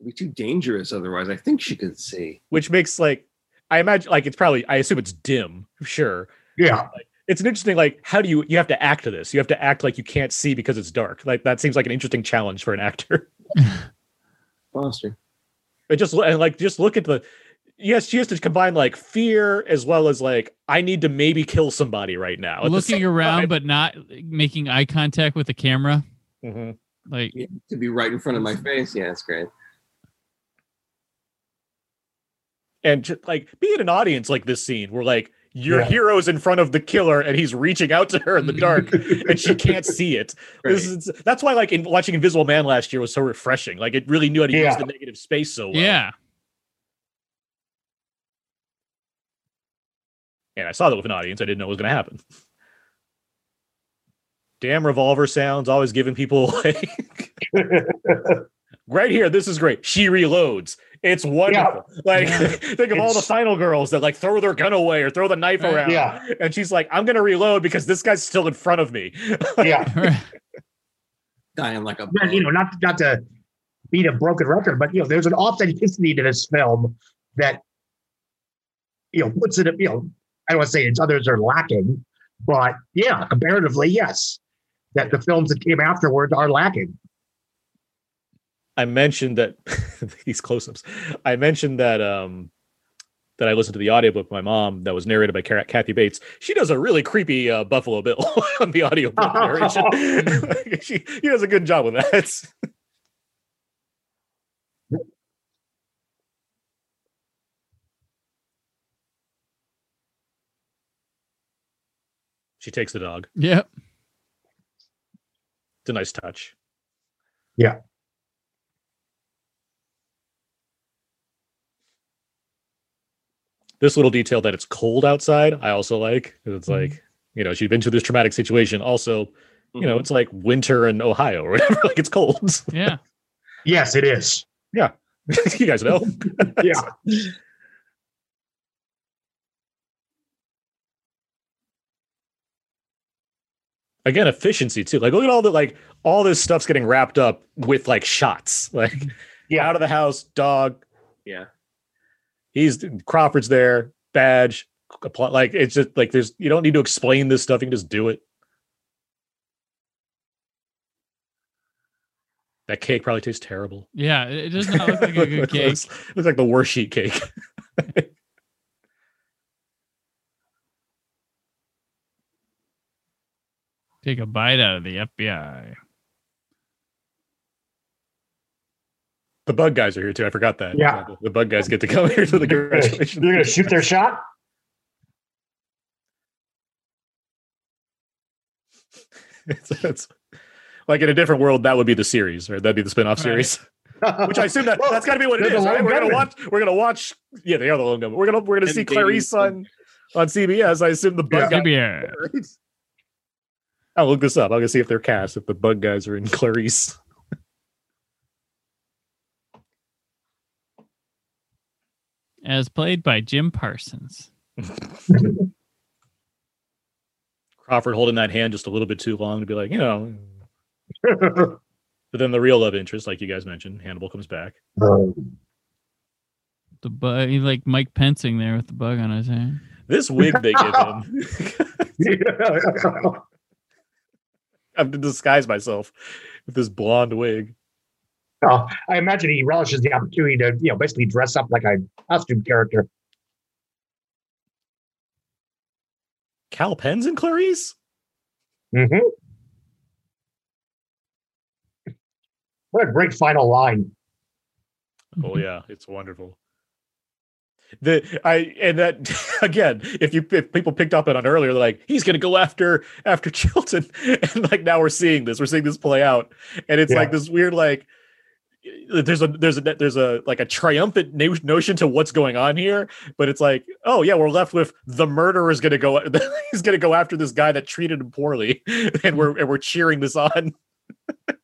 it'd be too dangerous otherwise. I think she could see. which makes like I imagine like it's probably I assume it's dim, sure. Yeah, It's an interesting like how do you you have to act to this? You have to act like you can't see because it's dark. Like that seems like an interesting challenge for an actor. Foster. But just and like just look at the yes, she has to combine like fear as well as like I need to maybe kill somebody right now. at Looking around, time. but not making eye contact with the camera. Mhm. Like, Yeah, to be right in front of my face. Yeah, it's great. And just, like be in an audience like this scene where like your Yeah. hero's in front of the killer and he's reaching out to her in the dark and she can't see it. This is that's why like in watching Invisible Man last year was so refreshing. Like it really knew how to use the negative space so well. yeah. And I saw that with an audience. I didn't know it was going to happen. Damn revolver sounds, always giving people like right here. This is great. She reloads. It's wonderful. Like Yeah. think of all the final girls that like throw their gun away or throw the knife Right. around. Yeah. And she's like, I'm gonna reload because this guy's still in front of me. yeah. Dying like a And, you know, not not to beat a broken record, but you know, there's an authenticity to this film that you know puts it. You know, I don't want to say it's others are lacking, but yeah, comparatively, yes, that the films that came afterwards are lacking. I mentioned that these close-ups. I mentioned that um that I listened to the audiobook with my mom that was narrated by Kathy Bates. She does a really creepy uh, Buffalo Bill on the audiobook narration. she, she does a good job with that. She takes the dog. Yep. It's a nice touch. Yeah. This little detail that it's cold outside, I also like. It's Mhm. like, you know, she's been through this traumatic situation. Also, you know, Mhm. it's like winter in Ohio or whatever. like it's cold. Yeah. Yes, it is. Yeah. you guys know. Yeah. Again, efficiency too. Like look at all the like all this stuff's getting wrapped up with like shots. Like Yeah. out of the house, dog. Yeah. He's Crawford's there, badge, apply- like it's just like there's you don't need to explain this stuff, you can just do it. That cake probably tastes terrible. Yeah. It does not look like a good cake. looks, looks like the worst sheet cake. Take a bite out of the FBI. The bug guys are here too. I forgot that. Yeah. The bug guys get to come here to the They're gonna shoot their shot. it's, it's- like in a different world, that would be the series, right? That'd be the spin-off Right. series. Which I assume that Well, that's gotta be what it they're the is, right? We're gonna watch we're gonna watch yeah, they are the lone gunmen. We're gonna we're gonna And see baby- Clarice on on CBS. I assume the bug guys FBI. right? I'll look this up. I'm gonna see if they're cast, if the bug guys are in Clarice. As played by Jim Parsons. Crawford holding that hand just a little bit too long to be like, you know. But then the real love interest, like you guys mentioned, Hannibal comes back. The bug, he's like Mike Pensing there with the bug on his hand. This wig they give him, I have to disguise myself with this blonde wig. I imagine he relishes the opportunity to, you know, basically dress up like a costume character. Kal Penn's in Clarice? hmm What a great final line. Oh yeah, it's wonderful. The I and that again, if you if people picked up on earlier, they're like he's gonna go after after Chilton, and like now we're seeing this, we're seeing this play out, and it's Yeah. like this weird like there's a there's a there's a like a triumphant no- notion to what's going on here, but it's like oh yeah, we're left with the murderer is gonna go he's gonna go after this guy that treated him poorly, and we're and we're cheering this on.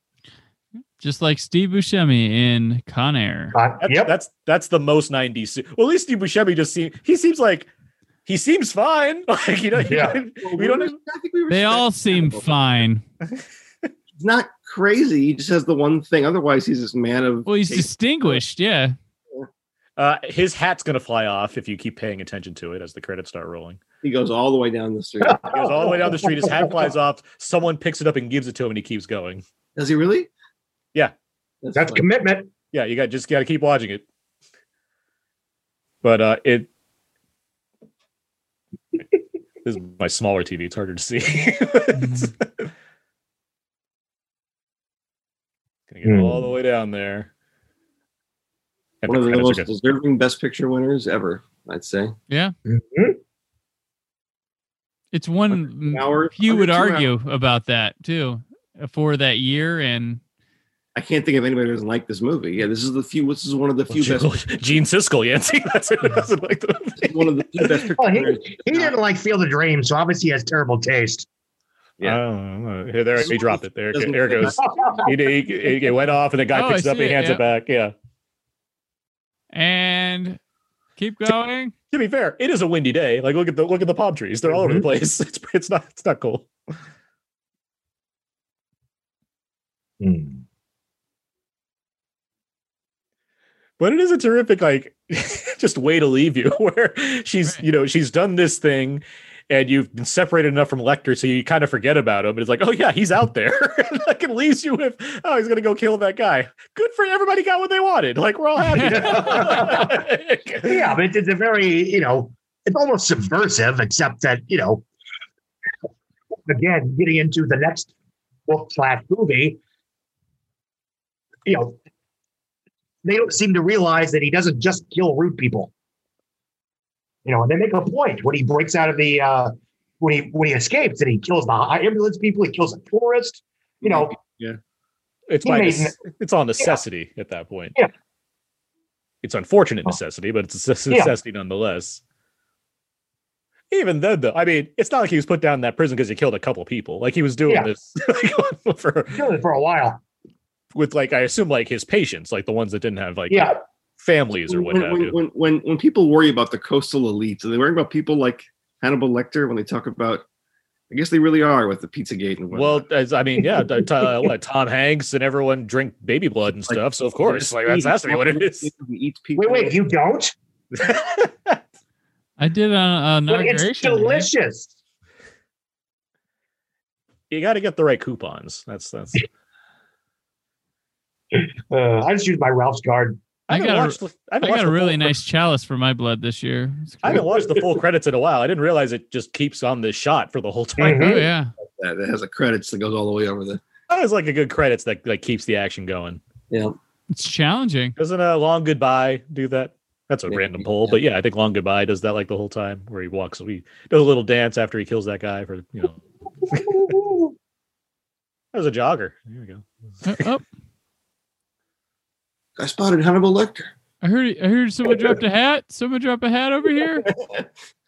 Just like Steve Buscemi in Con Air. Uh, That's, yep. that's that's the most 90s. Well, at least Steve Buscemi just seems he seems like he seems fine. Like you know, Yeah. we don't. Even, I think we were They all seem fine. He's not crazy. He just has the one thing. Otherwise, he's this man of. Well, he's taste. distinguished. Yeah. uh, his hat's gonna fly off if you keep paying attention to it as the credits start rolling. He goes all the way down the street. He goes all the way down the street. His hat flies off. Someone picks it up and gives it to him, and he keeps going. Does he really? Yeah. That's funny. commitment. Yeah, you got just got to keep watching it. But uh, it. This is my smaller TV. It's harder to see. Gonna get Hmm. all the way down there. And One of the most good. deserving Best Picture winners ever, I'd say. Yeah. Mhm. It's one hour- few would two argue about that too for that year. And I can't think of anybody who doesn't like this movie. Yeah, this is the few. This is one of the few Well, best. Gene Gene Siskel, Yancey. That's who doesn't like the movie. One of the few best. Well, he, he didn't like Field of Dreams, so obviously he has terrible taste. Yeah. I. Here, there, he dropped it. There, there it goes. He, he, he- it went off, and the guy Oh, picks it up, see and he it, hands yeah. it back. Yeah. and keep going. To be fair, it is a windy day. Like look at the look at the palm trees; they're all over the Mhm. place. It's it's not it's not cool. Hmm. But it is a terrific like just way to leave you, where she's Right. you know she's done this thing, and you've been separated enough from Lecter so you kind of forget about him. It's like, oh yeah, he's out there. like it leaves you with, oh, he's gonna go kill that guy. Good for everybody got what they wanted. Like we're all happy. yeah, but it's, it's a very, you know, it's almost subversive, except that, you know, again, getting into the next book slash movie, you know, they don't seem to realize that he doesn't just kill rude people. You know, and they make a point when he breaks out of the uh when he when he escapes and he kills the ambulance people, he kills a tourist. You know, yeah, it's by made nece- it's all necessity at that point. Yeah. It's unfortunate necessity, but it's a necess- Yeah. necessity nonetheless. Even then, though, I mean, it's not like he was put down in that prison because he killed a couple people. Like he was doing Yeah. this for for a while. with like I assume like his patients, like the ones that didn't have like Yeah, families or what when, have when, you. when, when, when people worry about the coastal elites, are they worrying about people like Hannibal Lecter when they talk about? I guess they really are with the Pizzagate and Well, as I mean, yeah, t- t- uh, what, Tom Hanks and everyone drink baby blood and Like, stuff. So of course, like that's has to be what it is. He eats people. wait, wait, you don't? I did on uh, But it's inauguration. day. delicious. you got to get the right coupons. That's that's. Uh, I just use my Ralph's card. I I got a- the- I I got a really full- nice chalice for my blood this year. I haven't cool. watched the full credits in a while. I didn't realize it just keeps on this shot for the whole time. Mhm. Oh mm-hmm. yeah. that, that has a credits that goes all the way over the. That was like a good credits that like keeps the action going. Yeah, It's challenging. Doesn't a long goodbye do that? That's a Yeah, random poll, yeah. but yeah, I think long goodbye does that like the whole time where he walks. He does a little dance after he kills that guy for you know. That was a jogger. There we go. Uh, oh, oh, I spotted Hannibal Lecter. I heard. I heard someone dropped a hat. Someone dropped a hat over here. I'm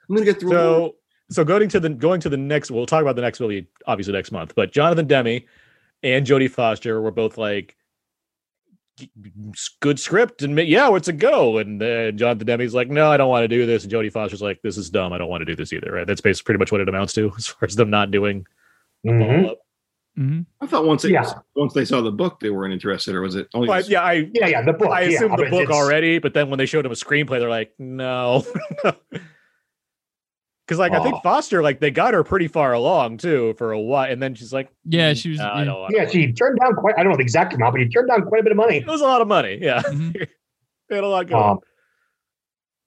gonna get through. So so going to the going to the next we'll talk about the next movie obviously next month but jonathan demme and jodie foster were both like good script and yeah it's a go and uh, jonathan demme's like no i don't want to do this and jodie foster's like this is dumb i don't want to do this either right that's basically pretty much what it amounts to as far as them not doing Mhm. Follow-up. hmm I thought once they Yeah. once they saw the book, they weren't interested, or was it only? But, yeah i Yeah, yeah, the book. i yeah, assumed the but book it's- already but then when they showed him a screenplay they're like no because like i think Oh. foster like they got her pretty far along too for a while and then she's like Yeah, she was. "No, I yeah. don't Yeah, she turned down quite. I don't know the exact amount, but he turned down quite a bit of money. It was a lot of money. Yeah, Mhm. they had a lot going. Um,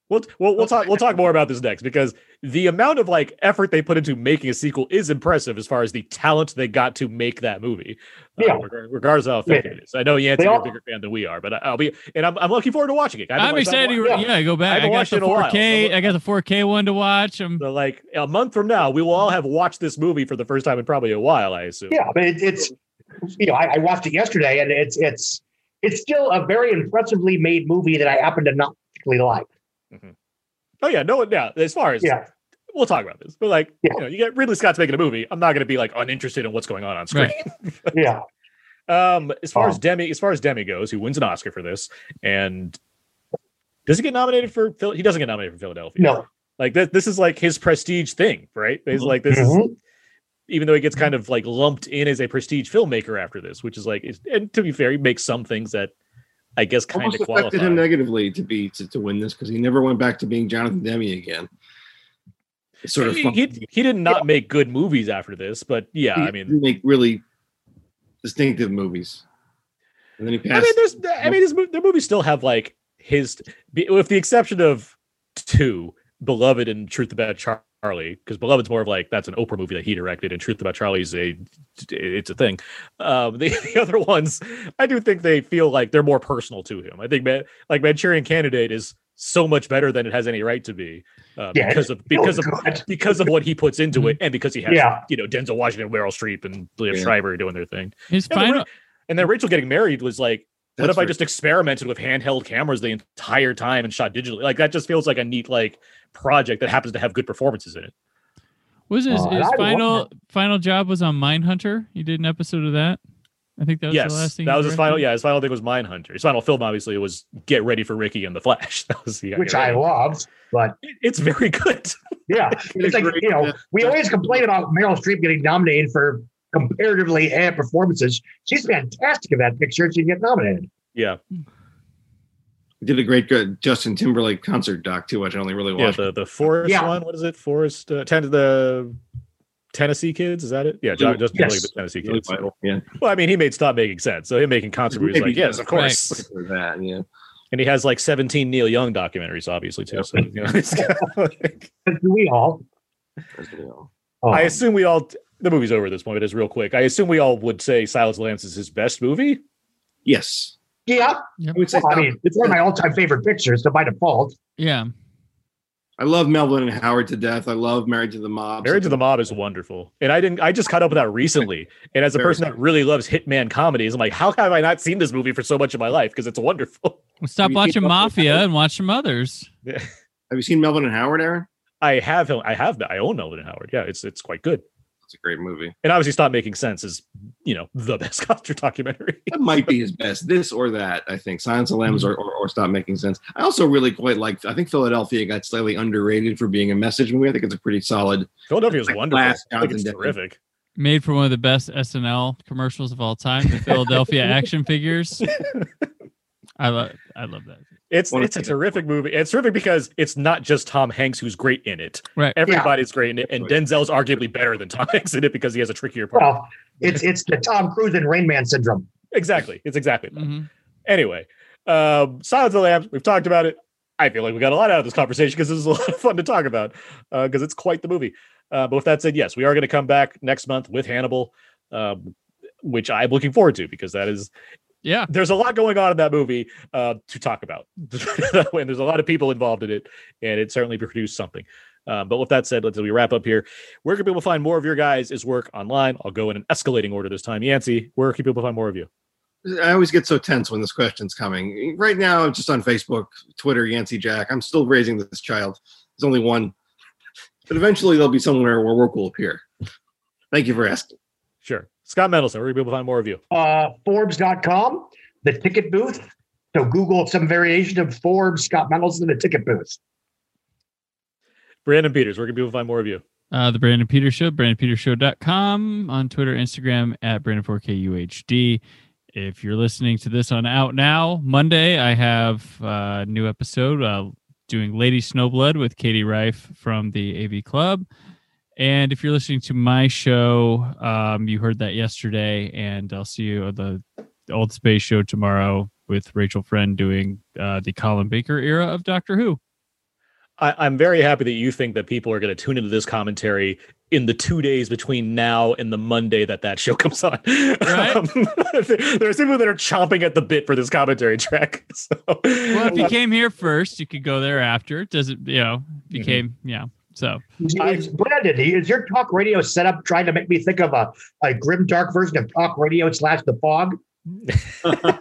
we'll, we'll we'll talk we'll talk more about this next because the amount of like effort they put into making a sequel is impressive as far as the talent they got to make that movie. Uh, Yeah. reg- regardless of how thick Yeah. it is. I know Yancey, you're a bigger fan than we are, but I- I'll be and I'm, I'm looking forward to watching it. I haven't I'm watched- I excited. haven't To, Yeah. yeah, go back. I, haven't got watched the it in while, 4K. so- I got the 4K one to watch. I'm, So like a month from now, we will all have watched this movie for the first time in probably a while. I assume. yeah, but it, it's you know I, I watched it yesterday, and it's it's it's still a very impressively made movie that I happen to not particularly like. Oh yeah. No. Yeah. As far as Yeah, we'll talk about this, but like Yeah. you know, you get Ridley Scott's making a movie. I'm not going to be like uninterested in what's going on on screen. yeah. Um, as far as Um, Demme, as far as Demme goes, who wins an Oscar for this, and does he get nominated for? Phil- He doesn't get nominated for Philadelphia. No. like this. This is like his prestige thing, right? He's like this is Mhm. even though he gets kind of like lumped in as a prestige filmmaker after this, which is like, and to be fair, he makes some things that I guess kind of affected him negatively to be to, to win this because he never went back to being Jonathan Demme again. It's sort of he, fun. he, he did not make good movies after this, but yeah, He I mean, make really distinctive movies. And then he I passed. mean, there's, I mean, his, mo- the movies still have like his, with the exception of two, Beloved and Truth About Charlie, because Beloved's more of like that's an Oprah movie that he directed, and Truth About Charlie is a, it's a thing. Um, the, the other ones, I do think they feel like they're more personal to him. I think Man, like Manchurian Candidate is so much better than it has any right to be, uh, Yeah, because of because of good. because of what he puts into it, and because he has Yeah. you know Denzel Washington, Meryl Streep, and Liev Yeah. Schreiber doing their thing. his Yeah, the final. Ra- and then Rachel getting married was like, what if I just experimented with handheld cameras the entire time and shot digitally? Like that just feels like a neat like project that happens to have good performances in it. Was his, Oh, his final final job was on Mindhunter? He did an episode of that. I think that was yes, the last thing. that was his final. directed. Yeah, his final thing was Mindhunter. His final film, obviously, was Get Ready for Ricki and the Flash. That was the which I loved. But It's very good. yeah, it's like you know we always complain about Meryl Streep getting nominated for comparatively bad performances. She's fantastic in that picture. She get nominated. yeah. Did a great good Justin Timberlake concert doc too, which I only really Yeah, watched. the the Forest Yeah. one. What is it? Forest uh, ten the Tennessee Kids. Is that it? Yeah, John, Justin Yes. Timberlake, the Tennessee Kids. vital. Yeah, Well, I mean, he made stop making sense. So him making concert movies, like yes, of course. for that. Yeah, And he has like seventeen Neil Young documentaries, obviously too. So you know, it's kind of like- Do we all? That's the deal. Oh, I assume we all. The movie's over at this point. But it's real quick. I assume we all would say Silence of the Lambs is his best movie. Yes, yeah. I would say. I mean, it's one of my all-time favorite pictures, so by default. Yeah. I love Melvin and Howard to death. I love Married to the Mob. Married to the Mob is wonderful, and I didn't. I just caught up with that recently. And as a Very person that really loves hitman comedies, I'm like, how have I not seen this movie for so much of my life? Because it's wonderful. Well, stop watching Mafia and watch some others. Have you seen Melvin and Howard, Aaron? I have. I have. I own Melvin and Howard. Yeah, it's it's quite good. It's a great movie. And obviously, Stop Making Sense is you know the best concert documentary. That might be his best. This or that, I think. Silence of the Lambs hmm. or, or, or Stop Making Sense. I also really quite like. I think Philadelphia got slightly underrated for being a message movie. I think it's a pretty solid. Philadelphia is Like wonderful. Glass, I think it's terrific. Made for one of the best SNL commercials of all time, the Philadelphia action figures. I love I love that. It's it's a see that. terrific movie. It's terrific because it's not just Tom Hanks who's great in it. Right. Everybody's great in it, and Denzel's arguably better than Tom Hanks in it because he has a trickier part. Well, it's it's the Tom Cruise and Rain Man syndrome. exactly. It's exactly that. Mhm. Anyway, um, Silence of the Lambs. We've talked about it. I feel like we got a lot out of this conversation because this is a lot of fun to talk about because it's quite the movie. Uh, but with that said, yes, we are going to come back next month with Hannibal, um, which I'm looking forward to because that is Yeah. there's a lot going on in that movie uh, to talk about. and there's a lot of people involved in it, and it certainly produced something. Um, but with that said, let's we wrap up here. Where can people find more of your guys' is work online? I'll go in an escalating order this time. Yancey, where can people find more of you? I always get so tense when this question's coming. Right now, I'm just on Facebook, Twitter, Yancey Jack. I'm still raising this child. There's only one, but eventually there'll be somewhere where work will appear. Thank you for asking. Sure. Scott Mendelson, where can people find more of you? Uh, Forbes.com, the ticket booth. So Google some variation of Forbes, Scott Mendelson, the ticket booth. Brandon Peters, where can people find more of you? Uh, the Brandon Peters Show, BrandonPetersShow.com on Twitter, Instagram at Brandon4KUHD. If you're listening to this on Out Now, Monday, I have a new episode uh, doing Lady Snowblood with Katie Rife from the AV Club. And if you're listening to my show, um, you heard that yesterday, and I'll see you at the Old Space Show tomorrow with Rachel Friend doing uh, the Colin Baker era of Doctor Who. I, I'm very happy that you think that people are going to tune into this commentary in the two days between now and the Monday that that show comes on. Right. Um, there's people that are chomping at the bit for this commentary track. So, Well, if you came here first, you could go there after. Does it, you know, if you Mhm. came, yeah. So Is, Brandon, is your talk radio setup trying to make me think of a, a grim, dark version of talk radio slash the fog?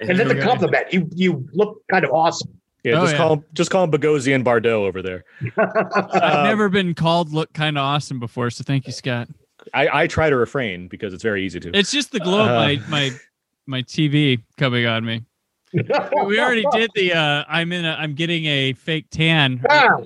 And then the compliment, you you look kind of awesome. yeah, Oh, just yeah. call him, just call him Bogosian Bardot over there. I've Um, never been called look kind of awesome before. So thank you, Scott. I, I try to refrain because it's very easy to. It's just the glow of Uh. my my my TV coming on me. We already did the. uh I'm in. A, I'm getting a fake tan. Ah.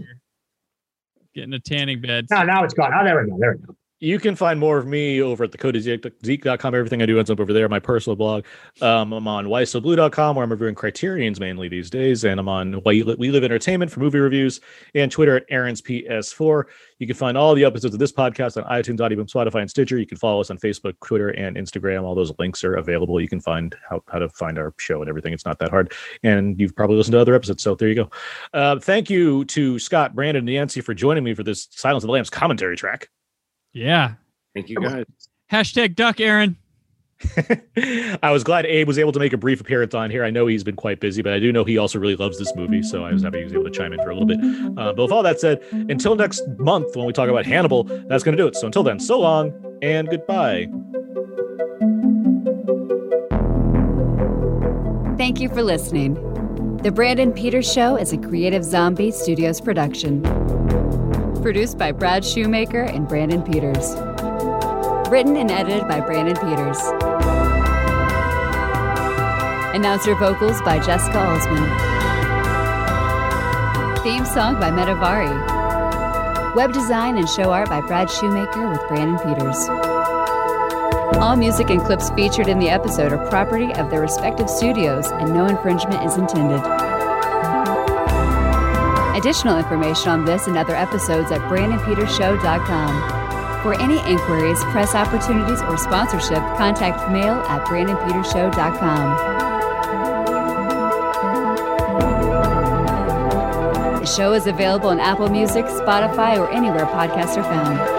Getting a tanning bed. now, now it's gone. Oh, there we go. There we go. You can find more of me over at thecodeofzeke.com. Everything I do ends up over there, my personal blog. Um, I'm on whysoblu.com where I'm reviewing Criterions mainly these days. And I'm on Why We Live Entertainment for movie reviews and Twitter at Aaron's PS4. You can find all the episodes of this podcast on iTunes, Audible, Spotify, and Stitcher. You can follow us on Facebook, Twitter, and Instagram. All those links are available. You can find how, how to find our show and everything. It's not that hard. And you've probably listened to other episodes. So there you go. Uh, thank you to Scott, Brandon, and Yancey for joining me for this Silence of the Lambs commentary track. Yeah. Thank you, guys. Hashtag duck, Aaron. I was glad Abe was able to make a brief appearance on here. I know he's been quite busy, but I do know he also really loves this movie, so I was happy he was able to chime in for a little bit. Uh, but with all that said, until next month when we talk about Hannibal, that's going to do it. So until then, so long and goodbye. Thank you for listening. The Brandon Peters Show is a Creative Zombie Studios production. Produced by Brad Shoemaker and Brandon Peters. Written and edited by Brandon Peters. Announcer vocals by Jessica Alsman. Theme song by Metavari. Web design and show art by Brad Shoemaker with Brandon Peters. All music and clips featured in the episode are property of their respective studios, and no infringement is intended. Additional information on this and other episodes at BrandonPetersShow.com. For any inquiries, press opportunities, or sponsorship, contact mail at BrandonPetersShow.com. The show is available on Apple Music, Spotify, or anywhere podcasts are found.